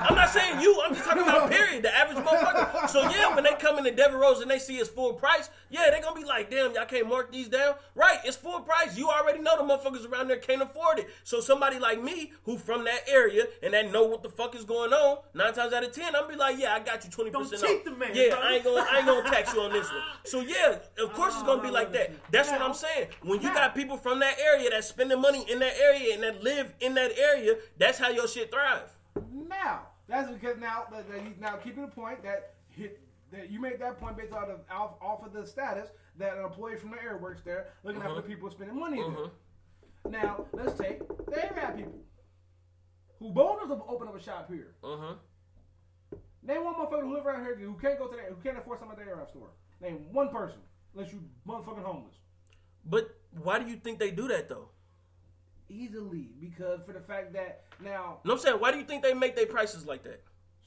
I'm not saying you. I'm just talking about period. The average motherfucker. So yeah, when they come into Devereaux and they see it's full price, yeah, they're gonna be like, damn, y'all can't mark these down. Right, it's full price. You already know the motherfuckers around there can't afford it. So somebody like me, who from that area and that know what the fuck is going on, nine times out of ten, I'm be like, yeah, I got you twenty percent Don't off. cheat the man, yeah, brother. I ain't gonna, I ain't gonna tax you on this one. So yeah, of course it's gonna be like that. That's what I'm saying. When you got people from that area that's spending money in that area and that live in that area, that's how your shit thrive. Now, that's because now that, that he's now keeping the point that hit, that you made that point based off of off, off of the status that an employee from the air works there, looking Uh-huh. after people spending money in there. Now, let's take the Arab people who bold enough to open up a shop here. Uh-huh. Name one motherfucker who live around here who can't go to the who can't afford something at the Arab store. Name one person, unless you motherfucking homeless. But why do you think they do that though? Easily, because for the fact that now, No, I'm saying, why do you think they make their prices like that?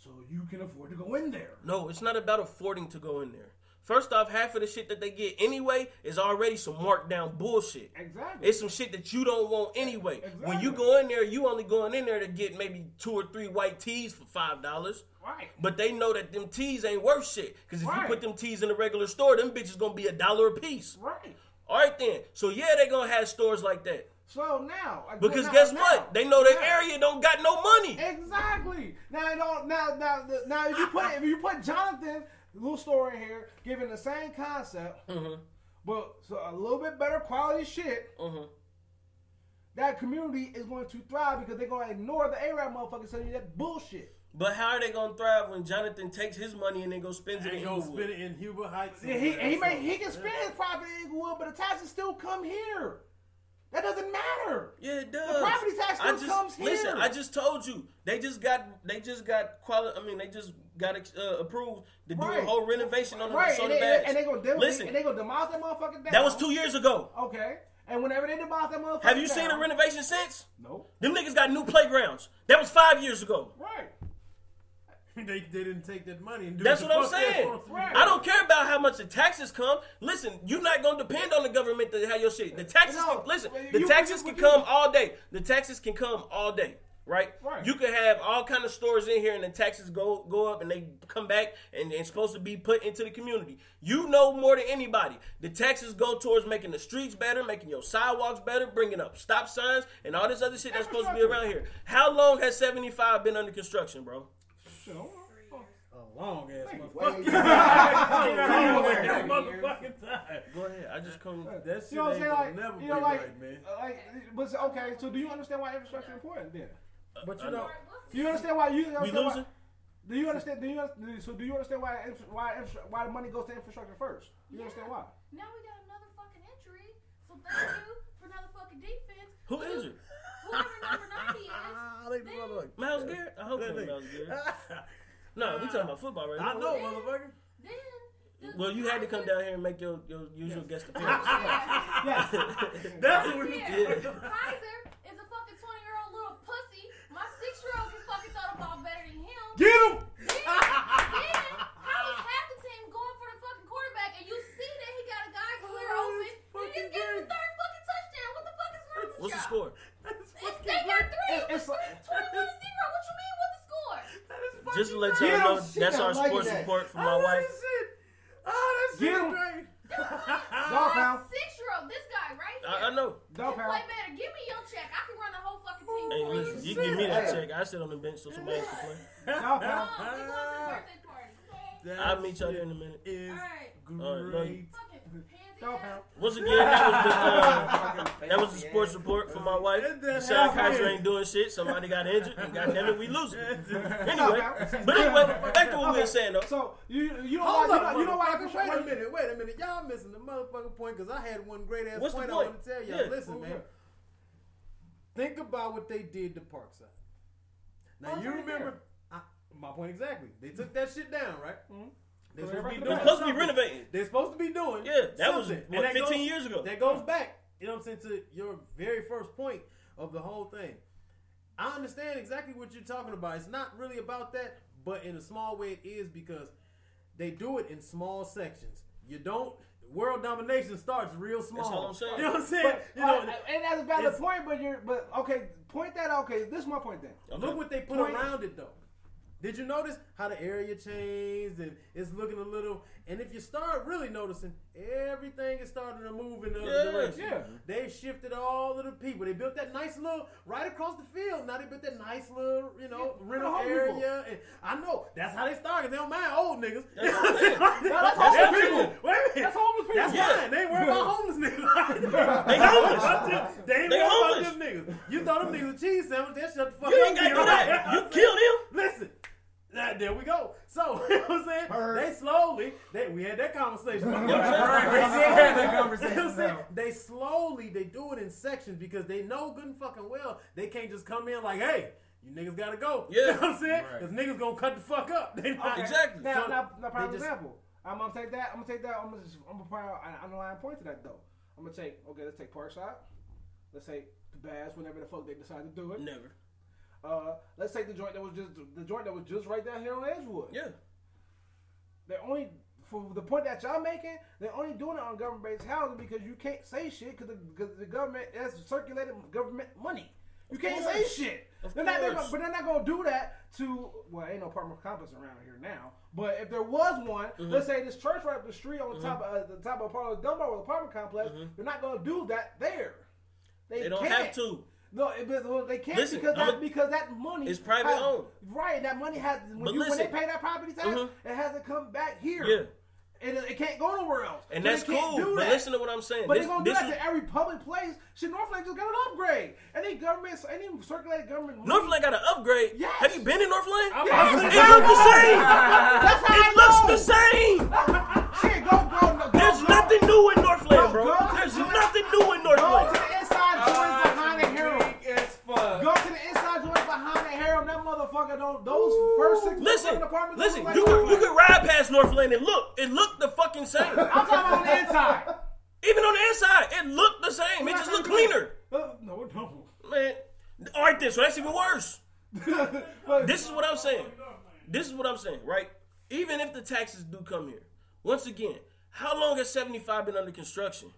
so you can afford to go in there. No, it's not about affording to go in there. First off, half of the shit that they get anyway is already some markdown bullshit. Exactly. It's some shit that you don't want anyway. Exactly. When you go in there, you only going in there to get maybe two or three white tees for five dollars. right. But they know that them tees ain't worth shit. Because if you put them tees in a regular store, them bitches gonna be a dollar a piece. Right. All right then. So yeah, they gonna have stores like that. So now, Because now- guess now- what? They know the now- area don't got no money. Exactly. Now, you know, now, now, now, if you put if you put Jonathan, little story in here, giving the same concept, Mhm. but so a little bit better quality shit, Mhm. that community is going to thrive because they're going to ignore the Arab motherfuckers telling you that bullshit. But how are they gonna thrive when Jonathan takes his money and then go spends it in go Englewood? spend it in Huber Heights. Yeah, he he may he can spend his profit in Englewood, but the taxes still come here. That doesn't matter. Yeah, it does. The property tax I still just comes listen. I just told you they just got they just got quali- I mean, they just got uh, approved to do Right. a whole renovation on the Right, soda and they, bags. and they gonna listen. and they gonna demolish that motherfucker down. that was two years ago. Okay, and whenever they demolish that motherfucker, Have you seen a renovation since? Nope. Them niggas got new playgrounds. That was five years ago. Right. They, they didn't take that money and do That's the what I'm saying. supposed to be Right. I don't care about how much the taxes come. Listen, you're not gonna depend on the government to have your shit. The taxes No, can listen. but The taxes you- can you- come all day. The taxes can come all day. Right? Right. You could have all kind of stores in here and the taxes go go up and they come back and it's supposed to be put into the community. You know more than anybody. The taxes go towards making the streets better, making your sidewalks better, bringing up stop signs and all this other shit that's supposed to be around here. How long has 75 been under construction, bro? Shit, a long ass motherfucker. too long long. ass motherfucking time. Go ahead. I just come. That shit You know what I'm saying? Like, never you know, be like, right, man. uh, like, but okay. So, do you understand why infrastructure is important? Then, But I you know. know, do you understand why you? We understand why- losing? Do you understand? Do you un- so? Do you understand why why why the money goes to infrastructure first? You understand why? Now we got another fucking injury. So thank you for another fucking defense. Who is it? Who injured? Whoever number 90 is. They Then- motherfucker. Myles Garrett? I hope That it's nigga. Myles Garrett. No, we talking about football right now. I know, motherfucker. Then. the Well, you had to come down here and make your, your usual guest appearance. Yes. That's what we Yeah. Yeah. Kaiser is a fucking 20 year old little pussy. My six year old can fucking throw the ball better than him. Get him! Then, then, how is half the team going for the fucking quarterback and you see that he got a guy clear Oh, open it's and he just gave him the third fucking touchdown? What the fuck is wrong with What's the y'all? score? It's, they got three. It's- it's like- 21 to 0. What you mean? What the score? Just to let Get y'all know. Oh, shit, that's I'm our liking sports that. report from my wife. Oh, that's Get him. great. Dog pound. Six year old, this guy right here. I, I know. Dog You pound. play better. Give me your check. I can run the whole fucking team Hey, for listen, you. you give me that check. I sit on the bench so somebody else can play. Dog No, pound. we going to the birthday party. That I'll meet y'all shit there in a minute. Is Alright. All right, love you. great. Fucking pansy Dog ass. pound. Once again, that was the uh, that was the sports report from my wife. Deshaun Kaiser ain't doing shit. Somebody got injured, and goddamn it, we losing. Anyway, but anyway, back to what we were saying though. So you you know Hold why up, you know, you why motherfucker. infrastructure? Wait a minute, wait a minute. Y'all missing the motherfucking point because I had one great ass point, I want to tell y'all. Yeah. Listen, man. Think about what they did to Parkside. Now you remember I, my point exactly. They took that shit down, right? Mhm. They're supposed, to be It doing was supposed to be renovating. They're supposed to be doing. Yeah, that was something. what that 15 goes- years ago. That goes back, you know what I'm saying, to your very first point of the whole thing. I understand exactly what you're talking about. It's not really about that, but in a small way it is because they do it in small sections. You don't world domination starts real small. all I'm saying. You know what I'm saying? But, you know, uh, and that's a valid point, but you're but okay, point that out. Okay, this is my point then. Okay. Look what they put Point- around it though. Did you notice how the area changed and it's looking a little? And if you start really noticing, everything is starting to move in the other Yeah. direction. Yeah. They shifted all of the people. They built that nice little right across the field. Now they built that nice little, you know, Yeah, rental area. And I know that's how they started. They don't mind old niggas. That's what I'm saying. that's That's homeless people. Wait a minute. That's homeless people. That's Yeah. fine. They ain't worried about homeless niggas. They homeless. They ain't worried homeless. about them niggas. You thought them niggas a cheese sandwich? They shut the fuck You up. ain't gotta do that. You killed him. Listen. That, there we go. So, you know what I'm saying? Heard. They slowly, they, we had that conversation. Right, We right. did have that You know conversation, what I'm saying? They slowly, they do it in sections because they know good and fucking well they can't just come in like, hey, you niggas gotta go. Yeah. You know what I'm saying? Right. Because niggas gonna cut the fuck up. They not, Exactly. Now, So, now, now, prime they just- example. I'm gonna take that. I'm gonna take that. I'm gonna, just, I'm gonna point out an underlying point to that though. I'm gonna take. Okay, let's take Parkside. Let's take the Bass whenever the fuck they decide to do it. Never. Uh, let's take the joint that was just the joint that was just right down here on Edgewood. Yeah. They're only for the point that y'all making. They're only doing it on government-based housing because you can't say shit because the, the government has circulated government money. You can't say shit. Of They're not, they're course. but they're not gonna do that to. Well, ain't no apartment complex around here now. But if there was one, Mm-hmm. let's say this church right up the street on the top of uh, the top of part of the Dunbar apartment complex, they're not gonna do that there. Mm-hmm. They don't can't. have to. No, but- well, they can't Listen, because I'm that a- because that money is private has- owned. Right, that money has when, But you, when they pay that property tax, Mhm. it has to come back here. Yeah. and it, it can't go nowhere else. And So that's cool. do But that. listen to what I'm saying. But this, they're gonna this do that is, to every public place. Shit, Northland just got an upgrade. Any government, any circulated government. money- Northland got an upgrade. Yes. Have you been in Northland? I'm Yes. about to It looks the same. That's how It I looks know. the same. Shit, go, go, go. There's go, nothing new in Northland, bro. go- There's go- nothing new in Northland. the inside joints behind the harem. as fuck. Go to the inside joints behind the harem. Don't. Those first six Listen, apartments. listen. look You like could you could ride past Northland and look. It looked the fucking same. I'm talking about on the inside. Even on the inside, it looked the same. It just looked cleaner. Uh, no, don't. Man, all right then. So that's even worse. This is what I'm saying. This is what I'm saying, right? Even if the taxes do come here, once again, how long has 75 been under construction?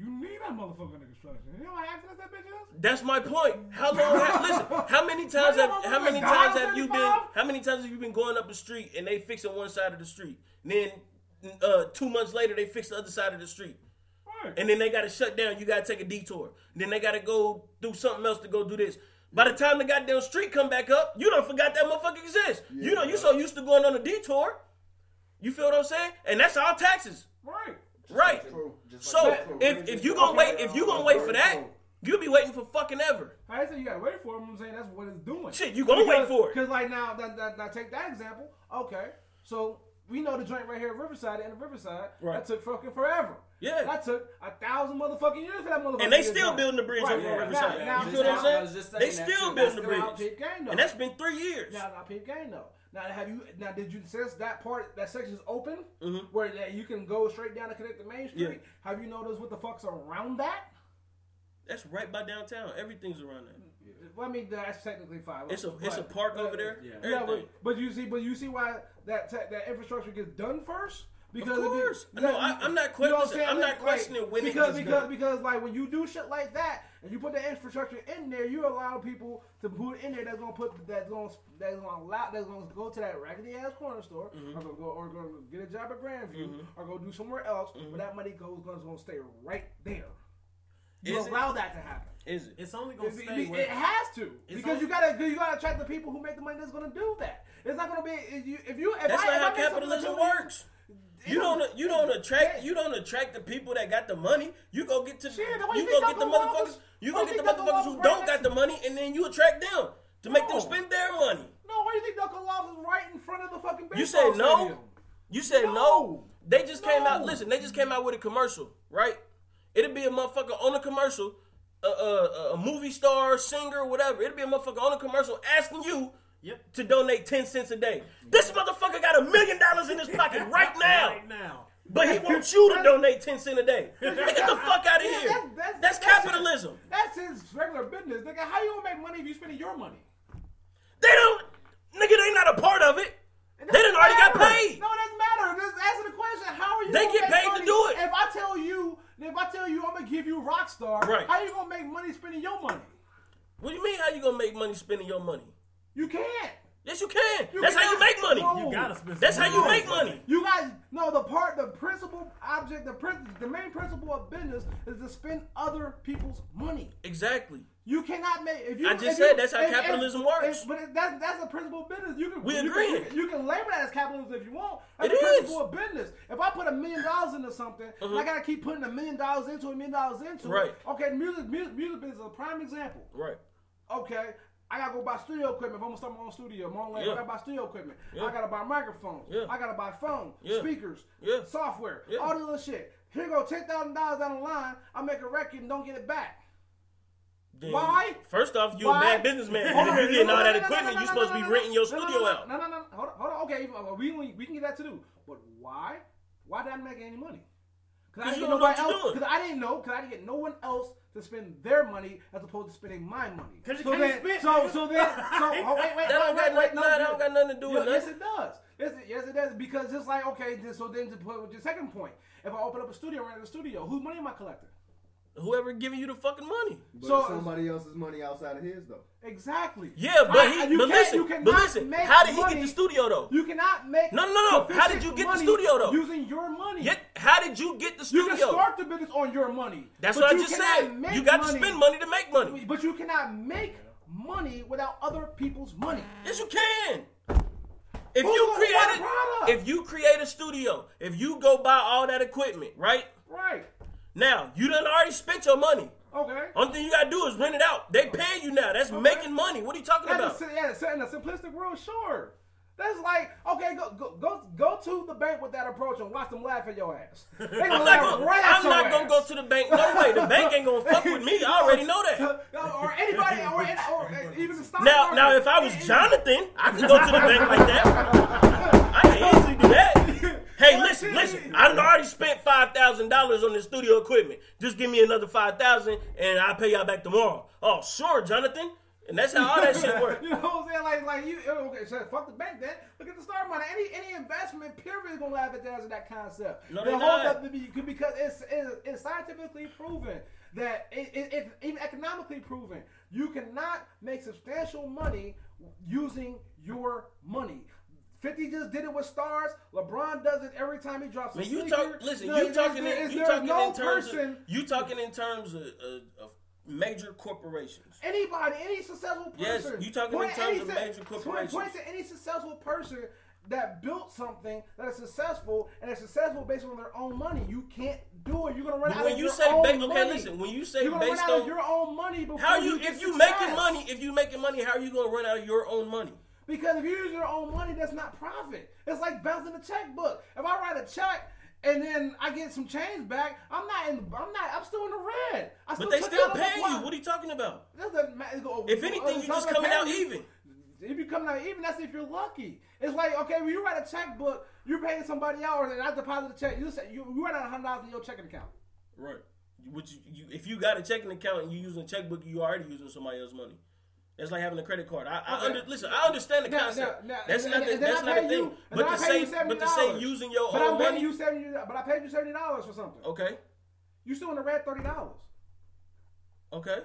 You need that motherfucker under construction. You know how access that bitch is? That's my point. How long? Have, listen, how many times have how many times have you been? How many times have you been going up the street and they fixing one side of the street? And then uh, two months later they fix the other side of the street, Right. and then they got to shut down. You got to take a detour. then they got to go do something else to go do this. By the time the goddamn street come back up, you don't forgot that motherfucker exists. you know, you so used to going on a detour. You feel what I'm saying? And that's all taxes, Right. Right? True. Just So like if if you gonna wait, if you gonna wait for that, you'll be waiting for fucking ever. I say you gotta wait for it. I'm saying that's what it's doing. Shit, you gonna wait for it. Because like now, that, that, that, take that example. Okay, so we know the joint right here at Riverside and the Riverside. Right. That took fucking forever. Yeah. That took a thousand motherfucking years for that motherfucker. And they still done. building the bridge Right. over Yeah. Riverside. Now, now, you feel what I'm now, I was just saying? They still building the bridge, peep game, and that's been three years. Now, now, peep game though. Now, have you? Now, did you since that part, that section is open, Mhm. where that you can go straight down and connect the Main Street? Yeah. Have you noticed what the fuck's around that? That's right by downtown. Everything's around there. Well, I mean, that's technically fine. It's a it's a park but- over there. Yeah. Yeah, but, but you see, but you see why that te- that infrastructure gets done first. Because Of it be- course. that- No, I- I'm not you know what questioning- I'm not Like- questioning when it because because done. because like when you do shit like that and you put the infrastructure in there, you allow people to put in there that's gonna put that's gonna that's gonna allow that's gonna go to that raggedy ass corner store Mm-hmm. or gonna go or gonna get a job at Grandview or go do somewhere else, Mm-hmm. but that money goes gonna, gonna stay right there. You Is it? allow that to happen. Is it? It's only gonna It, stay it- it has to It's because all- you gotta you gotta attract the people who make the money that's gonna do that. It's not gonna be if you if you. If That's I, not if how I capitalism that's really- works. You don't you don't attract you don't attract the people that got the money. You go get to Shit, the you go get the. Motherfuckers. You go get the motherfuckers who don't got the money, and then you attract them to make them spend their money. No, why do you think Dr. Love is right in front of the fucking You said no. You said no. No. They just came out. Listen, they just came out with a commercial, right? It'd be a motherfucker on a commercial, a, a, a movie star, singer, whatever. It'd be a motherfucker on a commercial asking you Yep. to donate ten cents a day. This motherfucker got a million dollars in his pocket right now. right now. But he wants you to donate 10 cents a day. Get the fuck out of Yeah, here. that's- that's- That's that's- capitalism. That's his regular business. Nigga, how you gonna make money if you spending your money? They don't, nigga, they not a part of it. It They done doesn't already got paid. No, it doesn't matter. Just answer the question. How are you? They gonna get make paid to money do it. If I tell you, if I tell you, I'm gonna give you Rockstar. Right. How you gonna make money spending your money? What do you mean how you gonna make money spending your money? You can't. Yes, you can. You That's how you make money. No. You gotta spend. That's some how you make money. You guys know the part, the principal object, the prin- the main principle of business is to spend other people's money. Exactly. You cannot make. If you, I just if said you- that's how if- capitalism if- works. if- but it- that's that's the principle of business. You can We you agree. Can, you, can, you can label that as capitalism if you want. That's It the is. principle of business. If I put a million dollars into something, and I gotta keep putting a million dollars into it, a million dollars into Uh-huh. Right. Okay, music, music, music business is a prime example. Right. Okay. I gotta go buy studio equipment if I'm gonna start my own studio. My own label. Yeah. I gotta buy studio equipment. Yeah. I gotta buy microphones. Yeah. I gotta buy phone, speakers, software, all this little shit. Here go, ten thousand dollars down the line. I make a record and don't get it back. Then, Why? First off, you Why? a bad businessman. Hold If on. you getting all that equipment, you're supposed to be renting your studio out. No, no, no. Hold on, hold on. Okay, uh, we we can get that to do. But why? Why did I make any money? Because I didn't know nobody else. Because I didn't know. Because I didn't get no one else to spend their money as opposed to spending my money. 'Cause you so can't then, spend, so nigga. so then, so oh, wait, wait, That don't wait, got wait, wait, nothing- no, nah, that no. don't got nothing to do with Yeah, Yes, nothing. it does. Yes, it, yes, it does. Because it's like okay, then- so then to put with your second point, if I open up a studio, rent a studio, whose money am I collecting? Whoever giving you the fucking money. But So- somebody else's money outside of his though. Exactly. Yeah, but I- he. you But can't- listen. you But listen. make How did he money- get the studio though? You cannot make No, no, no. How did you get the studio, though? Using your money. Yet, how did you get the studio? You can start the business on your money. That's what I you just cannot said. You got to spend money to make money. But you cannot make money without other people's money. Yes, you can. If Who's you gonna create a, if you create a studio, if you go buy all that equipment, right Right. Now you done already spent your money. Okay. Only thing you gotta do is rent it out. They paying you now. That's making money. What are you talking about? yeah, in a simplistic world, sure. That's like okay, go go go go to the bank with that approach and watch them laugh at your ass. They gonna I'm not, laugh gonna, right at I'm not ass. gonna go to the bank. No way. The bank ain't gonna fuck with me. I already know that. or anybody, or, or even the stock Now, market. now, if I was Jonathan, I could go to the bank like that. I can easily do that. Hey, listen, listen. I already spent five thousand dollars on the studio equipment. Just give me another five thousand, and I'll pay y'all back tomorrow. Oh, sure, Jonathan. And that's how all that shit works. You know what I'm saying? Like, like you. Okay, so fuck the bank then. Look at the stock money. Any any investment period is gonna laugh at that, concept. No, The they whole- not. the- the- because it's, it's it's scientifically proven that it, it, it's even economically proven you cannot make substantial money using your money. 50 just did it with stars. LeBron does it every time he drops a Man, you sneaker. talk. Listen, No, you talking. there- In, you talking no in terms. person, Of, you talking in terms of, of, of major corporations. Anybody, any successful person. Yes, you talking in point terms any of major corporations. Point to any successful person that built something that is successful and is successful based on their own money. You can't do it. You're gonna run But out when of you your say own ba- okay, listen. When you say you're gonna run based out of your own money before how you get if you success. making money, if you making money, how are you gonna run out of your own money? Because if you use your own money, that's not profit. It's like bouncing a checkbook. If I write a check and then I get some change back, I'm not in. I'm not. I'm still in the red. I But they still out of my paying you. What are you talking about? Doesn't matter. Go- If anything, you it's just coming out you. even. If you coming out even, that's if you're lucky. It's like okay, when you write a checkbook, you're paying somebody else, and I deposit a check. You say you, you write out hundred dollars in your checking account. Right. Which you, you, if you got a checking account and you're using a checkbook, you already using somebody else's money. That's like having a credit card. I, I oh, under, listen. I understand the Now- concept. now- now- that's not the, that's not pay the thing. you- but then to I pay say you but to say $70. using your But own I'm paying money. you seventy. But I paid you seventy dollars for something. Okay. You still in the red thirty dollars. Okay.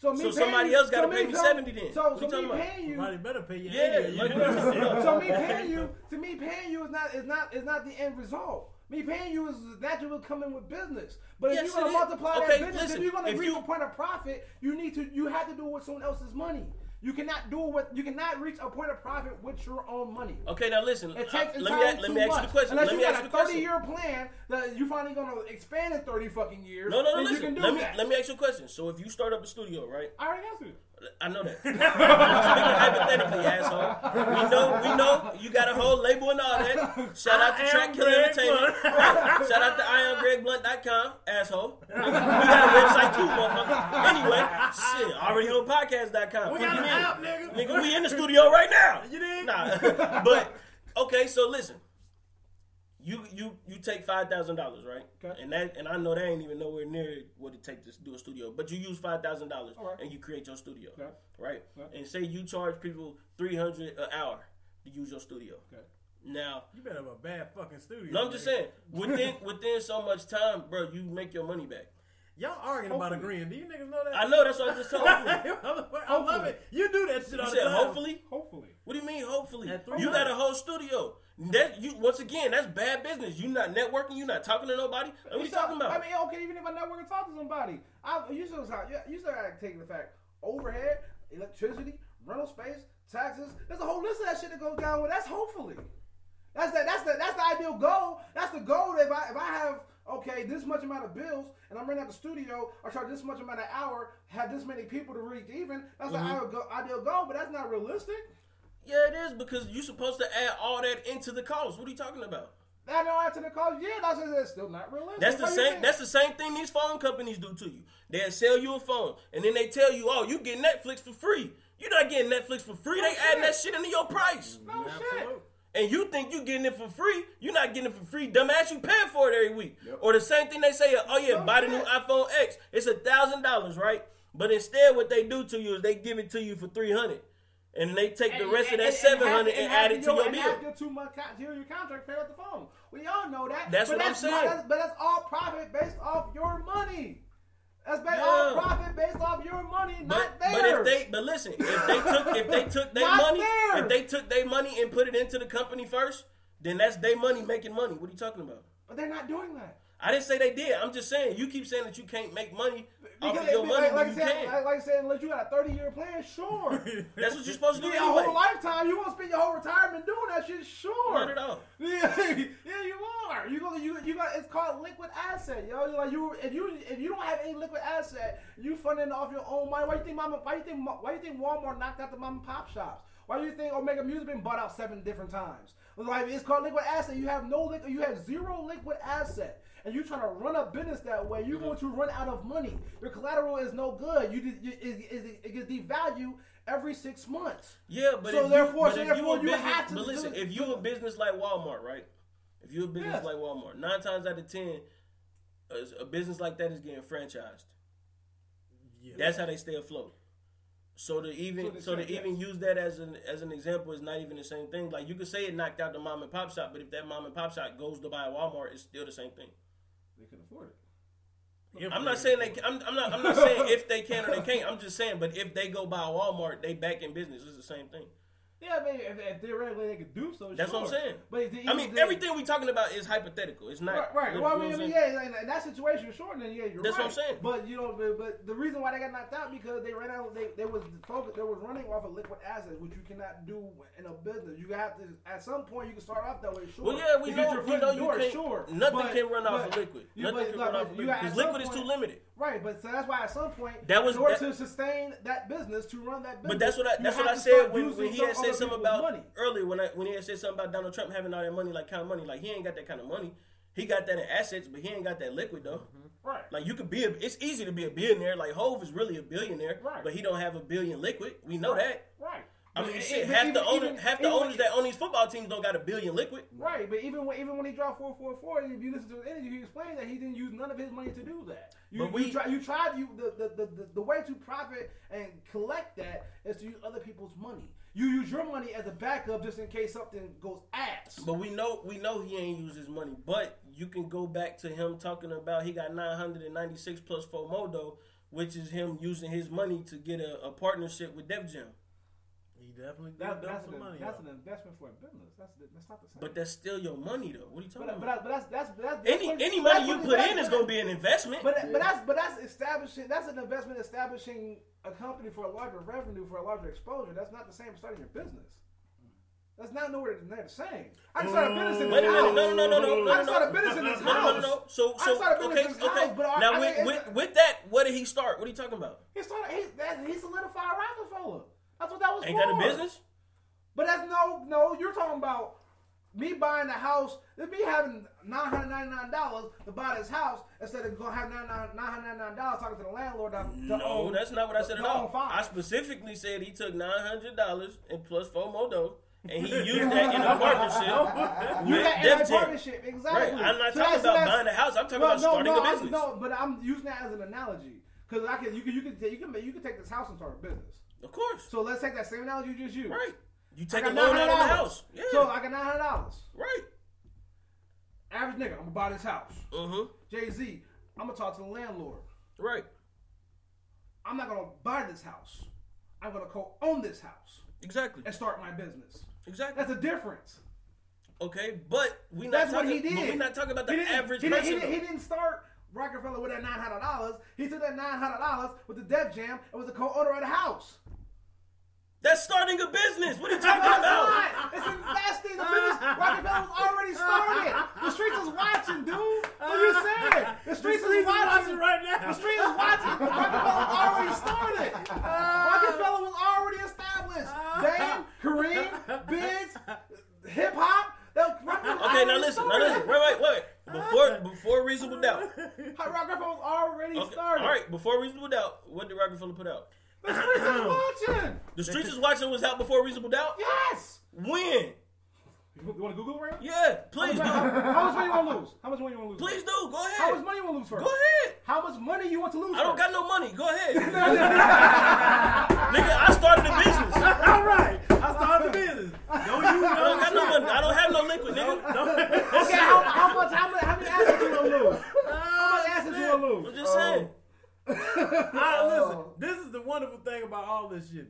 So, me So paying somebody you- else gotta so pay me so- 70 then. So, What so me paying you. Somebody better pay you. Yeah, anyway. like- You- so me paying you to me paying you is not is not is not the end result. Me paying you is naturally coming with business. But if Yes, you're gonna multiply Okay, that business, listen, if you're gonna if reach you- a point of profit, you need to you have to do it with someone else's money. You cannot do it with you cannot reach a point of profit with your own money. Okay. Now listen. It takes let me ask, let me ask you the question. Unless Let you me got you a 30 year plan that you finally gonna expand in 30 fucking years. No, no, no. Listen. You let me that. let me ask you a question. So if you start up a studio, right? I already answered. I know that. I'm speaking hypothetically, asshole. We know, we know you got a whole label and all that. Shout out to Track Killer Entertainment. Right. Shout out to IamGregBlunt.com, asshole. We got a website too, motherfucker. Anyway, shit, already on podcast.com. We got an app, nigga. Nigga, we in the studio right now. You dig? Nah, but okay. So listen, you you you take five thousand dollars, right? Okay. And that and I know that ain't even nowhere near what it takes to do a studio, but you use five thousand dollars All right. and you create your studio, Okay. right? Okay. And say you charge people three hundred an hour to use your studio. Okay. Now, You better have a bad fucking studio. no, I'm just saying within within so much time, bro, you make your money back. Y'all arguing about agreeing. Do you niggas know that? I know that's what I just told you. I love it. You do that shit all You the said time. hopefully. Hopefully. What do you mean? Hopefully, you got a whole studio. That you once again, that's bad business. You're not networking. You're not talking to nobody. What are you talking about? I mean, okay, even if I network and talk to somebody, I, you still you still gotta take the fact overhead, electricity, rental space, taxes. There's a whole list of that shit that goes down with. That's hopefully. That's the that's the that's the ideal goal. That's the goal. If I if I have okay this much amount of bills and I'm renting out the studio, I charge this much amount an hour, have this many people to reach even. That's Mm-hmm. the ideal goal, but that's not realistic. Yeah, it is because you're supposed to add all that into the cost. What are you talking about? That don't add to the cost. Yeah, that's it's still not realistic. That's the What same. That's the same thing these phone companies do to you. They'll sell you a phone, and then they tell you, "Oh, you get Netflix for free." You're not getting Netflix for free. No they adding shit. that shit into your price, no shit. And you think you're getting it for free. You're not getting it for free. Dumbass, you paying for it every week. Or the same thing they say, "Oh yeah, No buy the new iPhone X. It's a thousand dollars, right?" But instead, what they do to you is they give it to you for three hundred, and they take the rest of that seven hundred and add it to your and bill. your two month your your contract pay off the phone. We all know that. That's but what I'm that's not- saying. that's- but that's all profit based off your money. That's based Yeah. all profit based off your money, But, not but theirs. if they but listen, if they took if they took their money, theirs. if they took their money and put it into the company first, then that's their money making money. What are you talking about? but they're not doing that. I didn't say they did. I'm just saying you keep saying that you can't make money off Because of your money, like, like, you I said, can. like, like I said, unless you got a 30 year plan, sure. That's what you're supposed to do your anyway. whole lifetime, you want to spend your whole retirement doing that shit, sure. Not at all. Yeah, yeah, you are. You gonna you you got it's called liquid asset, yo. You're like you if you if you don't have any liquid asset, you funding off your own money. Why you think mama? Why you think why you think Walmart knocked out the mom and pop shops? Why do you think Omega Music been bought out seven different times? Like it's called liquid asset. You have no liquid. You have zero liquid asset. And you're trying to run a business that way, you're mm-hmm. going to run out of money. Your collateral is no good. You, you it, it, it gets devalued every six months. Yeah, but So if therefore- you, but so if therefore you, a you business, have to But listen, if you a business like Walmart, right? If you're a business Yes. like Walmart, nine times out of ten, a, a business like that is getting franchised. Yeah. That's how they stay afloat. So to even So so to even use that as an as an example is not even the same thing. Like you could say it knocked out the mom and pop shop, but if that mom and pop shop goes to buy a Walmart, it's still the same thing. They can afford it. If I'm not saying they. afford I'm, I'm not. I'm not saying if they can or they can't. I'm just saying. But if they go buy Walmart, they back in business. It's the same thing. Yeah, I mean, if, if theoretically they could do so, That's what I'm saying. But the- I mean, the- everything we're talking about is hypothetical. It's not Right, right. Well, I mean, I mean, yeah, like, in that situation, sure, then yeah, you're right. That's right. what I'm saying. But you know, but, but the reason why they got knocked out because they ran out. They, they was focused. They was running off of liquid assets, which you cannot do in a business. You have to at some point you can start off that way. Sure. Well, yeah, we get know, your we know you door, can't. Sure, Nothing But- can run off but- of liquid. you- nothing can but- run off of liquid because liquid is too limited. Right, but so that's why at some point, That was- in order that- to sustain that business, to run that business. But that's what I that's what I said when, when he had said something about money. earlier when I when he had said something about Donald Trump having all that money like kind of money like he ain't got that kind of money. He got that in assets, but he ain't got that liquid though. Mm-hmm. Right. Like you could be a, it's easy to be a billionaire. Like Hov is really a billionaire, Right. but he don't have a billion liquid. We know that. Right. I mean, shit. Half even- the owner, even- half the even- owners that own these football teams don't got a billion liquid. Right, but even when even when he dropped four four four, if you listen to his interview, he explained that he didn't use none of his money to do that. You, But we- you, try, you tried you the, the, the, the, the way to profit and collect that is to use other people's money. You use your money as a backup just in case something goes ass. But we know we know he ain't used his money. But you can go back to him talking about he got 996 plus four more dough, which is him using his money to get a, a partnership with Def Jam. He definitely That, dump that's some an, money. that's out. an investment for a business. That's that's not the same. But that's still your money though. What are you talking but, but, about? that's, but that's that's that's any that's- any that's money you put in is gonna be an investment. But but that's but that's establishing that's an investment establishing a company for a larger revenue for a larger exposure. That's not the same as starting your business. That's not nowhere near the same. I can start a business in this Wait a minute, house. no, no, no, no, no, I can no, start no. a business in this no, no, house. no, no. So, I so started business okay, in this okay. house, but now I with, mean, with with that, what did he start? What are you talking about? He started. He, that, he solidified Roc-A-Fella. That's what that was Ain't for. that a business? But that's no, no. You're talking about me buying a house. It's me having nine hundred ninety nine dollars to buy this house instead of going have nine hundred ninety nine dollars talking to the landlord. To, No, own- that's not what I said at all. I specifically said he took nine hundred dollars and plus four more dough, and he used that in a partnership You got in that partnership, exactly. Right. I'm not So talking about buying a house. I'm talking Well, about starting no, a business. No, but I'm using that as an analogy because I can. You can. You can. You can. You can take this house and start a business. Of course. So let's take that same analogy you just used. Right. You take a loan out on the $900. house. Yeah. So I got nine hundred dollars. right. Average nigga, I'm gonna buy this house. Mm-hmm. Jay Z, I'm gonna talk to the landlord. Right. I'm not gonna buy this house. I'm gonna co-own this house Exactly. and start my business. Exactly. That's a difference. Okay, but we not That's what talking. he did. But we not talking about the He average he didn't, person. he, didn't, he didn't start Roc-A-Fella with that nine hundred dollars. He took that nine hundred dollars with the Def Jam and was a co-owner of the house. That's starting a business. What are you That's talking about? not. It's investing. The business Roc-A-Fella was already started. The streets is watching, dude. What are you saying? The streets, is watching. right now. The street is watching. Roc-A-Fella was already started. Roc-A-Fella was already established. Uh. Dame, Kareem, Biggs, hip hop. Okay, now listen. Now listen. Wait, wait, wait. Before before reasonable doubt. Roc-A-Fella was already Okay. started. All right. Before reasonable doubt, what did Roc-A-Fella put out? The streets is watching. The Streets is Watching was out before reasonable doubt. Yes. When? You want to Google it right? Yeah. Please do. how much money you want to lose? How much money you want to lose? Please do. Go ahead. How much money you want to lose first? Go ahead. How much money you want to lose? I don't first? got no money. Go ahead. Nigga, I started a business. All right. I started the business. Don't you I don't got no money. I don't have no liquid, nigga. Okay, how, how much? How many? How many assets you want to lose? How much ah, assets you want to lose? I'm just saying. I, oh. listen, this is the wonderful thing about all this shit.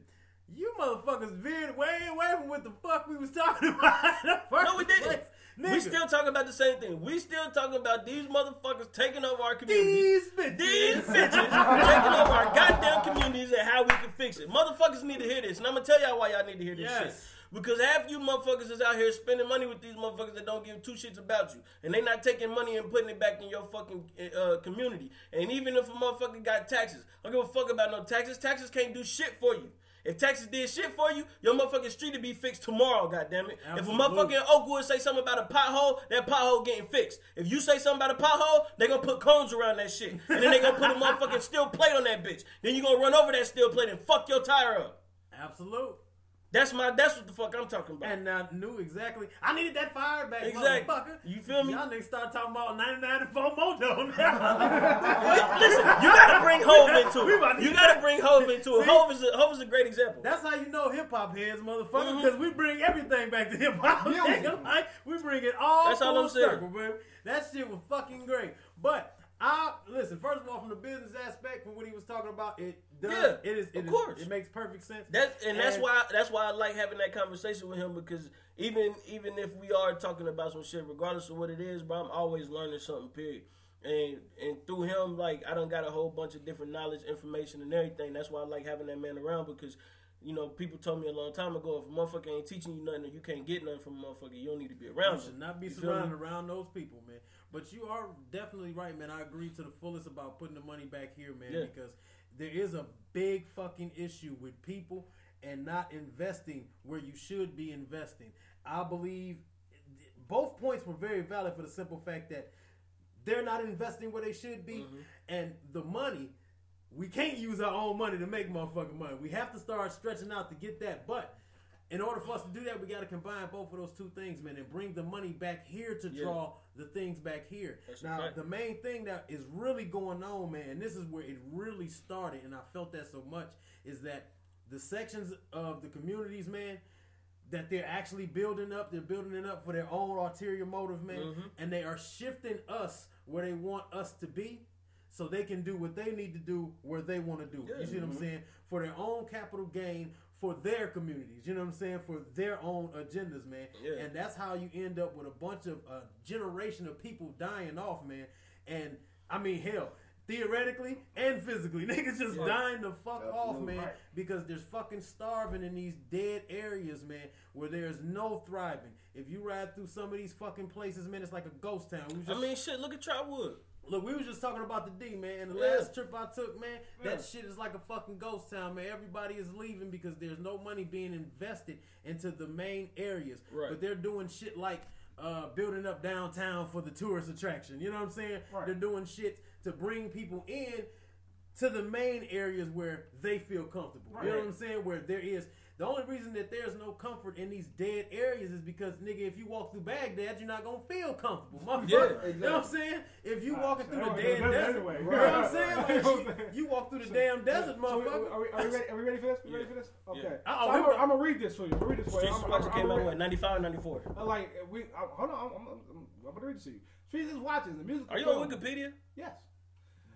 You motherfuckers veered way away from what the fuck we was talking about. in the first No, we didn't. We still talking about the same thing. We still talking about these motherfuckers taking over our community. these bitches. These bitches taking over our goddamn communities and how we can fix it. Motherfuckers need to hear this, and I'm gonna tell y'all why y'all need to hear this Yes. shit. Because half you motherfuckers is out here spending money with these motherfuckers that don't give two shits about you, and they not taking money and putting it back in your fucking uh, community. And even if a motherfucker got taxes, I don't give a fuck about no taxes. Taxes can't do shit for you. If taxes did shit for you, your motherfucking street would be fixed tomorrow, goddammit. If a Absolutely. motherfucker in Oakwood say something about a pothole, that pothole getting fixed. If you say something about a pothole, they gonna put cones around that shit. And then they gonna put a motherfucking steel plate on that bitch. Then you gonna run over that steel plate and fuck your tire up. Absolute. That's my that's what the fuck I'm talking about. And I knew exactly. I needed that fire back, Exactly. motherfucker. You feel me? Y'all niggas start talking about 99 and 4 moto now. Listen, you gotta bring Hov into We it. You gotta bring Hov into it. See? Hov is a, Hov is a great example. That's how you know hip hop heads, motherfucker, Mhm. because we bring everything back to hip hop. Like, we bring it all That's all full I'm saying. circle, baby. That shit was fucking great. But I listen. listen. First of all, from the business aspect, from what he was talking about, it does. Yeah, it is. It of is- course. it makes perfect sense. That and that's why that's why I like having that conversation with him because even even if we are talking about some shit, regardless of what it is, bro, I'm always learning something. Period. And and through him, like I don't got a whole bunch of different knowledge, information, and everything. That's why I like having that man around because. You know, people told me a long time ago, if a motherfucker ain't teaching you nothing or you can't get nothing from a motherfucker, you don't need to be around You him. should not be You surrounded around those people, man. But you are definitely right, man. I agree to the fullest about putting the money back here, man, Yeah. because there is a big fucking issue with people and not investing where you should be investing. I believe both points were very valid for the simple fact that they're not investing where they should be, Mm-hmm. and the money. We can't use our own money to make motherfucking money. We have to start stretching out to get that. But in order for us to do that, we got to combine both of those two things, man, and bring the money back here to Yeah. The things back here. That's now, the main thing that is really going on, man, and this is where it really started, and I felt that so much, is that the sections of the communities, man, that they're actually building up, they're building it up for their own ulterior motive, man, Mm-hmm. and they are shifting us where they want us to be. So they can do what they need to do where they want to do. You see what I'm saying? For their own capital gain, for their communities. You know what I'm saying? For their own agendas, man. Yeah. And that's how you end up with a bunch of a generation of people dying off, man. And I mean, hell, theoretically and physically, niggas just dying the fuck off, man, Right. because there's fucking starving in these dead areas, man, where there's no thriving. If you ride through some of these fucking places, man, it's like a ghost town. We was I mean, shit. Look at Trotwood. Look, we was just talking about the D, man, and the Yeah. last trip I took, man, Yeah. that shit is like a fucking ghost town, man. Everybody is leaving because there's no money being invested into the main areas. Right. But they're doing shit like uh, building up downtown for the tourist attraction. You know what I'm saying? Right. They're doing shit to bring people in to the main areas where they feel comfortable. You know what I'm saying? Where there is the only reason that there's no comfort in these dead areas is because nigga, if you walk through Baghdad, you're not gonna feel comfortable, motherfucker. Yeah, You know what I'm saying? If you uh, walking through the oh, Right. dead desert, Anyway. you know what I'm saying? Like, you, you walk through the damn desert, So motherfucker. are, we, are, we ready, are we ready for this? Are We ready for this? Okay. Yeah. So I'm, gonna, I'm gonna read this for you. I'm gonna read this for you. Streets I'm, Watcher I'm, came I'm, out I'm, 95, 94. Uh, like we. I, hold on. I'm, I'm, I'm, I'm gonna read this to you. Streets is watching the music. Are you on Wikipedia? Yes.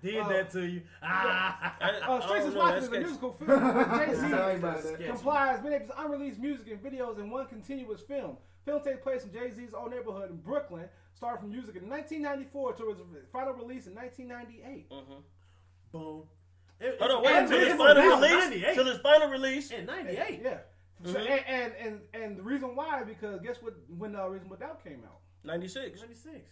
Did Uh, that to you? Ah. I, Uh, I Streets don't is watching that's a musical film. Jay Sorry Z about that. Sketchy. complies many of his unreleased music and videos in one continuous film. Film takes place in Jay Z's old neighborhood in Brooklyn. Started from music in 1994 to his final release in 1998. Mhm. Boom. It- Hold on, it's- wait and until it's his final release. 98. Till his final release. In 98. Yeah. So, Mhm. and, and and and the reason why because guess what when uh, Reasonable Doubt came out 96. 96.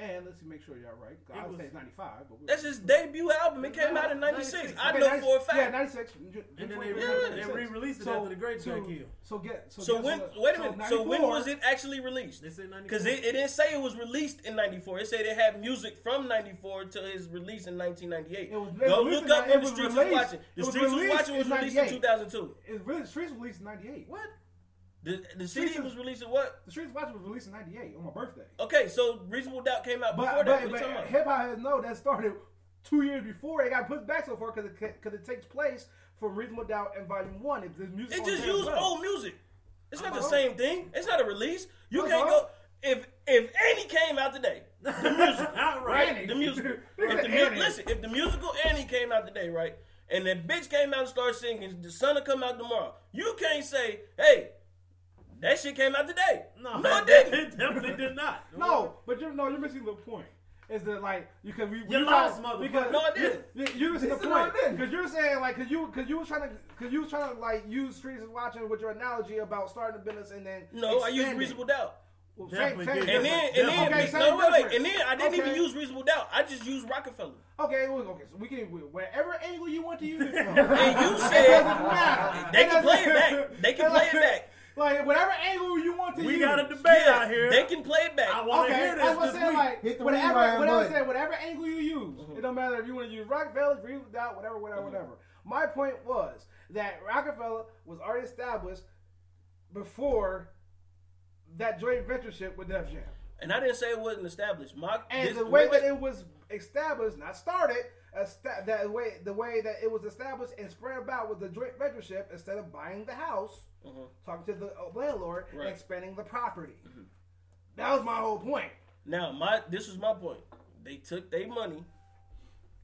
And let's see make sure y'all right I would was- say it's 95 but That's his debut album. It came out in 96. 96. I Okay, know 90 for a fact. yeah 96 And then they, Yeah, re- 96. they re-released it So- after the Great so, got killed. so get so, So when what? wait a minute. So when was it actually released? They said 94. Because it, it didn't say it was released in '94. It said it had music from '94 to his release in 1998. It was- Go look up in- when it the was Streets was released- watching. The it was Streets was released watching was in released in 2002. It really, Streets released in 98 What? The, the CD was released in what? the Streets Watch was released in 98 on my birthday Okay, so Reasonable Doubt came out before but that. but, but hip hop has no that started two years before it got put back so far because it, cause it takes place from Reasonable Doubt and Volume 1 it, music It just used old music. It's not the Uh-huh. same thing. It's not a release. You Uh-huh. can't go if if Annie came out today. The music, Not right? Annie. The musical. If the mu- listen, if the musical Annie came out today, right, and that bitch came out and started singing, the sun will come out tomorrow. You can't say, hey, that shit came out today. No, no it it didn't. definitely did not. No, but you're no, you're missing the point. Is that like you can we You we lost, try- motherfucker. because No, I didn't. You, you're missing the He said, "No, I point because you're saying like because you because you was trying to because you was trying to like use streets and watching with your analogy about starting a business and then No, I used expanding. reasonable doubt. Well, Definitely same, same. And then, and then, Okay, no, wait, wait, and then I didn't even use reasonable doubt. I just used Roc-A-Fella. Okay, well, okay, so we can wherever angle you want to use it from. And you It said they can play it back. They can play it back. Like whatever angle you want to We use. got a debate out here. They can play it back. I want to Okay, hear that's this what I'm saying. Like, Hit the whatever, rewind whatever, I'm saying, whatever angle you use, mm-hmm. it don't matter if you want to use Roc-A-Fella, agree with that, whatever, whatever, mm-hmm. whatever. My point was that Roc-A-Fella was already established before that joint ventureship with Def Jam, And I didn't say it wasn't established. My and this- the way wait, that it was established, not started, esta- that way, the way that it was established and spread about with the joint ventureship, instead of buying the house, Mhm. talking to the uh, landlord, Right. and expanding the property. That was my whole point. Now, my this was my point. They took their money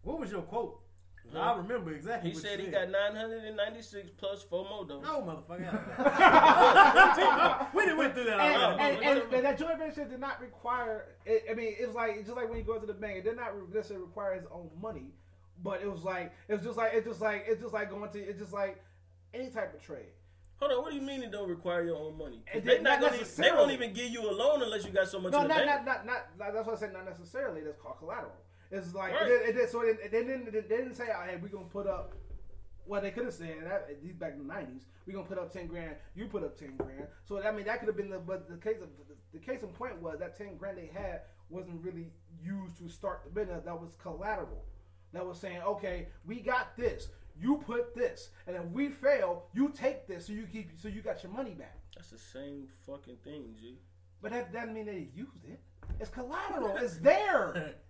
What was your quote? I remember exactly. He what said you he got 996 plus four more dough. No, motherfucker. we didn't went through that And, already. and, and, and that joint venture did not require. It, I mean, it was like it's just like when you go to the bank. It did not necessarily require his own money, but it was like it was just like it's just like it's just like going to it's just like any type of trade. Hold on, what do you mean it don't require your own money? They did- not not gonna, they won't even give you a loan unless you got so much No, in the not, bank. not, not, not, not. That's what I said. Not necessarily. That's called collateral. It's like Right. it, did, it did, so it, they didn't. They didn't say, oh, "Hey, we're gonna put up." Well, they could have said that these back in the nineties. We're gonna put up ten grand. You put up ten grand. So I mean, that could have been the. But the case of the case in point was that ten grand they had wasn't really used to start the business. That was collateral. That was saying, okay, we got this. You put this, and if we fail, you take this, so you keep, so you got your money back. That's the same fucking thing, G. But that doesn't mean they used it. It's collateral. It's there.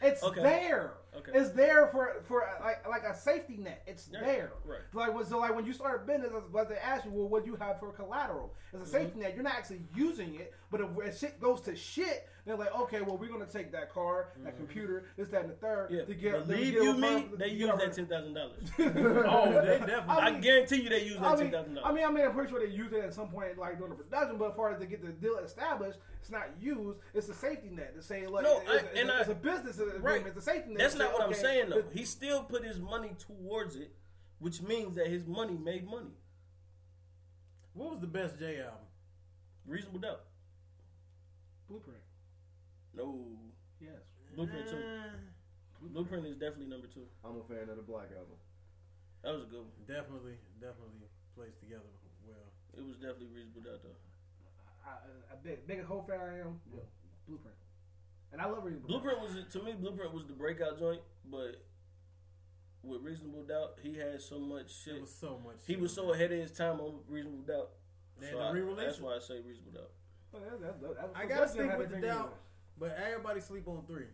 It's Okay. there. Okay. It's there for for like like a safety net. It's Yeah, there. right. Like when, so like when you start a business, but they ask you, well, what do you have for collateral? It's a Mm-hmm. safety net. You're not actually using it, but if, if shit goes to shit, they're like, okay, well, we're gonna take that car, that computer, this, that, and the third Mm-hmm. Yeah, to get. believe you me, they use that ten thousand dollars. Oh, they definitely. I I guarantee you they use that I ten mean, thousand I dollars. mean, I mean, I'm pretty sure they use it at some point, like during the production. But as far as to get the deal established, it's not used. It's a safety net to say, like, No, it's, I- it's, and a, I- it's a business agreement. Right. It's a safety net. That's not say, what I'm saying though. He still put his money towards it, which means that his money made money. What was the best J album? Reasonable doubt. blueprint. No. Yes. Blueprint two. Eh, Blueprint is definitely number two. I'm a fan of the Black Album. That was a good one. definitely, definitely placed together well. It was definitely reasonable doubt though. I, I, big, big a whole fan I am. Yeah. Blueprint. And I love reading Blueprint was to me. Blueprint was the breakout joint, but with reasonable doubt, he had so much shit. It was so much. he was so ahead of his time on reasonable doubt. They had So to I- re-release that's why I say reasonable doubt. But that- that- that- that- I gotta that's stick with the bring doubt, but everybody sleep on three.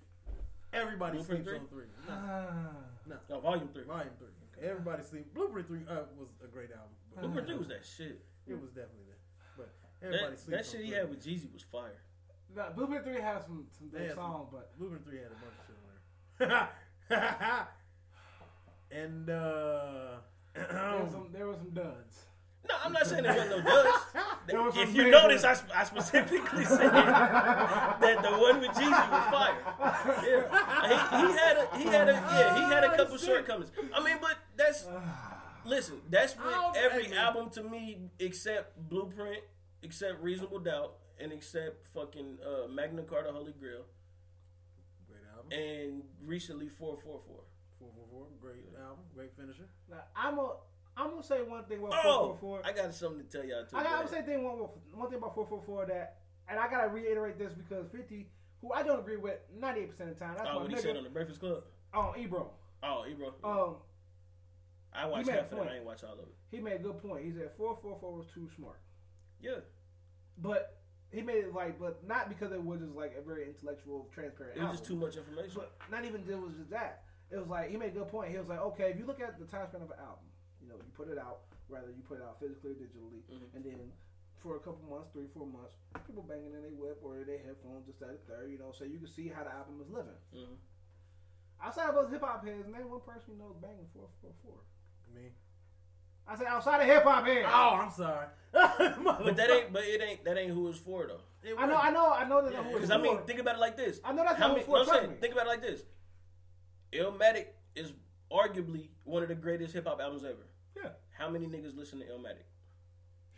Everybody Blueprint sleeps three? on three. No, Ah. no. No, volume three. Volume three. Everybody sleep. Blueprint three uh, was a great album. But Blueprint three was that shit. It was definitely that. But everybody That, sleeps that shit on he had with Jeezy was fire. Nah, Blueprint Three has some some They good some- songs, but Blueprint three had a bunch of shit on there. and uh, there was some there was some duds. No, I'm not saying there wasn't no duds. There was if you major- notice, I, sp- I specifically said that the one with Jeezy was fire. Yeah, he, he had a he had a yeah he had a couple shortcomings. I mean, but that's listen. That's with Oh, every hey, man. album to me except Blueprint, except Reasonable Doubt, and except fucking uh, Magna Carta Holy Grail, great album. and recently Four Four Four. Four four four. Great album. Great finisher. Now, I'm a I'm gonna say one thing about Oh, 444. I got something to tell y'all too. I Go gotta say thing one one thing about 444 that, and I gotta reiterate this because 50, who I don't agree with 98 percent of the time, that's Oh, my what he nigga. said on the Breakfast Club. Oh, Ebro. Oh, Ebro. Um, I watched half of it. I ain't watch all of it. he made a good point. He said 444 was too smart, Yeah, but he made it like, but not because it was just like a very intellectual, transparent. it was just too much information. But not even it was just that. It was like he made a good point. He was like, okay, if you look at the time span of an album, you know, you put it out, whether you put it out physically or digitally, Mhm. and then for a couple months, three, four months, people banging in their whip or their headphones, just that, third, you know, so you can see how the album is living. Mhm. Outside of us hip hop heads, name one person you know is banging four four four. Me. I said outside of hip hop heads. Oh, I'm sorry. But that ain't. But it ain't. That ain't who it's for though. I know, I know, I know that. Yeah, Because it's I mean, for. think about it like this. I know that's How who many? it's for. I'm trust saying, think about it like this. Illmatic is arguably one of the greatest hip hop albums ever. Yeah. How many niggas listen to Illmatic?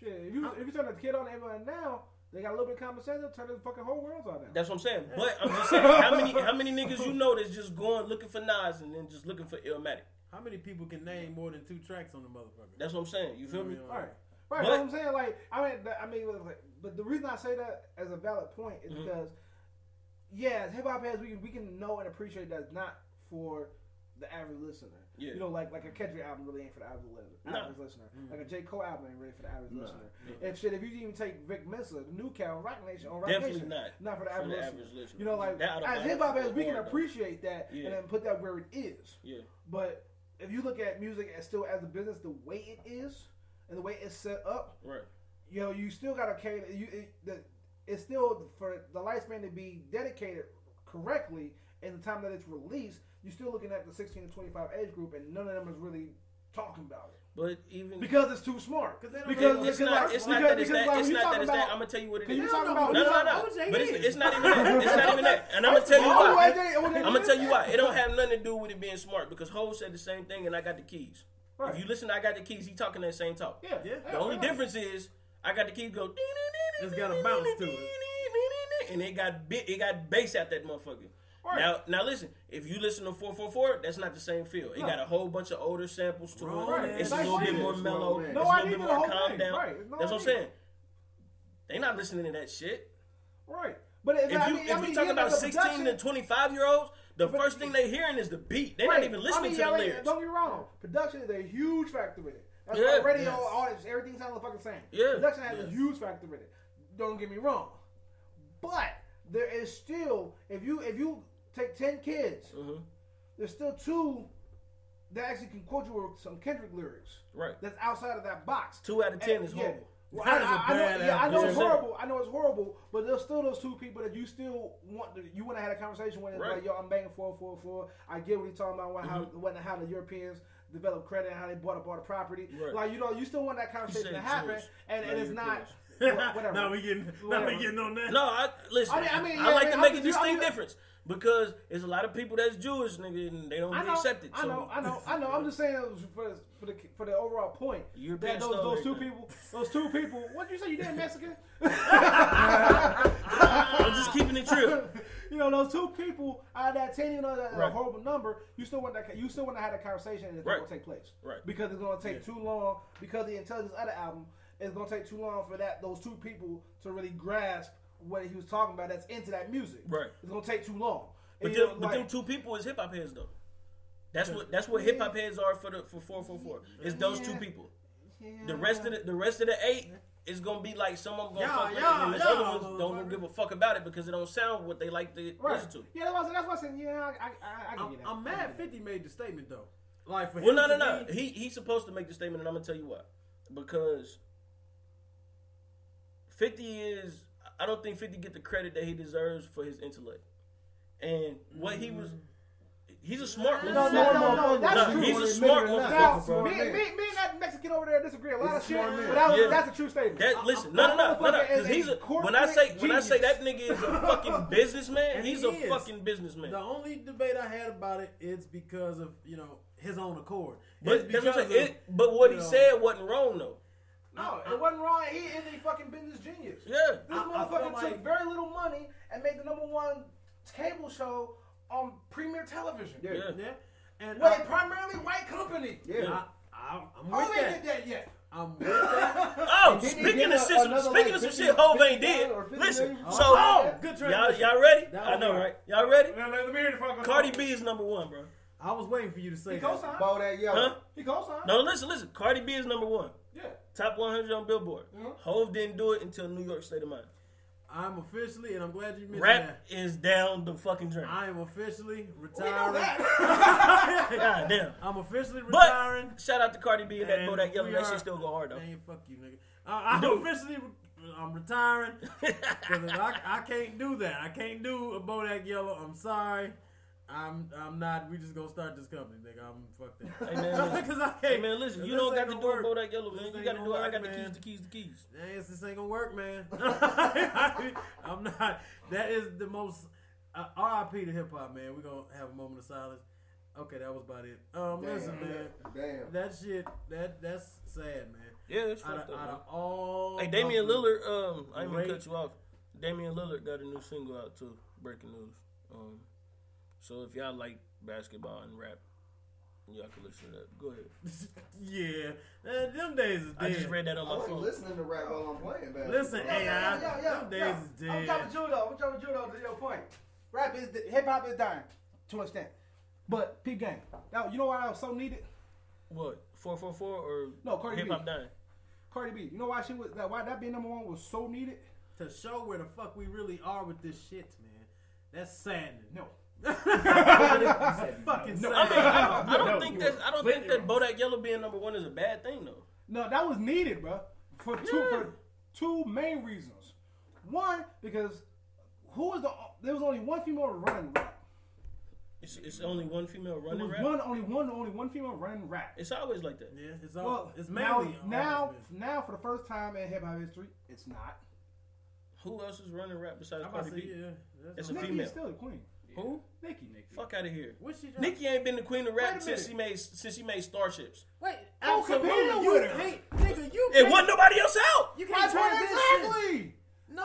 Shit, if you if you turn a kid on everyone now, they got a little bit of common sense. They'll turn the fucking whole world on now. That's what I'm saying. But I'm just saying, how many how many niggas you know that's just going looking for Nas and then just looking for Illmatic? How many people can name more than two tracks on the motherfucker? That's what I'm saying. You feel me? Yeah. Right. Right, But- but, I'm saying like I mean the- I mean like, but the reason I say that as a valid point is Mhm. because yeah, hip hop heads we we can know and appreciate that's not for the average listener. Yeah. You know, like like a Kendrick album really ain't for the average, li- No. average listener. Like a J Cole album ain't really for the average No. listener. Yeah. If shit, if you even take Vic Mensa, the new cat on Roc Nation on Roc Definitely Nation, not. not for the For average, the listener. average listener. You know, like as hip hop as we can hard, though. appreciate that Yeah. and then put that where it is. Yeah. But if you look at music as still as a business, the way it is and the way it's set up, Right. you know, you still gotta cater. You it, the, it's still for the lifespan to be dedicated correctly. and the time that it's released, you're still looking at the 16 to 25 age group, and none of them is really talking about it But even because it's too smart. Because Because it's not. like- It's not that. It's that. It's not that. It's that. I'm gonna tell you what it is. No, about- no, no. But it's, it is. not even that. It's not even that. And I'm gonna tell you why. I did- I did- I'm gonna tell you why. It don't have nothing to do with it being smart because Ho said the same thing, and I got the keys. Right. If you listen, to I got the keys. He talking that same talk. Yeah, Yeah. The only difference is I got the keys go. It's got a bounce to it. and it got bit. It got bass out that motherfucker. Right. Now, now listen. If you listen to 444, that's not the same feel. It No. got a whole bunch of older samples to Right. it. It's Nice a little bit more mellow. man. It's No a little bit more calm thing. down. Right. No That's what I'm saying. They not listening to that shit. Right. But If you I mean, if I you mean, talk about 16 to 25 year olds, the But- first thing they hearing is the beat. They not Right. even listening I mean, to the lyrics. Don't get me wrong. Production is a huge factor in it. That's Yeah. why radio, Yes. all this, everything sounds the fucking same. Yeah. Production has a huge factor in it. Don't get me wrong. But there is still, if you if you take ten kids, Mhm. there's still two that actually can quote you some Kendrick lyrics. Right. That's outside of that box. Two out of 10 And- is yeah. horrible. Well, That I, is a I, I know, yeah, I know it's horrible. I know it's horrible, but there's still those two people that you still want. To, you want to have a conversation with. It's Right. like, yo, I'm banging four four four. I get what he's talking about. How Mhm. what, how the Europeans develop credit and how they bought up all the property. Right. Like you know, you still want that conversation to happen, Jewish, and, and it's not Europeans. whatever. now we getting, now we getting on that. No, I listen. I I, mean- I mean, I like I to make I'm a just- I'm distinct just- difference because there's a lot of people that's Jewish, nigga, and they don't I know, accepted. I So know, I know, I know. I'm just saying it was for for the for the overall point. European that those those two people, those two people. What did you say? You damn Mexican? I'm just keeping it true. you know, those two people out of that ten, you know, that Right. horrible number. You still want that. You still want to have that conversation, and it's Right. going to take place, Right. Because it's going to take too long. Because the intelligence of the album is going to take too long for that those two people to really grasp what he was talking about. That's into that music, Right. It's going to take too long. But them, you know, but them two people is hip hop heads though. That's what that's what hip hop heads are for the for four four four. It's those two Yeah. people. The rest of the the rest of the eight is gonna be like some of them gonna Yeah, fuck with it, and the yeah, other ones don't motherfucker. gonna give a fuck about it because it don't sound what they like to Right. listen to. Yeah, that's why, that's why I said, yeah, I, I, I, I can I'm, get that. I'm mad can get 50 made the statement though. Like for Well, him no, no, no. be- He he's supposed to make the statement, and I'm gonna tell you why. Because Fifty is, I don't think Fifty get the credit that he deserves for his intellect, and what he was. He's a smart No, motherfucker. no, no, no, that's No, true. he's a smart or. Now, motherfucker, me, me, me and that Mexican over there disagree a lot He's of shit, but that was, Yeah. that's a true statement. That listen, no, no, no, no, no, because he's a. a When I say when I say that nigga is a fucking businessman, he's he a is. fucking businessman. The only debate I had about it is because of you know his own accord. But It's that's what because saying. of- It, but what he know, said wasn't wrong though. No, it wasn't wrong. He is a fucking business genius. Yeah. This I- I motherfucker feel took like- very little money and made the number one cable show on premier television. Yeah. Yeah. Yeah, and With I, a primarily white company. Yeah. I, I, I'm Who with ain't that. did that yet? I'm with that. Oh, Didn't speaking of a- shit, speaking like, of some shit Hov ain't did. Listen, million? so Oh, oh good y'all transition. y'all ready? That I was know, good. right? Y'all ready? Now, let me hear the fucking Cardi B is number one, bro. I was waiting for you to say He that. co-signed. Bodak Yellow. Huh? He co-signed. No, listen, listen. Cardi B is number one. Yeah. Top 100 on Billboard. Mhm. Hov didn't do it until New York State of Mind. I'm officially, and I'm glad you mentioned Rap is down the fucking drain. I am officially We know retiring. that. God damn. I'm officially But retiring. shout out to Cardi B and that And Bodak Yellow. That are- shit still go hard though. Man, fuck you, nigga. I, I'm Do. officially, I'm retiring. 'Cause I, I can't do that. I can't do a Bodak Yellow. I'm sorry. I'm I'm not. We just gonna start this company, nigga. I'm fuck that. Hey, man, listen. Because I can't. Hey man, listen, you don't got to do work. a Bodak Yellow, man. You got to do it. I work, got the keys, the keys, the keys. Man, this ain't gonna work, man. I'm not. That is the most. Uh, R.I.P. to hip hop, man. We're gonna have a moment of silence. Okay, that was about it. Um, Damn. listen, man. Damn. That shit. That that's sad, man. Yeah, it's Out fucked of, out up. of all. Hey, Damian Lillard. Um, I ain't gonna cut you off. Damian Lillard got a new single out too. Breaking news. Um, so if y'all like basketball and rap, y'all can listen to that. Go ahead. yeah, man, them days is dead. I just read that on I my like phone. listening to rap while I'm playing basketball. Listen, Yo, hey, yo, I, yo, yo, them days yo. is I'm dead. dropping judo. I'm dropping judo to your point. Rap is hip hop is dying to an extent, but peep game. Now you know why I was so needed. What? Four four four or No, Cardi hip B. hop dying? Cardi B. You know why she was that? Why that being number one was so needed? to show where the fuck we really are with this shit, man. That's saddening. No. Fucking No. I mean. I don't, I don't No, think you that's. were I don't think that Bodak Yellow being number one is a bad thing though. No, that was needed, bro. For two Yeah. for two main reasons. One, because who was the there was only one female running rap. It's, it's only one female It running was rap. one, only one, only one female running rap. It's always like that. Yeah, it's all. Well, it's now, mainly now, always been. now, for the first time in hip hop history, it's not. Who else is running rap besides I'm about to Cardi B? yeah. It's a female. still the queen. Who? Nicki. Fuck out of here. What's she? Nicki ain't been the queen of rap since she made since she made Starships. Wait, Don't absolutely. compare You with her. can't, nigga. You It can't. wasn't nobody else out. You can't point transition. exactly. No,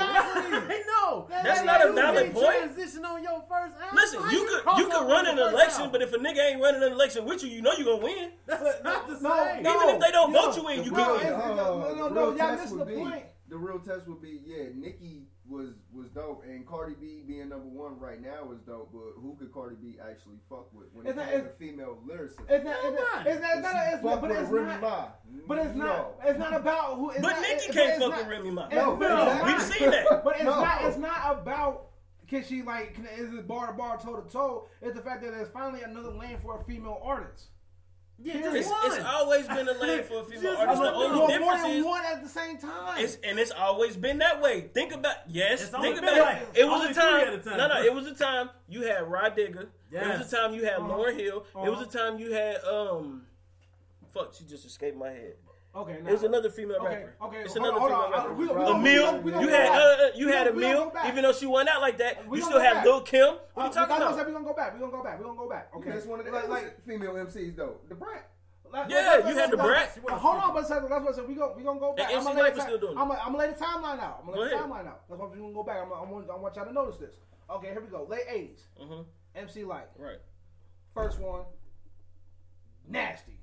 Exactly. no. That's not a valid point. can't Transition on your first album. Listen, How you could you could run an election, album? but if a nigga ain't running an election with you, you know you're gonna win. that's not the No, same. no. Even if they don't no. vote you in, you No, can it's- win. no, no, no, the no, real y'all test missed the point. The real test would be yeah, Nicki was was dope, and Cardi B being number one right now is dope. But who could Cardi B actually fuck with when it It's not- comes to female lyricists? It's not. It's not. It's not. It's not. It's not but it's not. Ma. But it's no. not. It's not about who. It's But not, Nicki it- can't it's fuck not- with Remy Ma. No, No, exactly. We've seen that. But it's No. not. It's not about. Can she like? Can, is it bar to bar, toe to toe? It's the fact that there's finally another lane for a female artist. Yeah, It's- It's, always been a lane for a female Just artist. The only Well, more difference than is one at the same time. It's and it's always been that way. Think about yes. It's think about it. It was a time, a time. No, no. It was a time you had Rah Digga. It was a time you had Uh-huh. Lauryn Hill. It was Uh-huh. a time you had um. Fuck, she just escaped my head. Okay. Now. It was another female Okay. rapper. Okay. It's hold another on, female hold on. rapper. We- we- we- A we- meal. we- we You had uh, you We had a gonna- we gonna meal, even though she went out like that. We You still go had back. Lil Kim. What Uh, are you talking that's what I about? said. We gonna go back. We're gonna go back. We're gonna go back. Okay. That's one of the like, like, like, female MCs though. The Brat. like- Yeah, like- you had the Brat. Hold on, but that's what I said. We gonna we gonna go back. And I'm MC gonna lay Light the still doing it. I'm gonna I'm gonna lay the timeline out. I'm gonna lay the Go ahead. timeline out. That's why we gonna go back. I'm, I'm, I want y'all to notice this. Okay, here we go. Late '80s. Mhm. MC Lyte. Right. First one. Nasty.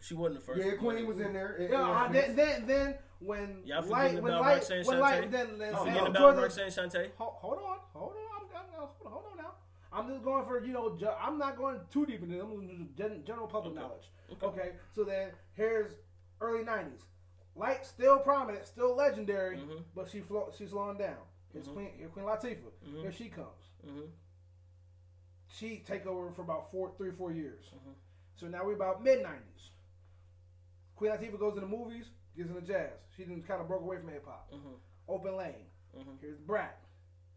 She wasn't the first. Yeah, Queen was in there. Yeah, uh, then, then then when Y'all light forgetting when about light Roxanne when Shante? light then then Oh, then forgetting about towards the- Roxanne Shante. Hold, hold on, hold on. I'm, I'm, I'm, hold on, hold on now. I'm just going for you know. Ju- I'm not going too deep into. it. I'm going to gen- general public Okay. knowledge. Okay. So then here's early '90s. Lyte still prominent, still legendary, Mhm. but she flo- she's slowing down. It's Mhm. Queen, here's Queen Latifah. Mhm. Here she comes. Mhm. She take over for about four, three, four years. So now we're about mid '90s. Queen Latifah goes into movies, gets into jazz. She didn't kind of broke away from hip hop. Mhm. Open lane. Mhm. Here's Brat.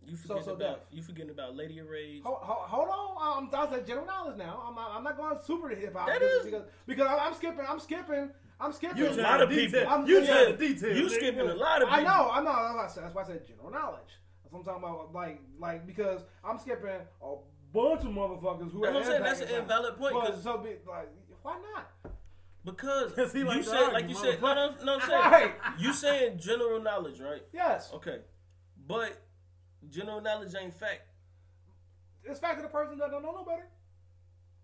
You So- forgetting so about deaf. you forgetting about Lady of Rage. Hold, hold, hold on, I'm, I'm general knowledge now. I'm not, I'm not going super to hip hop That because, because because I'm, I'm skipping. I'm skipping. I'm skipping. You a trying lot of people. detail. I'm- You yeah. trying to detail. You skipping a lot of people. I know, I know. That's why I said, that's why I said general knowledge. That's what I'm talking about. Like, like because I'm skipping a bunch of motherfuckers who. That's what I'm saying. That's an invalid point But because so be, like, why not? Because he you like said like you said no no no I'm saying Right. you saying general knowledge right Yes, okay but general knowledge ain't fact it's fact that the person that don't know no better.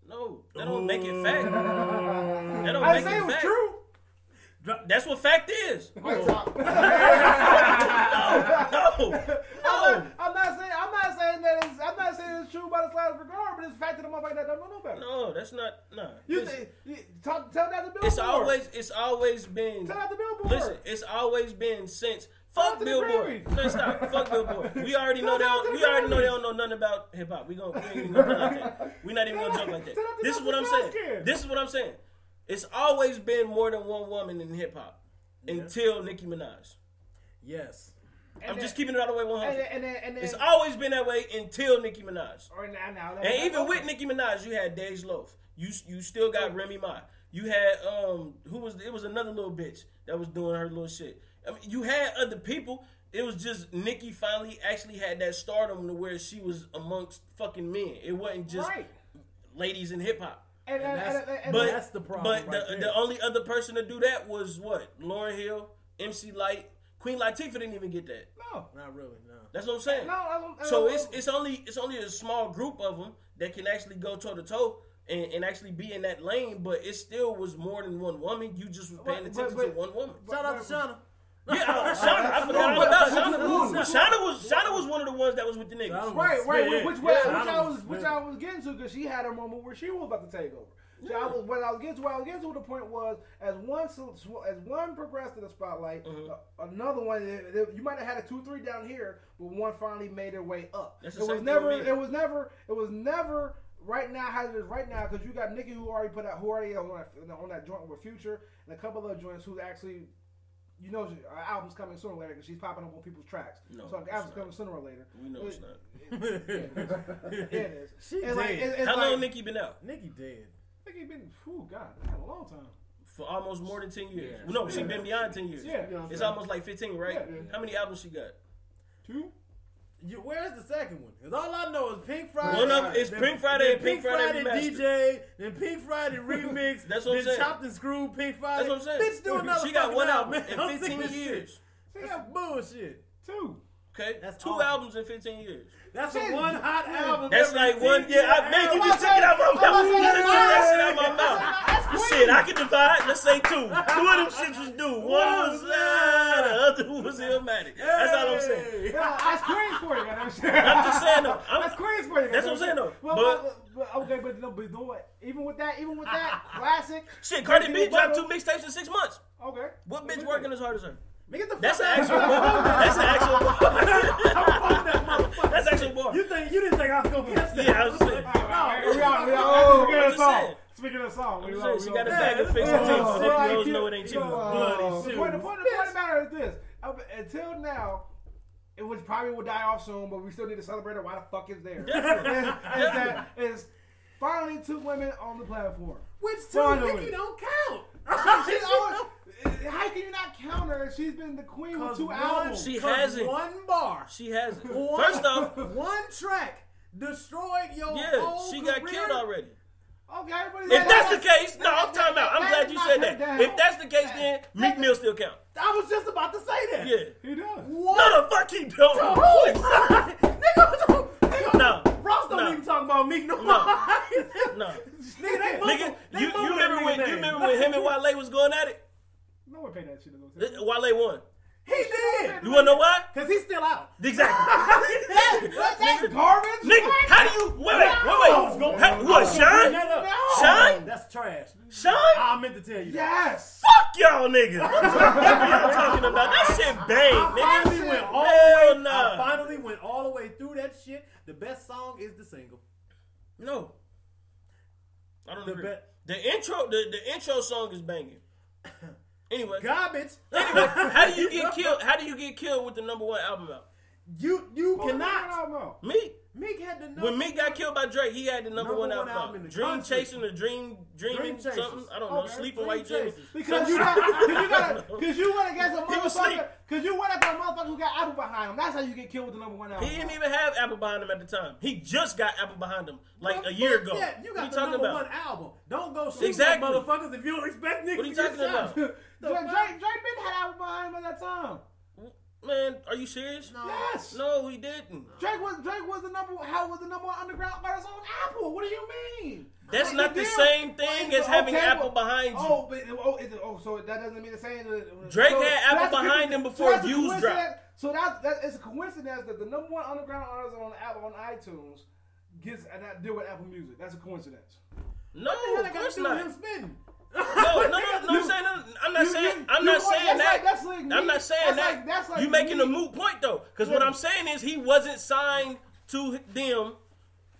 no that don't make it fact that don't I make say it it was fact true. that's what fact is top. no no I'm, not, I'm not saying I'm not saying that it's I'm not saying it's true the slightest regard, but it's the fact that the motherfucker that don't know no better. no that's not no You Listen, say, you, talk, tell that to Billboard. it's always it's always been tell that to Billboard. Listen, it's always been since Shout fuck out to the Billboard. Grammys. No, stop. Fuck Billboard. We already know they Shout out to don't. We already know they don't know nothing about hip hop. We gonna we ain't even gonna play like that. We not even gonna jump like that. Shout out to This is what I'm saying. This is what I'm saying. It's always been more than one woman in hip hop until Nicki Minaj. Yes. And I'm then- just keeping it all the way And 100. then, and then, and then It's always been that way until Nicki Minaj. or now, now, And even with Nicki Minaj, you had Dej Loaf. You you still got Remy Ma. You had um who was it was another little bitch that was doing her little shit. I mean, you had other people. It was just Nicki finally actually had that stardom to where she was amongst fucking men. It wasn't just right. ladies in hip hop. And, and, And that's- and, and, and But that's the problem But right the, the only other person to do that was what? Lauryn Hill, MC Lyte, Queen Latifah didn't even get that. no, Not really. No. That's what I'm saying. no. I don't- I So don't- it's it's only it's only a small group of them that can actually go toe to toe and and actually be in that lane. But it still was more than one woman. You just was paying But- attention but- to one woman. Shout out to Shawnna. Yeah, uh, I- Shawnna. I forgot all about Shawnna. Shawnna was Shawnna was one of the ones that was with the niggas. Right, right. Yeah, which yeah. way, Yeah, which I I was, was- which I was getting to, because she had a moment where she was about to take over. So I was, what I was getting to, what I was getting to, the point was, as one, so- so- as one progressed to the spotlight, Mhm. uh, another one, it- it- you might have had a two, three down here, but one finally made their way up. That's it the was never, it was never, it was never. Right now, how it is right now, because you got Nicki who already put out, who already on that, on that joint with Future, and a couple other joints who actually you know she- her album's coming sooner or later because she's popping up on people's tracks. No, so her album's not. coming sooner or later. We know it's not. Yeah, it is. She it's like, dead. it's, it's How like, long Nicki been out? Nicki dead. Nicki been, whew, God, damn, a long time. For almost more than ten years. Yeah. No, she been beyond ten years. Yeah. It's almost like fifteen, right? Yeah, yeah. How many albums she got? Two? You, where's the second one? Because all I know is Pink Friday. One of 'em is then- Pink Friday then and Pink Friday Remastered. DJ, then Pink Friday remix. That's what I'm saying. Chopped and Screwed Pink Friday. That's what I'm saying. Bitch, do another She got one album man. in I'm sick of 15 years. Shit. That's bullshit. Two. Okay, That's two awful. albums in fifteen years. That's a Shit. one hot album. That's like one. Yeah, I, year man, you just took it out my mouth. You just took that shit out my mouth. That's You Queen. said I could divide. Let's say two. Two of them shits was due. One was uh, the other one was Illmatic. That's all I'm saying. Hey. Yeah, that's Queens for you, goddamn shit. I'm just saying though. I'm, That's Queens for you. That's what I'm goddamn saying, though. shit. Well, But- but, but, okay, but no, but no, what? Even with that, even with that classic. shit. Cardi B Nicki dropped two Bubble- mixtapes in six months. Okay. What bitch working as hard as her? Man, get the That's fuck an actual. here. That's an actual. That's actual bar. You think you didn't think I was gonna catch that? Yeah, I was just saying. No, we are, we are. Oh, Speaking of I'm song. Speaking of song. We just she got a bag of fixing Yeah, teeth, so right, if you you- know it ain't cheap. uh, Bloody the point, the point, the point of the matter is this: Up until now, it was probably will die off soon, but we still need to celebrate it. Why the fuck is there? Definitely. is, is that is finally two women on the platform. Which two? Finally. Nicki don't count. She's always, how can you not count her? She's been the queen with two one- albums. She hasn't. One bar. She hasn't. One, First off, one track destroyed your yeah, whole she got career. killed already. okay, but If that's the case, no, I'm talking about. I'm glad you said that. If that's the case, then Meek Mill still count. I was just about to say that. Yeah. he does. What? No, the fuck he don't. nigga, nigga, No. Ross don't No. even talk about Meek no more. No. nigga, they mumble, Nigga, they you, you remember when you remember when him and Wale was going at it? No one paid that shit to go. Wale won. He did. You wanna know why? Cause he's still out. Exactly. That's garbage. Nigga, how do you wait, wait, wait, wait. How- what, Sean? Sean? That's trash. Sean? I meant to tell you that. Yes. Fuck y'all niggas. What y'all talking about? That shit bang, I finally went all Hell the way. nah. I finally went all the way through that shit. The best song is the single. No. I don't The agree. bet- The intro, the, the intro song is banging. Anyway, Garbage. anyway, how do you get killed? How do you get killed with the number one album out? You you I cannot. Me. Meek had the number When Meek got killed by Drake, he had the number, Number one one album, album in the Dream country. Chasing or Dream Dreaming Dream something. I don't know. Okay. Sleeping Dream white dreams. Because you got, cause you got, cause you went against a He was motherfucker. Cause you went after a motherfucker who got Apple behind him. That's how you get killed with the number one album. He didn't even have Apple behind him at the time. He just got Apple behind him like Well, a year ago. that. You got you the talking number about? one album. Don't go shoot Exactly. that motherfuckers if you don't expect niggas What are you to get talking shot. about? Drake, Drake, Drake been had Apple behind him at that time. Man, are you serious? No. Yes. No, he didn't. Drake was Drake was the number how was the number one underground artist on Apple. What do you mean? That's Like, not the deal- same thing Well, as having okay, Apple well- behind you. Oh, but oh, is it, oh, so that doesn't mean the same. That, uh, Drake so had Apple that's a behind him before that's a Views dropped. So that that is a coincidence that the number one underground artist on Apple on iTunes gets and that deal with Apple Music. That's a coincidence. No, What the of hell course that got to not. him spitting? No, no, no, no, I'm saying, I'm not You- saying, you- I'm not saying that. like- that's like I'm not saying That's that. like- that's like you making me. a moot point though, because what I'm saying is he wasn't signed to them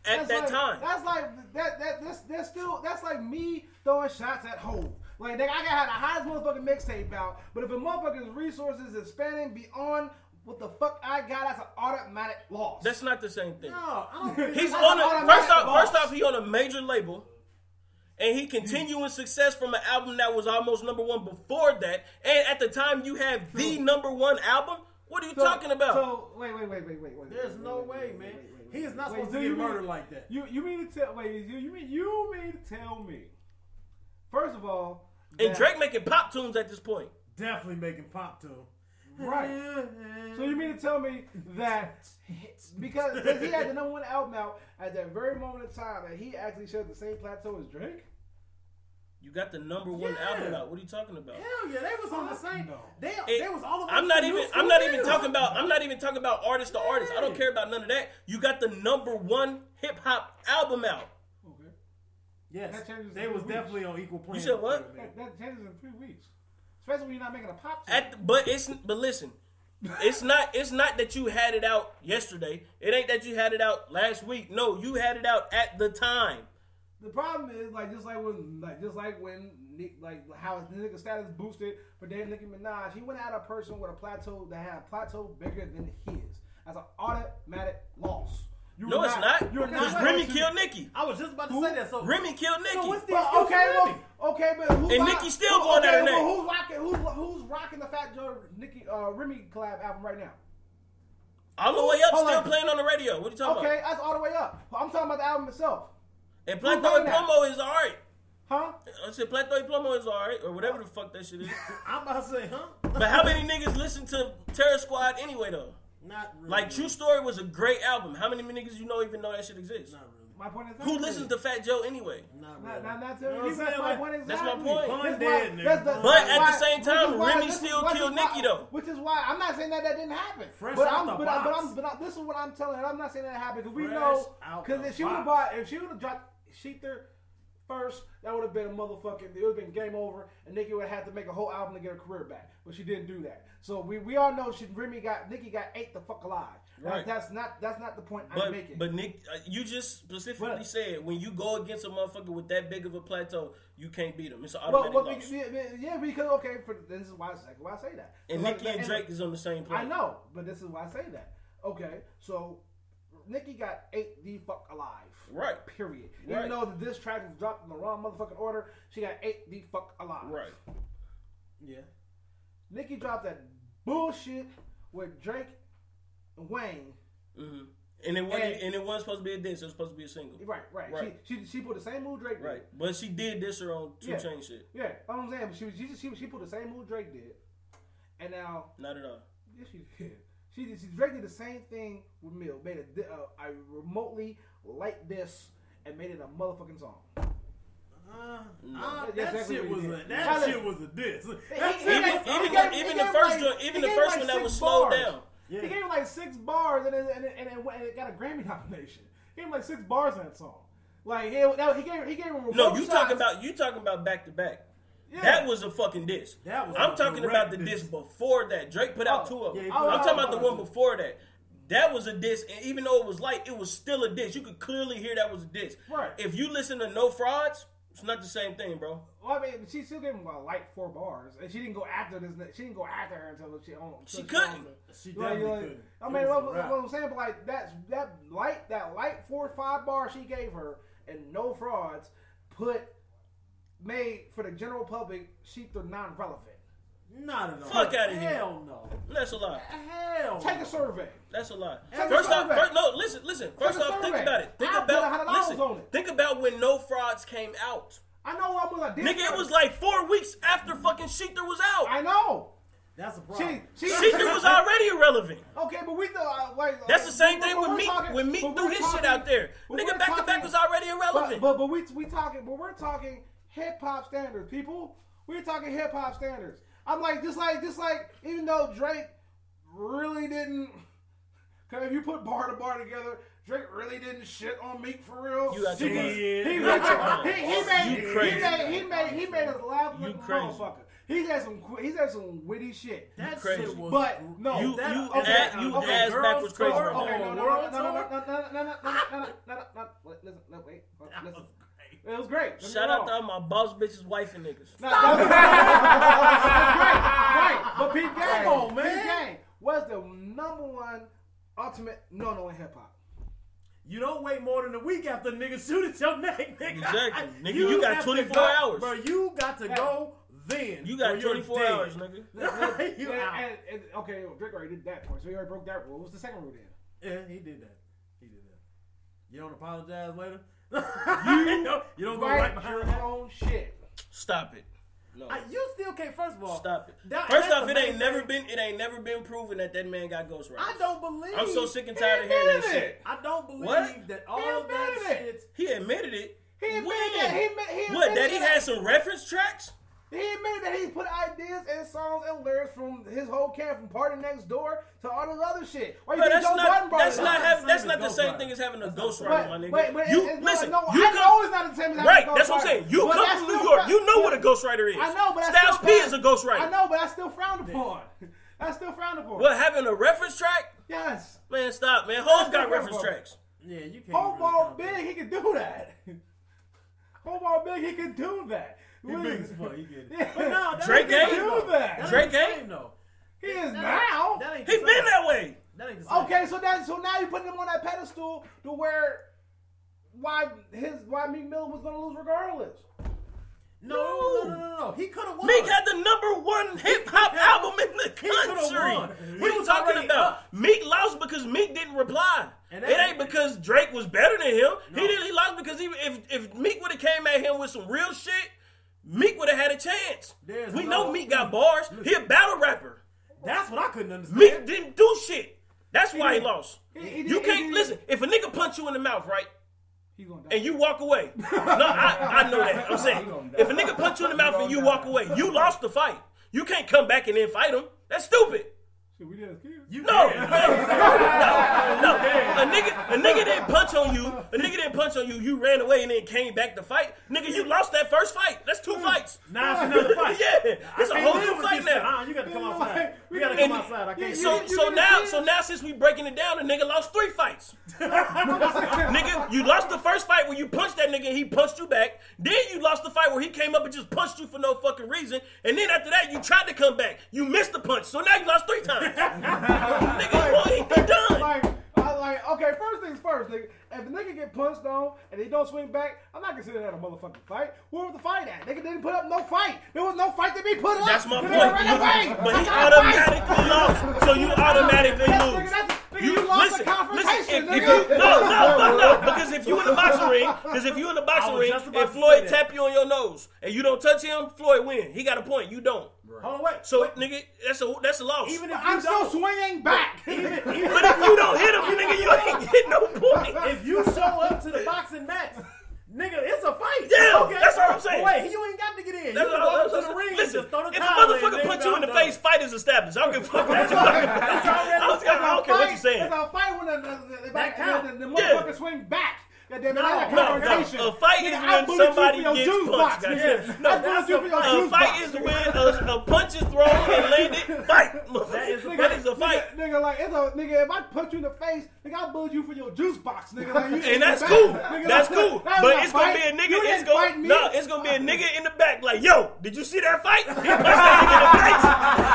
at That's that like, time. That's like that. That that's that's still that's like me throwing shots at Hov. Like nigga, I got the highest motherfucking mixtape out, but if a motherfucker's resources is spanning beyond what the fuck I got, that's an automatic loss. That's not the same thing. No, I don't He's on a first off. loss. First off, he on a major label, and he continuing success from an album that was almost number one before that. And at the time, you have the number one album. What are you So- talking about? So wait, wait, wait, wait, wait, wait. There's wait, no wait, way, wait, man. wait, wait, wait, He is not wait, supposed so to you get mean- murdered like that. You you mean to tell wait you you mean you mean to tell me? First of all, and Drake making pop tunes at this point. Definitely making pop to him. Right. So you mean to tell me that because, because he had the number one album out at that very moment in time that he actually shared the same plateau as Drake? You got the number one Yeah. album out. What are you talking about? Hell yeah, they was on the same. No. They, It- they was all the I'm not even. I'm not even years. talking about. I'm not even talking about artist to artist. I don't care about none of that. You got the number one hip hop album out. Okay. Yes, That changes they was three definitely on equal playing. You said what? That, that changes in three weeks. Especially when you're not making a pop song. At but it's but listen, it's not it's not that you had it out yesterday. It ain't that you had it out last week. No, you had it out at the time. The problem is like just like when like just like when Nick like how his nigga status boosted for dating Nicki Minaj, he went at a person with a plateau that had a plateau bigger than his. That's an automatic loss. You No, are it's not. You're Because not Remy going to- killed Nicki. I was just about to Who? say that. So Remy killed Nicki. So what's the Well, okay, well, okay, but who's And rock- Nicki still who- going at her okay, neck. well, Who's rocking? Who's who's rocking the Fat Joe Nicki uh, Remy collab album right now? All the way up, Hold still on. playing on the radio. What are you talking about? Okay, that's all the way up. I'm talking about the album itself, about? And Who's Plato and? Plomo is alright. huh? I said Plata O Plomo is alright, or whatever the fuck that shit is. I'm about to say, huh? But how many niggas listen to Terror Squad anyway though? Not really. Like True Story was a great album. How many niggas you know even know that shit exists? Not really. My point is Who listens to Fat Joe anyway? Not Not, really. not, not You know to what I'm that's saying? my Like, point That's my point. That's dead, why- that's the- But that's at the same time, why- Remy still is killed why- Nicki, though. Which is why I'm not saying that that didn't happen. Fresh but out I'm, the but, I, but. I'm, but I, this is what I'm telling her. I'm not saying that happened because we Fresh know because if she would have bought if she would have dropped ShETHER first, that would have been a motherfucking. It would have been game over, and Nicki would have had to make a whole album to get her career back. But she didn't do that. So we, we all know she Remy got Nicki got ate the fuck alive. Right. That's not that's not the point I'm But making. but Nick, uh, you just specifically said when you go against a motherfucker with that big of a plateau, you can't beat him. It's an Well, automatic well, loss. yeah, because okay, for this is why, why I say that. And Like, Nicki and Drake is on the same I know, but this is why I say that. Okay, so Nicki got ate the fuck alive. Right. Period. Right. Even though the diss track was dropped in the wrong motherfucking order, she got ate the fuck alive. Right. Yeah. Nicki dropped that bullshit with Drake and Wayne. hmm And it wasn't And- and it wasn't supposed to be a diss. It was supposed to be a single. Right, right. Right. She, she she put the same move Drake did. Right. But she did this her on two Yeah. chain shit. Yeah, that's what I'm saying. She she, she, she put the same move Drake did, and now Not at all. Yes, she did. She did. She Drake did the same thing with Mill. Made a, uh, a remotely like this and made it a motherfucking song. Uh, No. uh, That's that exactly shit was a did. that Tyler- shit was a diss. That he shit Even was- he even gave- the, even the first like- joint, even the first like one that six was slowed bars. down. Yeah. He gave him like six bars and it, and it, and it, and it got a Grammy nomination. He gave him like six bars in that song. Like he, that, he gave he gave him No, you talking about you talking about back to back. Yeah. That was a fucking diss. That was I'm a talking about the diss. diss before that. Drake put out Oh, two of them. yeah, I'm talking about the one before that. That was a diss, and even though it was light, it was still a diss. You could clearly hear that was a diss. Right. If you listen to No Frauds, it's not the same thing, bro. Well, I mean, she still gave him a light four bars, and she didn't go after this. She didn't go after her until she on. She until couldn't. owned. She Like, definitely like, couldn't. I mean, what, what. I'm saying, but like that's that light, that light four or five bar she gave her, and no frauds, put made for the general public, she they're non-relevant. Not at all. Fuck outta here. Hell no. That's a lie. Hell. Take a survey. That's a lie. Take a First off, first, no, listen, listen. First Take off, think about it. Think I'll about listen. on it. Think about when No Frauds came out. I know what was I did. Nigga, it was like four weeks after fucking ShETHER was out. I know. That's a problem. She, she, ShETHER was already irrelevant. Okay, but we thought uh, like That's the same but- thing but with we're Meek. talking- when Meek but threw we're his shit out there, but nigga, we're back to back was already But, irrelevant. but but we we talking but we're talking hip hop standards, people. We're talking hip hop standards. I'm like just like just like even though Drake really didn't, cause if you put bar to bar together, Drake really didn't shit on Meek for real. You out he, your he, he, You out your mind. he, he made he made he made he made us laugh You like a crazy. motherfucker. He's had some qu- he's had some witty shit. That crazy. shit was. But no, You- that, you on ass- you on the ass girls' backwards crazy tour, right now. Okay, on no, no, world no, no, no, tour, no, no, no, no, no, no, no, no, no, no, wait, listen, no, wait, that listen. was great. It was great. Don't Shout out to all my boss bitches, wife and niggas. No, that was- That's great, right? But Pete Gang, Come on, man. Pete Gang was the number one ultimate no no in hip hop. You don't wait more than a week after nigga shoot at your neck, nigga. Exactly. Nigga, you got 24 go- hours. Bro, you got to go then. You got 24 dead. hours, nigga. you and, out. and, and, okay, Drake already did that part, so he already broke that rule. What's the second rule then? Yeah, he did that. He did that. You don't apologize later? You, don't, you don't go right Write behind your that? own shit. Stop it. No. I, you still can't, first of all. Stop it. That- First off, the it ain't main never been it ain't never been proven that that man got ghostwriters. I don't believe. I'm so sick and tired of hearing that shit. I don't believe What? that He all that admitted it. shit. He admitted it. He admitted when? that. He admit- he what? That he had some reference tracks? He admitted that he put ideas and songs and lyrics from his whole camp, from PartyNextDoor to all this other shit. Why you Bro, think that's Joe Budden not brought that's it not up? having that's not the same ghostwriter. thing as having a That's not ghostwriter, my nigga. But, but you it, it, listen, no, you I come know it's not the same as having right. a That's what I'm saying. You But come from New York. fra- You know what a ghostwriter is. I know, but that's Styles still P frowned- is a ghostwriter. I know, but I still frowned upon. That's still frowned upon. What having a reference track? Yes. Man, stop, man. Hoes That's got reference bro. tracks. Yeah, you can't. Whole really ball big, he can do that. Omar Big, he can do that. He big as fuck. He get it. Yeah. But no, that Drake ain't the ain't? Do that. That Drake ain't the ain't? same, though. He is That now. That ain't the He same. been that way. That ain't the same. Okay, so that so now you putting him on that pedestal to where why his why Meek Mill was gonna lose regardless. No, no, no, no, no, no. He could have won. Meek had the number one hip hop album in the country. won. What He you talking about? up. Meek lost because Meek didn't reply. And it ain't because Drake was better than him. No. He didn't. He lost because he, if if Meek would have came at him with some real shit, Meek would have had a chance. There's we no- know Meek got bars. He a battle rapper. That's what I couldn't understand. Meek didn't do shit. That's why he did. lost. He- he You he can't listen. If a nigga punch you in the mouth, right? He's gonna die. and you walk away. No, I, I know that. I'm saying, if a nigga punch you in the mouth and you walk away, you lost the fight. You can't come back and then fight him. That's stupid. Shit, we as kids. You No, no, no. A nigga, a nigga didn't punch on you. A nigga didn't punch on you. You ran away and then came back to fight. Nigga, you lost that first fight. That's two fights. Now it's another fight. Yeah, it's a whole new fight now. Uh, you got to come outside. We got to come outside. I can't. So, you so now, so now, since we breaking it down, the nigga lost three fights. nigga, you lost the first fight where you punched that nigga and he punched you back. Then you lost the fight where he came up and just punched you for no fucking reason. And then after that, you tried to come back. You missed the punch, so now you lost three times. Nigga, boy, he done. Like, I like, okay, first things first, nigga. If the nigga get punched on and he don't swing back, I'm not considering that a motherfucking fight. Where was the fight at? Nigga didn't put up no fight. There was no fight to be put up. That's my point. nigga ran away. But he That's not a fight. automatically lost, so you automatically Yes, lose. nigga, that's- nigga, you lost the confrontation, if, if you, no, no, no, no, because if you in the boxing ring, because if you in the boxing ring, just and Floyd tap you on your nose and you don't touch him, Floyd win. He got a point. You don't. Hold on, wait. So nigga, that's a that's a loss. even if you I'm still swinging back. even, even but if you don't hit him, you nigga, you ain't get no point. if you show up to the boxing match, nigga, it's a fight. Yeah, okay. that's what I'm saying. But wait, you ain't got to get in. That's you can what walk I'm- up to the ring Listen, just throw the if a motherfucker nigga, put you in the I'm face, fight is established. I don't give a fuck what you It's already- I don't, I don't care what you're saying. It's a fight when the, the, the, the, count. the, the, the Yeah. motherfucker swing back. God damn it, No, that's a no, confrontation. no. A fight is when I bullied you somebody gets juice punched, box, goddamn. No, I bullied you for A juice fight box. is when a, a punch is thrown and landed. Fight. That is a Nigga, That is a fight. Nigga, nigga, like it's a nigga. If I punch you in the face, nigga, I bullied you for your juice box, nigga. Like, you And that's cool. Nigga, That's like, cool. that But it's gonna be a nigga. It's gonna no. It's gonna be a nigga in the back. Like, yo, did you see that fight? He punched that nigga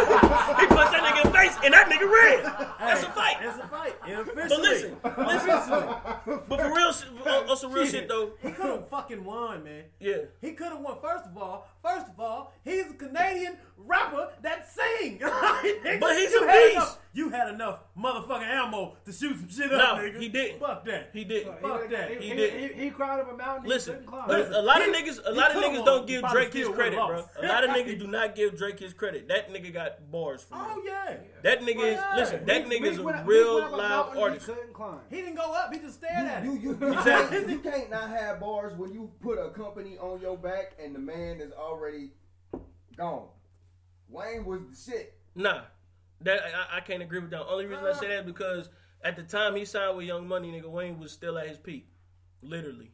in the face. he punched that nigga in the face, and that nigga ran. That's a fight. It's a fight. But listen, listen. But for real, shit- on, on some real shit though, He could have fucking won, man. yeah. He could have won. First of all, first of all, he's a Canadian rapper that sing. But he's you a had beast. Enough, you had enough motherfucking ammo to shoot some shit No, up, nigga. he didn't. Fuck that. He did. Fuck that. He, He he, did. he, he cried up a mountain. he Listen, couldn't climb. a, a lot of niggas, a lot of niggas don't give Drake his credit, bro. A lot of niggas do not give Drake his credit. That nigga got bars for Oh yeah. That nigga is Yeah. listen. That Meek- nigga is a went- real went live mountain he artist. couldn't climb. He didn't go up. He just stared at You, it. you, you, Exactly. can't, you can't not have bars when you put a company on your back and the man is already gone. Wayne was the shit. Nah, that I, I can't agree with that. Only reason I say that is because at the time he signed with Young Money, nigga Wayne was still at his peak, literally.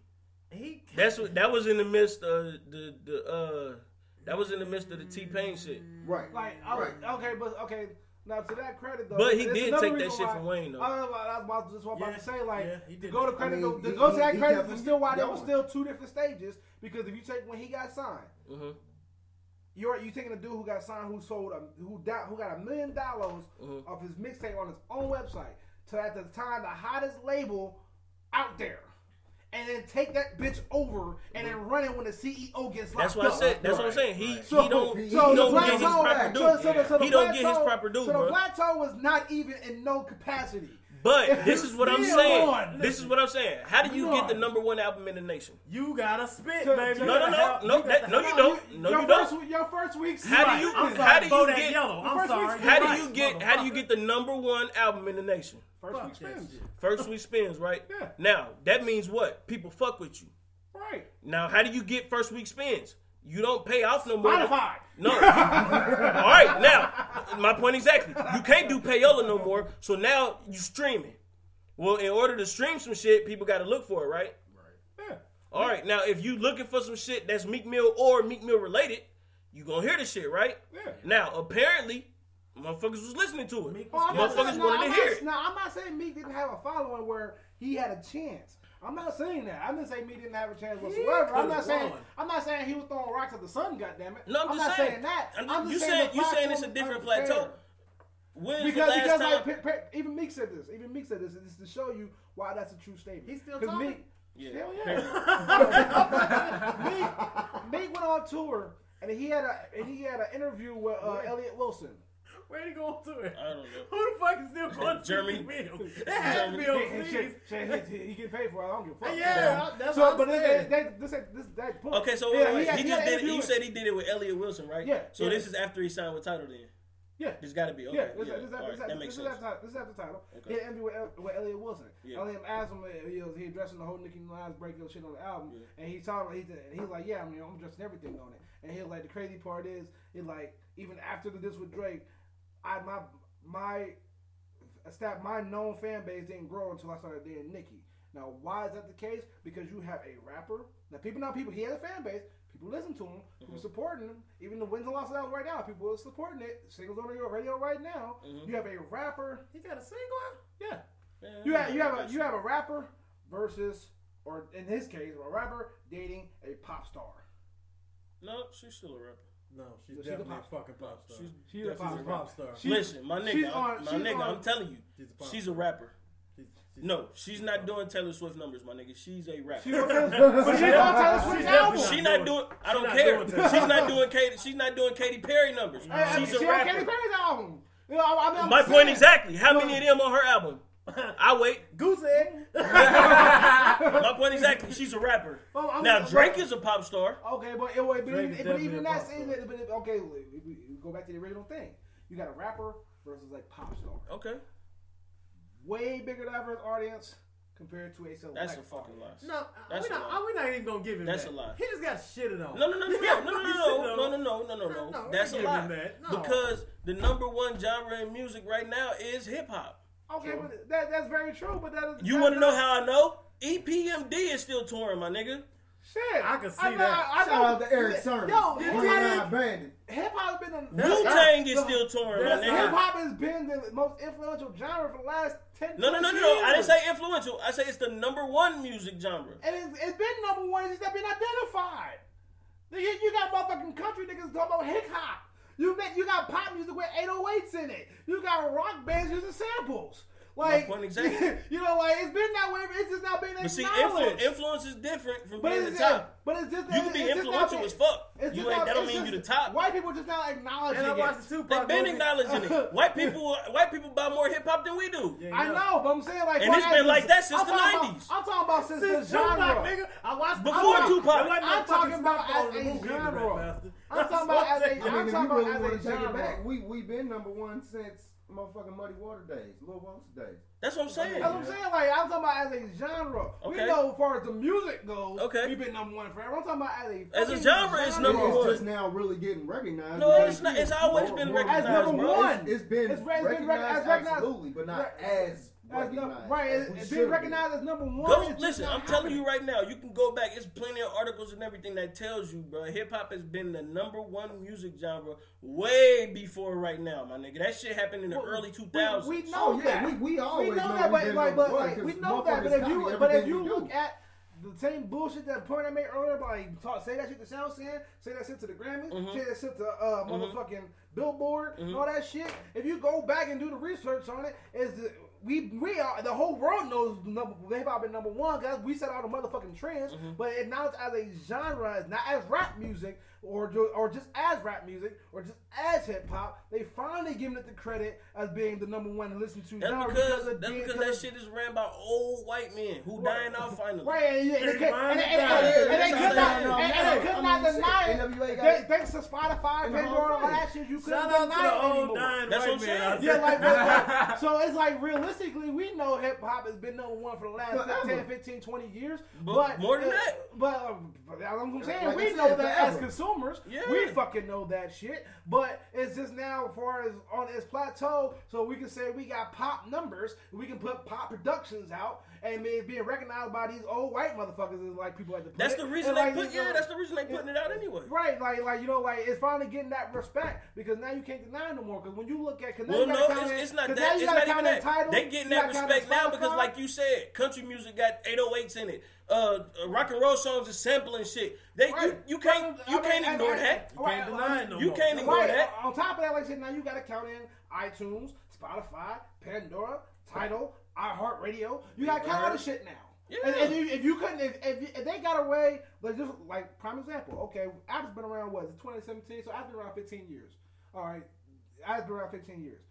He That's what that was in the midst of the the uh that was in the midst of the T Pain shit. Right. Like, I was, right. okay, but okay. Now to that credit though, But he did take that shit why- from Wayne, though. I, was about- I was about, just what I'm about to say, like, yeah, he to go to that. credit, I mean, to he- go to that he credit kept is still why there was going. still two different stages. Because if you take when he got signed, Mhm. you're you taking a dude who got signed who sold a, who da, who got a million dollars Mhm. off his mixtape on his own website to at the time the hottest label out there. And then take that bitch over and then run it when the CEO gets locked That's what I said. That's what I'm saying. He right. he don't he- he he don't don't get his proper due. So, so the, so the He don't get his proper due, So the bro. plateau was not even in no capacity. But this is what I'm saying. on. This is what I'm saying. How do you get the number one album in the nation? You gotta spit, baby. No, no, no, no, that- no, you don't. No, your you first, don't. Your first week's How do you- I'm how do you get- Yellow. I'm sorry. How do you get how do you get the number one album in the nation? first Fuck week spins? shit. First week spins, right? Yeah. Now that means what? People fuck with you. Right. Now how do you get first week spins? You don't pay off no more. Spotify. No. All right, now my point exactly. You can't do payola no more. So now you streaming. Well, in order to stream some shit, people got to look for it, right? Right. Yeah. All right. Now, if you looking for some shit that's Meek Mill or Meek Mill related, you gonna hear the shit, right? Yeah. Now, apparently, motherfuckers was listening to it. Meek I'm Motherfuckers saying- no, wanted I'm to not- hear it. No, I'm not saying Meek didn't have a following where he had a chance. I'm not saying that. I'm not saying me didn't have a chance He whatsoever. I'm could've not saying. won. I'm not saying he was throwing rocks at the sun. Goddamn it. No, I'm, just not saying. saying, that. I'm, I'm you just saying the you saying it's a different unfair. plateau. When's Because because time? like pe- pe- even Meek said this. Even Meek said this. It's to show you why that's a true statement. He's still talking? Meek, yeah. hell yeah. Meek, Meek went on tour and he had a and he had an interview with uh, Elliott Wilson. Where he going to it? I don't know. Who the fuck is still going to Germany. Germany? That has to be Germany. on And shit, shit, he, he get paid for it. I don't give a fuck. Yeah, that's So, what but I'm this, saying. they, this, this, that point. Okay, so Yeah, wait, wait. had- he, had just did it. interview You with- said he did it with Elliott Wilson, right? Yeah, So yeah. this is after he signed with Title, then. Yeah. This got to be okay. Yeah, this, yeah. this, this, All right, this, that makes this, sense. is after, this is after the title. Okay. He had an interview with, El- with Elliott Wilson. Yeah. Elliott asked him, he was he addressing the whole Nicki Minaj breakup shit on the album, Yeah. and he told he and he was like, yeah, I mean, I'm addressing everything on it. And he was like, the crazy part is, he like even after the this with Drake, I my my stat my known fan base didn't grow until I started dating Nicki. Now, why is that the case? Because you have a rapper. Now, people now people he has a fan base. People listen to him. People Mm-hmm. supporting him. Even the wins and losses out right now, people are supporting it. Singles on your radio right now. Mhm. You have a rapper. He got a single out? Yeah. Yeah, You have you have a you have a rapper versus, or in his case, a rapper dating a pop star. No, she's still a rapper. No, she's She's a definitely a, fucking pop star. She's, She's a pop a pop star. She- Listen, my she's nigga, on- my she's nigga, on- I'm telling you, She's a pop she's a rapper. She's, she's No, she's not doing Taylor Swift numbers, my nigga. She's a rapper. She but she's on Taylor Swift's album. definitely She not not doing- doing. I she don't care. doing Taylor She's not doing Katy. She's not doing Katy Perry numbers. Hey, I mean, She's she a on Katy. Perry's album. You know, I, I mean, My just point saying. exactly. How many of them on her album? I wait. Goose egg. My point exactly. She's a rapper. Well, I'm- Now but- Drake is a pop star. Okay, but it, but, Drake even, is but even a that, pop star. even- but it- okay, we, we, we go back to the original thing. You got a rapper versus like pop star. Okay, Way bigger diverse audience compared to a select. that's a fucking lie. No, That's we're not, we're not even gonna give him That's that. a lie. He just got shitted on. No, no, no, no, He got no, no, fucking no, shitted no, on. no, no, no, no, no, No, no. we're That's a giving lie. that. No. Because the number one genre in music right now is hip hop. Okay, but that, that's very true. But that is You want to know how I know? EPMD is still touring, my nigga. Shit, I can see know- that. I, I Shout know- out to Erick Sermon. Yo, hip hop, Bandit. hip hop has been a Wu Tang is the- still touring, my that's- Hip hop has been the most influential genre for the last ten. No, no, no, no, no. I didn't say influential. I say it's the number one music genre. And it's, it's been number one. It's just not been identified. You, you got motherfucking country niggas talking about hip hop. You bet you got pop music with 808s in it. You got rock bands using samples. Like, point exactly. you know, like it's been that way. It's just not been But see, acknowledged. influ- influence is different from but being it's the top. but it's just You can be it's not influential as fuck. it's You ain't, not- that don't mean you the top. White people just not acknowledging And I it. watched the They Tupac been movie. acknowledging it. White people, white people buy more hip hop than we do. Yeah, I you know, but I'm saying like, And for it's been like that since I'm the talking about- 90s. I'm talking about since, Since the genre. Tupac, nigga, I watched Before I watched- Tupac. there wasn't I'm talking about smartphone as a movie, you genre. Rat bastard. I'm talking about as a- I'm. I mean, I'm if talking you really about want as to a take it genre. back, we we been number one since motherfucking Muddy Water days, Lil Wonka days. That's what I'm saying. That's what I'm saying. Like I'm talking about as a genre. Okay. We know as far as the music goes. Okay. We've been number one forever. I'm talking about as a As a fucking genre, it's number it's one. just now really getting recognized. No, it's not. It's always more- been recognized, As number bro. one. It's, it's been It's been recognized, recognized- as recognized- absolutely, but not Right. As As num- right, as it's, we it's should been be. recognized as number one. Go listen. I'm telling you right now. You can go back. It's plenty of articles and everything that tells you, bro. Hip hop has been the number one music genre way before right now, my nigga. That shit happened in the Well, early 2000s. We, know Oh yeah, that. we, we always we know, know that, we but like, but one like, 'cause we know that. But if you, but if you look do. at the same bullshit that point I made earlier, about like talk, say that shit to SoundScan, say that shit to the Grammys, Mhm. say that shit to uh, motherfucking Billboard, and Mhm. all that shit. If you go back and do the research on it, is the we we are the whole world knows hip hop been number one because we set all the motherfucking trends. Mhm. But it now it's as a genre, it's not as rap music or ju- or just as rap music or just as hip hop. They finally giving it the credit as being the number one to listen to. That's genre because of that's because that shit is ran by old white men who dying out finally. Right, and, and, and, and, and, and, and, and they could not, I'm saying. and, and they could I not mean, deny it. NWA got They- it. Thanks to Spotify, Pandora, all that shit, you couldn't Shout out to deny the it anymore. That's what I'm saying. Yeah, like, like, so it's like realistically, we know hip hop has been number one for the last Forever. 10, 15, 20 years. But But, more than uh, that. But, um, but I'm saying. Like we I know that as forever. Yeah. We fucking know that shit. But it's just now, as far as on its plateau, so we can say we got pop numbers. We can put pop productions out. And it being recognized by these old white motherfuckers is like people to put That's the reason they like, put. Yeah, that's the reason they putting it out anyway. Right, like like you know, like it's finally getting that respect because now you can't deny no more. Because when you look at, Well, no, it's, in- it's not that. you not even that. titles, They getting that gotta count in respect now because, like you said, country music got 808s in it. Uh, uh, rock and roll songs is sampling shit. They you, Right. you can't I you mean, can't I- ignore I- that. You can't deny it no You more. can't ignore Right. that. On top of that, like I said, now you got to count in iTunes, Spotify, Pandora, Tidal, iHeartRadio. You got to count all this shit now. Yeah. And, and you, if you couldn't, if, if, if they got away, like just like prime example, okay, Apple's been around what? Is it 2017? So I've been around 15 years. All right, I've been around 15 years.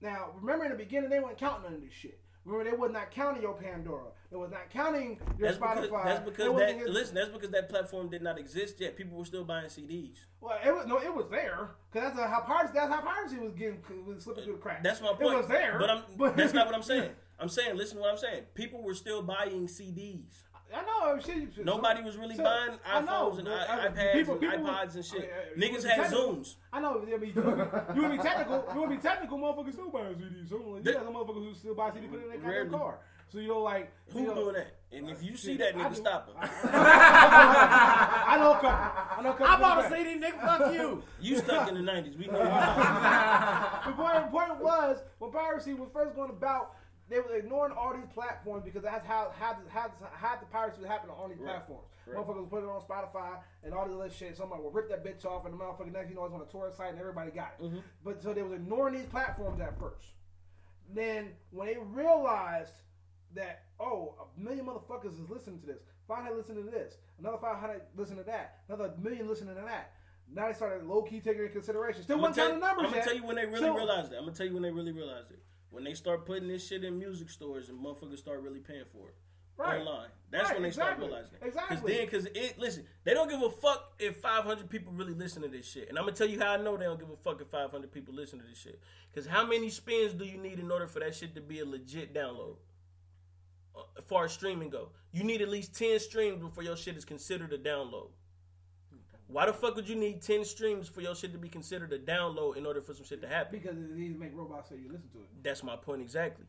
Now, remember in the beginning, they weren't counting none of this shit. Remember, they was not counting your Pandora. They was not counting your That's because, Spotify. that's because that get- listen. That's because that platform did not exist yet. People were still buying CDs. Well, it was no, it was there because that's how piracy. That's how piracy was getting was slipping through the cracks. That's my point. It was there, but I'm. but- that's not what I'm saying. I'm saying, listen to what I'm saying. People were still buying CDs. I know. I was shit, Nobody was really so- buying I know, iPhones and but, I- iPads people- and iPods was- and shit. I mean, uh, Niggas had technical? Zooms. I know. I mean, you want to be technical. You want to be technical. Motherfuckers still buying CDs. So like, you That- got some motherfuckers who still buy CDs, put it in their goddamn Rarely. car. So you know, like Who you know, doing that? And if you see that nigga, do. stop him. I know a couple. I know a couple. I bought a CD, nigga. Fuck you. You stuck in the '90s. We know. You stuck. the point, the point was when piracy was first going about, they were ignoring all these platforms because that's how how the, how, the- how the piracy was happening on these Right. platforms. Right. Motherfuckers put it on Spotify and all this other shit. Somebody will rip that bitch off, and the motherfucker next you know it's on a torrent site, and everybody got it. Mhm. But so they was ignoring these platforms at first. Then when they realized that oh a million motherfuckers is listening to this, five hundred listening to this, another five hundred listen to that, another million listening to that. Now they started low key taking into consideration. Still wasn't gonna, counting tell, numbers I'm gonna yet. tell you when they really So- realized it. I'm gonna tell you when they really realized it. When they start putting this shit in music stores and motherfuckers start really paying for it Right. online. That's Right, when they exactly. start realizing it. Exactly. Because then, because it listen, they don't give a fuck if 500 people really listen to this shit. And I'm gonna tell you how I know they don't give a fuck if 500 people listen to this shit. Because how many spins do you need in order for that shit to be a legit download? Uh, As far as streaming go, you need at least 10 streams before your shit is considered a download. Why the fuck would you need 10 streams for your shit to be considered a download in order for some shit to happen? Because it's easy to make robots so you listen to it. That's my point exactly.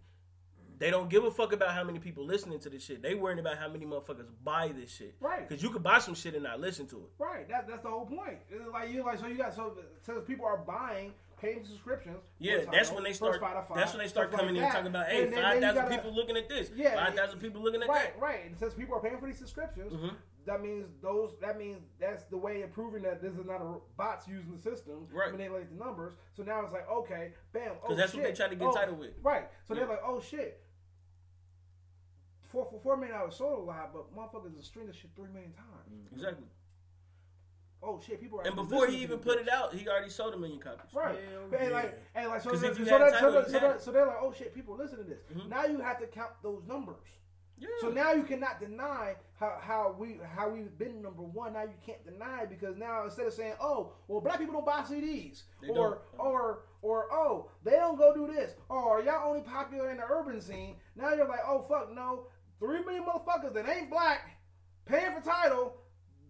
They don't give a fuck about how many people listening to this shit. They worrying about how many motherfuckers buy this shit. Right. Because you could buy some shit and not listen to it. Right. That, that's the whole point. It's like you like so you got so since people are buying paying subscriptions. Yeah, that's Tidal, when they start. Spotify, That's when they start coming like in and talking about, hey, And then- then five thousand people looking at this. Yeah, five thousand people looking at Right, that. right. And since people are paying for these subscriptions, Mhm. That means those. That means that's the way of proving that this is not a bots using the system Right. manipulate the numbers. So now it's like okay, bam. oh, Because that's what they shit. try to get oh, Tidal with. Right. So Yeah. they're like, oh shit. Four for four million dollars sold a lot, but motherfuckers are streaming this shit three million times. Exactly. Oh shit, people are. And before he even put it out, he already sold a million copies. Right. Hell and yeah. like, and like, so, if you so, had Tidal, so, that, so, that- so they're like, oh shit, people listen to this. Mhm. Now you have to count those numbers. Yeah. So now you cannot deny how, how we how we've been number one. Now you can't deny because now instead of saying, oh, well, black people don't buy CDs, They or don't. or or oh, they don't go do this, or y'all only popular in the urban scene. Now you're like, oh fuck no, three million motherfuckers that ain't black paying for Tidal,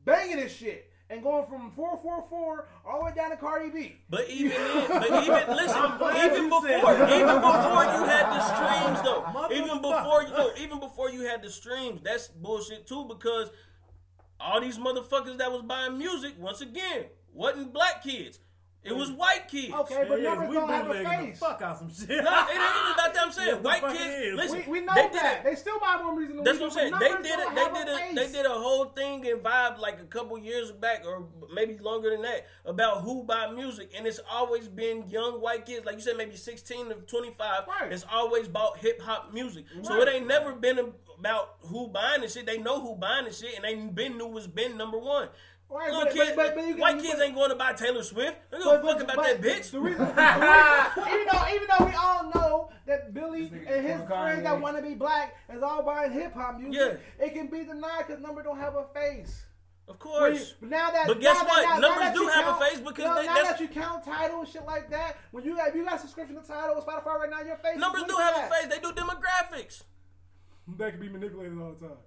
banging this shit. And going from four four four all the way down to Cardi B. But even then, but even listen, even before, even before you had the streams though, Motherfucker. even before you, no, even before you had the streams, that's bullshit too because all these motherfuckers that was buying music once again wasn't black kids, it was white kids. Okay, but It is. numbers We don't have a bootlegging the face. fuck out some shit. No, it ain't even about that. I'm saying Yes, the white kids. Listen, We, we know they did that. it. They still buy more music than That's what I'm saying. They did it. They did a it. They did a whole thing and vibe like a couple years back, or maybe longer than that, about who buy music, and it's always been young white kids, like you said, maybe 16 to 25. Right. It's always about hip hop music. So it ain't never been about who buying the shit. They know who buying the shit, and they been knew was been number one. Right, Little but- kids, but- but you white kids ain't going to buy Taylor Swift. They don't But- give a fuck about that bitch. The reason, the reason- even though even though we all know that Billy and his from friends that want to be black is all buying hip hop music, Yeah. it can be denied because number don't have a face. Of course. But now that, But guess now that- what? now- now Numbers that do you have a face because now, they- now that's- that you count Tidal and shit like that, when you have you got a subscription to Tidal or Spotify right now, your face Numbers do have at a face. They do demographics. That can be manipulated all the time.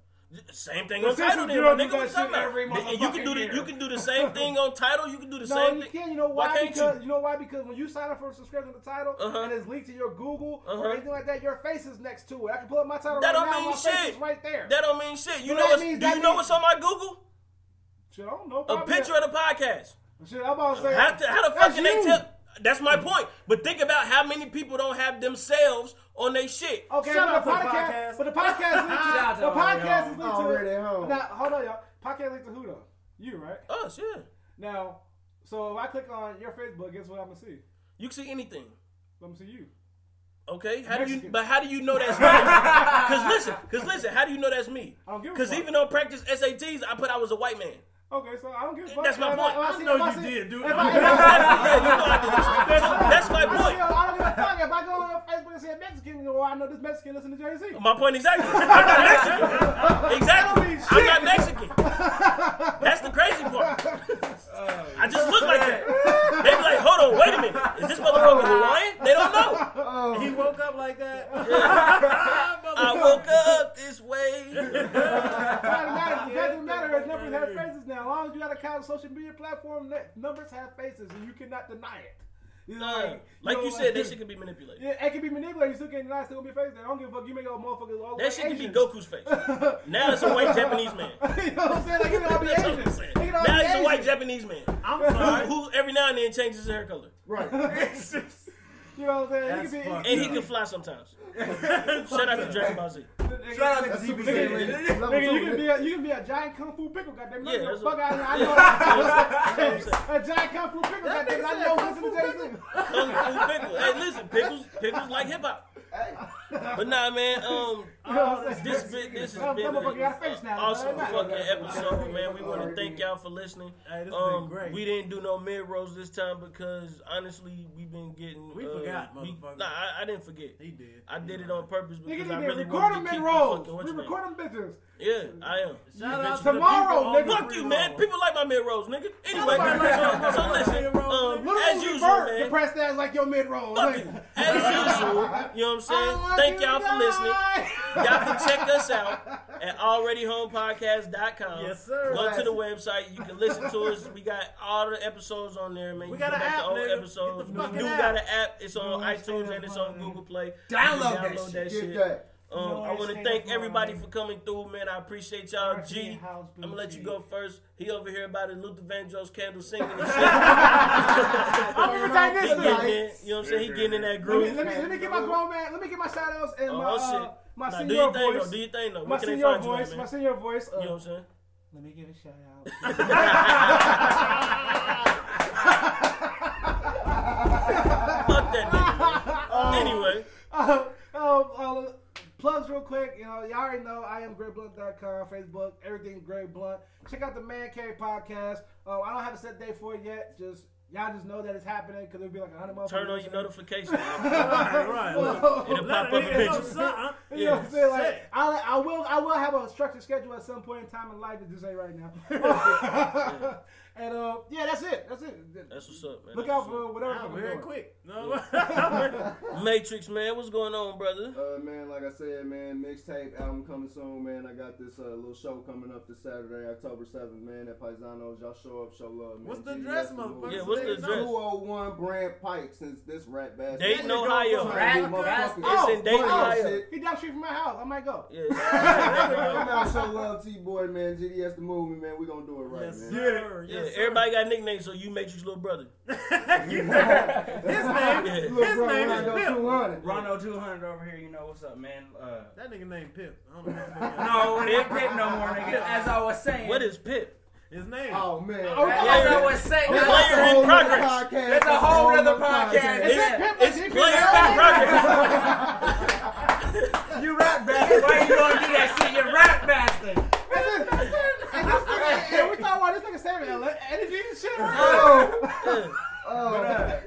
Same thing on Tidal. Then, my nigga, what you talking about? you can do the you can do the same thing on Tidal. You can do the No, same you can't. You know why? can't because you? you? know why? Because when you sign up for a subscription to Tidal Uh-huh. and it's linked to your Google Uh-huh. or anything like that, your face is next to it. I can pull up my Tidal That right don't now. mean shit. right there. That don't mean shit. You So know what's, means- do you know what's on my Google? Shit, I don't know. A picture of the podcast. Shit, I'm about to say. How, to, how the fuck can they tell? That's my point. But think about how many people don't have themselves on their shit. Okay, Shout but out the to the podcast, podcast. but the podcast is linked to Shout the podcast is linked Already to oh, home. Now, hold on, y'all. Podcast linked to who though? You, right? Oh shit. Now, so if I click on your Facebook, guess what I'm gonna see? You can see anything. I'm gonna see you. Okay, how do you? But how do you know that's me? Because listen, because listen, how do you know that's me? I don't give a Because fuck. even on practice SATs, I put I was a white man. Okay, so I don't give a fuck. That's my point. if I see- know you see- did, dude. If I, if I, you know I did. That's, my I, see- point. I don't give a fuck if I go on Facebook and say Mexican, you know, I know this Mexican listen to Jay Z. My point exactly. I'm not Mexican. Exactly. I'm not Mexican. That's the crazy part. I just look like that. They be like, hold on, wait a minute. Is this motherfucker Hawaiian? They don't know. Oh. He woke up like that. I woke up this way. It doesn't matter. Doesn't matter. If numbers have faces now. As long as you got a kind of social media platform, numbers have faces, and you cannot deny it. You know, Uh, like know, you said, that shit can be manipulated. Yeah, it can be manipulated. You still can't deny. Still gonna be face. There. I don't give a fuck. You make all motherfuckers all the That way shit can be Goku's face. Now it's a white Japanese man. you know what I'm saying? Like, it can all be That's Asian. I'm saying. It can all Now be he's a white Japanese man. I'm Who, sorry. who every now and then changes his hair color. Right. You know what I'm saying? That's He can be. And he can fly sometimes. Shout out to Dragon Ball Z. Shout out to That's DBZ. Nigga, you can be a you can be a giant kung fu pickle, goddamn. Yeah, Yeah, that's fuck what- out of. I yeah. know. What I'm a giant kung fu pickle, goddamn. I know listen to Jay Z. Kung Fu Pickle. Hey, listen, pickles, pickles like hip hop. But nah, man. Um, You know what I'm saying? this bit, this has been motherfucker got a an awesome fucking episode, man. We want to thank y'all for listening. Hey, this Um, been great. we didn't do no mid rolls this time because honestly, we've been getting. We uh, forgot, we- motherfucker. Nah, I, I didn't forget. He did. I did it on purpose because Nigga, I really record them to keep in the rolls. We your name? record them bitches. Yeah, I am. Shout out Tomorrow, the people on nigga. Fuck you, man. People like my mid rolls, nigga. Anyway, likes so, so listen. Um, as usual, Vert man. depressed ass like your mid roll. Fuck. As usual, you know what I'm saying? Thank y'all for listening. Y'all can check us out at alreadyhomepodcast.com. Yes, sir. Go to the website. You can listen to us. We got all the episodes on there, man. We You got an app, old nigga. episodes. Get the We fucking do app. got an app. It's on iTunes and it's on Google Play. Download that download shit. that Get shit. that. Um, No, I want to thank everybody for coming through, man. I appreciate y'all. G, I'm gonna let you go first. He over here about the Luther Vandross candle singing and shit. I'm gonna take he this getting in, you know what I'm saying? He getting in that Let me, groove. let me let me get my grown man. Let me get my shout outs and Oh, my uh, shit. My Nah, do senior your voice. though. Do your thing though. my Where can they senior find you, voice. My senior voice. Uh, You know what I'm saying? Let me give a shout out. Fuck that nigga, man. Anyway, uh, um, uh, plugs real quick. You know, y'all already know I am GrayBlunt.com, Facebook, everything Gray Blunt. Check out the Man Cave podcast. Uh, I don't have a set date for it yet. Just y'all just know that it's happening because it'll be like a hundred motherfuckers. turn on your notifications. Right, right. It'll pop up a picture. You know what I'm saying? Like. I, I will, I will have a structured schedule at some point in time in life. It just ain't right now. and uh, yeah, that's it. That's it. That's what's up, man. Look That's out what's for whatever. Wow, I'm very doing. quick. No. up. Matrix, man. What's going on, brother? Uh, man, like I said, man, mixtape album coming soon, man. I got this uh, little show coming up this Saturday, October 7th, man. At Paisanos, y'all show up, show love, man. What's the GDS address, the motherfucker? Yeah, what's the address? 201 Brandt Pike, since this rat bastard. Dayton, Ohio. Rat Motherfucker. It's in Dayton, oh, Ohio. He down the street from my house. I might go. Yeah. Come out, show love, T-Boy, man. GDS the movie, man. We gonna do it right, Yes, man. sir. Yeah, Yes, everybody got nicknames, so you Matrix little brother. His name. Yeah. Little His bro, name is Rondo Pip. 200. Rondo 200 over here, you know what's up, man. Uh, That nigga named Pip. I don't know what the fuck- no, it ain't Pip no more, nigga. As I was saying. What is Pip? His name. Oh, man. Oh, As I was saying. Player That's in a whole nother progress. podcast. That's a whole other podcast. It's, Yeah. it's player in progress. You rap bastard. Why are you gonna do that shit? You rap bastard. Yeah, we talking about this nigga energy and shit. Oh, But, uh,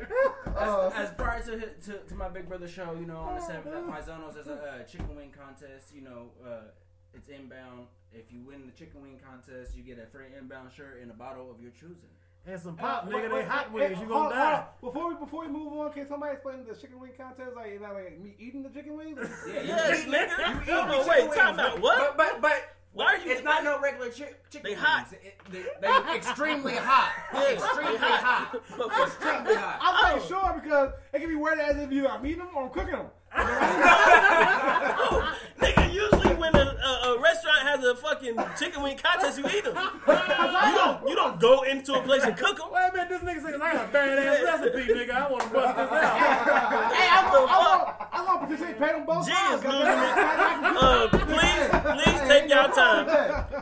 oh. as, as prior to, to to my big brother show, you know, on the seventh at Paisanos, there's a uh, chicken wing contest. You know, uh, it's inbound. If you win the chicken wing contest, you get a free inbound shirt and a bottle of your choosing. And some pop, Uh, nigga. They hot wait, wings. You hold- gonna hold die. on. Before we before we move on, can somebody explain the chicken wing contest? Like, is that like me eating the chicken wings? Yeah, Yes, nigga. you eat Hold the wait, chicken time out. What? But but but Why are you? it's not no regular chi- chicken. They hot. wings. It- they, they extremely hot. Yeah, extremely they hot. Extremely hot. I'm not sure because it can be worded as if you I'm eating them or I'm cooking them. Nigga, usually when a, a, a restaurant has a fucking chicken wing contest, you eat them. You don't you don't go into a place and cook them. Wait a minute, this nigga says I got a badass recipe, nigga. I want to bust this out. Hey, I'm gonna, I'm gonna, participate on both G sides. is losing it. Uh, please, please take y'all time.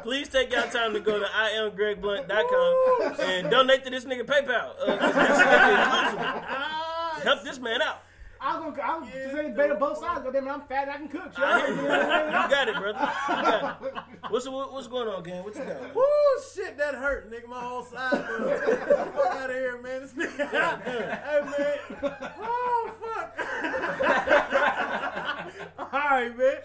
Please take y'all time to go to iamgregblunt.com and donate to this nigga PayPal. Uh, 'cause this nigga is losing it. Help this man out. I'm gonna, I'm participate on both sides. But then I'm fat and I can cook. shit. I you. You got it, brother. You got it. What's what, what's going on, gang? What you got? Woo, shit, that hurt, nigga. My whole side. bro. Fuck out of here, man. This nigga. hey, man. Oh, fuck. All right, man.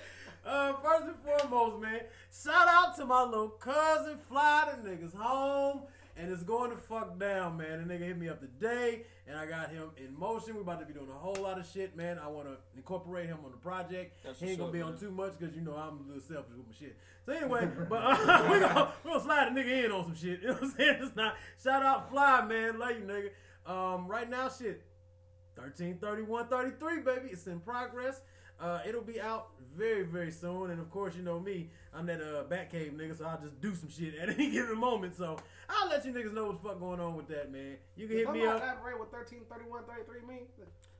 Uh, first and foremost, man, shout out to my little cousin, fly the niggas home, and it's going to fuck down, man. The nigga hit me up today, and I got him in motion. We're about to be doing a whole lot of shit, man. I want to incorporate him on the project. That's he ain't gonna be up, on too much because you know I'm a little selfish with my shit. So anyway, but uh, we gonna we gonna slide a nigga in on some shit. You know what I'm saying? It's not shout out fly man, love you nigga. Um, right now shit, 13, 31, 33, baby. It's in progress. Uh, it'll be out very, very soon. And of course, you know me, I'm that uh, Batcave nigga, so I'll just do some shit at any given moment. So I'll let you niggas know what the fuck going on with that, man. You can hit me up. Elaborate what 13, 31, 33 mean.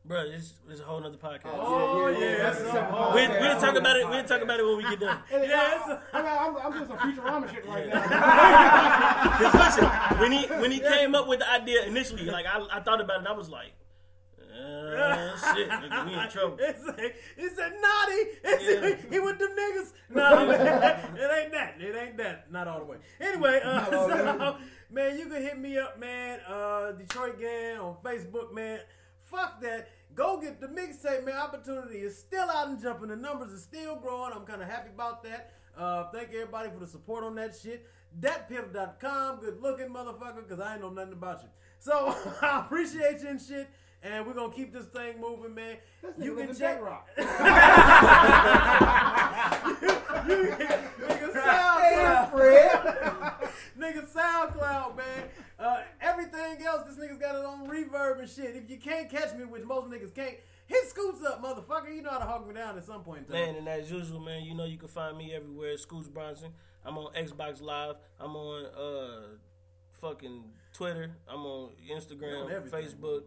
Bro, it's, is a whole nother podcast. Oh, yeah, that's a a- separate We, podcast. we'll talk about it. We'll talk about it when we get done. Yeah, it's a- I'm, I'm, I'm doing some Futurama shit right now. Cause listen, when he when he came up with the idea initially, like I, I thought about it, and I was like, uh, shit, nigga, we in trouble. It's like, it's a naughty. It's Yeah. he with them niggas. No, man, it ain't that. It ain't that. Not all the way. Anyway, uh, so, man, you can hit me up, man. Uh, Detroit Gang on Facebook, man. Fuck that. Go get the mixtape, man. Opportunity is still out and jumping. The numbers are still growing. I'm kind of happy about that. Uh, thank everybody for the support on that shit. Datpiff.com, good looking motherfucker, because I ain't know nothing about you. So I appreciate you and shit. And we're gonna keep this thing moving, man. You can check rock. you can, nigga SoundCloud, Fred. nigga SoundCloud, man. Uh, everything else, this nigga's got his own reverb and shit. If you can't catch me, which most niggas can't, hit Scootz up, motherfucker. You know how to hog me down at some point in time. Man, and as usual, man, you know you can find me everywhere. Scootz Bronson. I'm on Xbox Live. I'm on uh fucking Twitter. I'm on You on Instagram, everything, Facebook.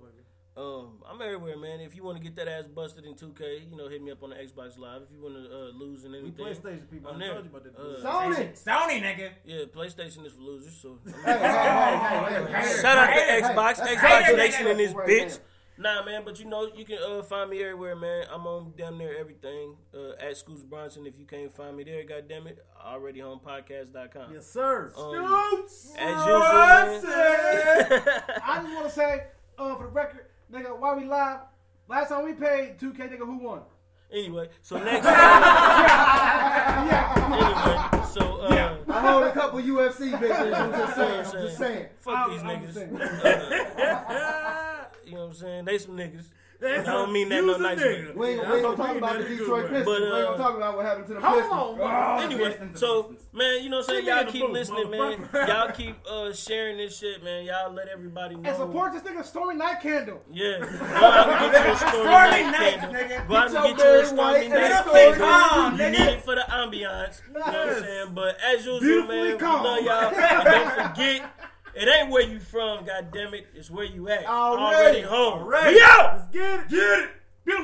Motherfucker. Um, I'm everywhere, man. If you want to get that ass busted in 2K, you know, hit me up on the Xbox Live. If you want to uh, lose in We anything, PlayStation people. I'm I there. told you about that. Uh, Sony. Sony, nigga. yeah, PlayStation is for losers. So Hey, hey, hey, hey, hey, shout out to hey, hey, Xbox, hey, Xbox hey, Nation hey, in this bitch. there. Nah, man, but you know you can uh, find me everywhere, man. I'm on damn near everything uh, at Scootz Bronson. If you can't find me there, goddamn it, already home podcast.com. yes, sir. Um, Scootz. as usual. I just want to say, uh, for the record, nigga, while we live, last time we paid 2K, nigga, who won? anyway, so next. yeah. anyway, so uh, I hold a couple UFC victories. I'm just saying. I'm just saying. fuck I'm- these I'm niggas. Uh, you know what I'm saying? They some niggas. That's I don't mean that use no a nice nigga. way. We ain't, Yeah, we ain't gonna talk about the Detroit way. Pistons. But, we ain't uh, gonna talk about what happened to the Hold Pistons. on, Oh, Anyway, so man, you know what I'm saying? Y'all keep booth, listening, man. Y'all keep uh, sharing this shit, man. Y'all let everybody know. And support this nigga Stormy Night Candle. Yeah. Go out and get you a stormy Stormy night nights, candle. nigga. Go out Get and get you a stormy night and a candle. calm, You nigga. need it for the ambiance. You know what I'm saying? But as usual, man, we love y'all. And don't forget, it ain't where you from, God damn it. It's where you at. Already. Already home. Already. We out! Let's get it. Get it!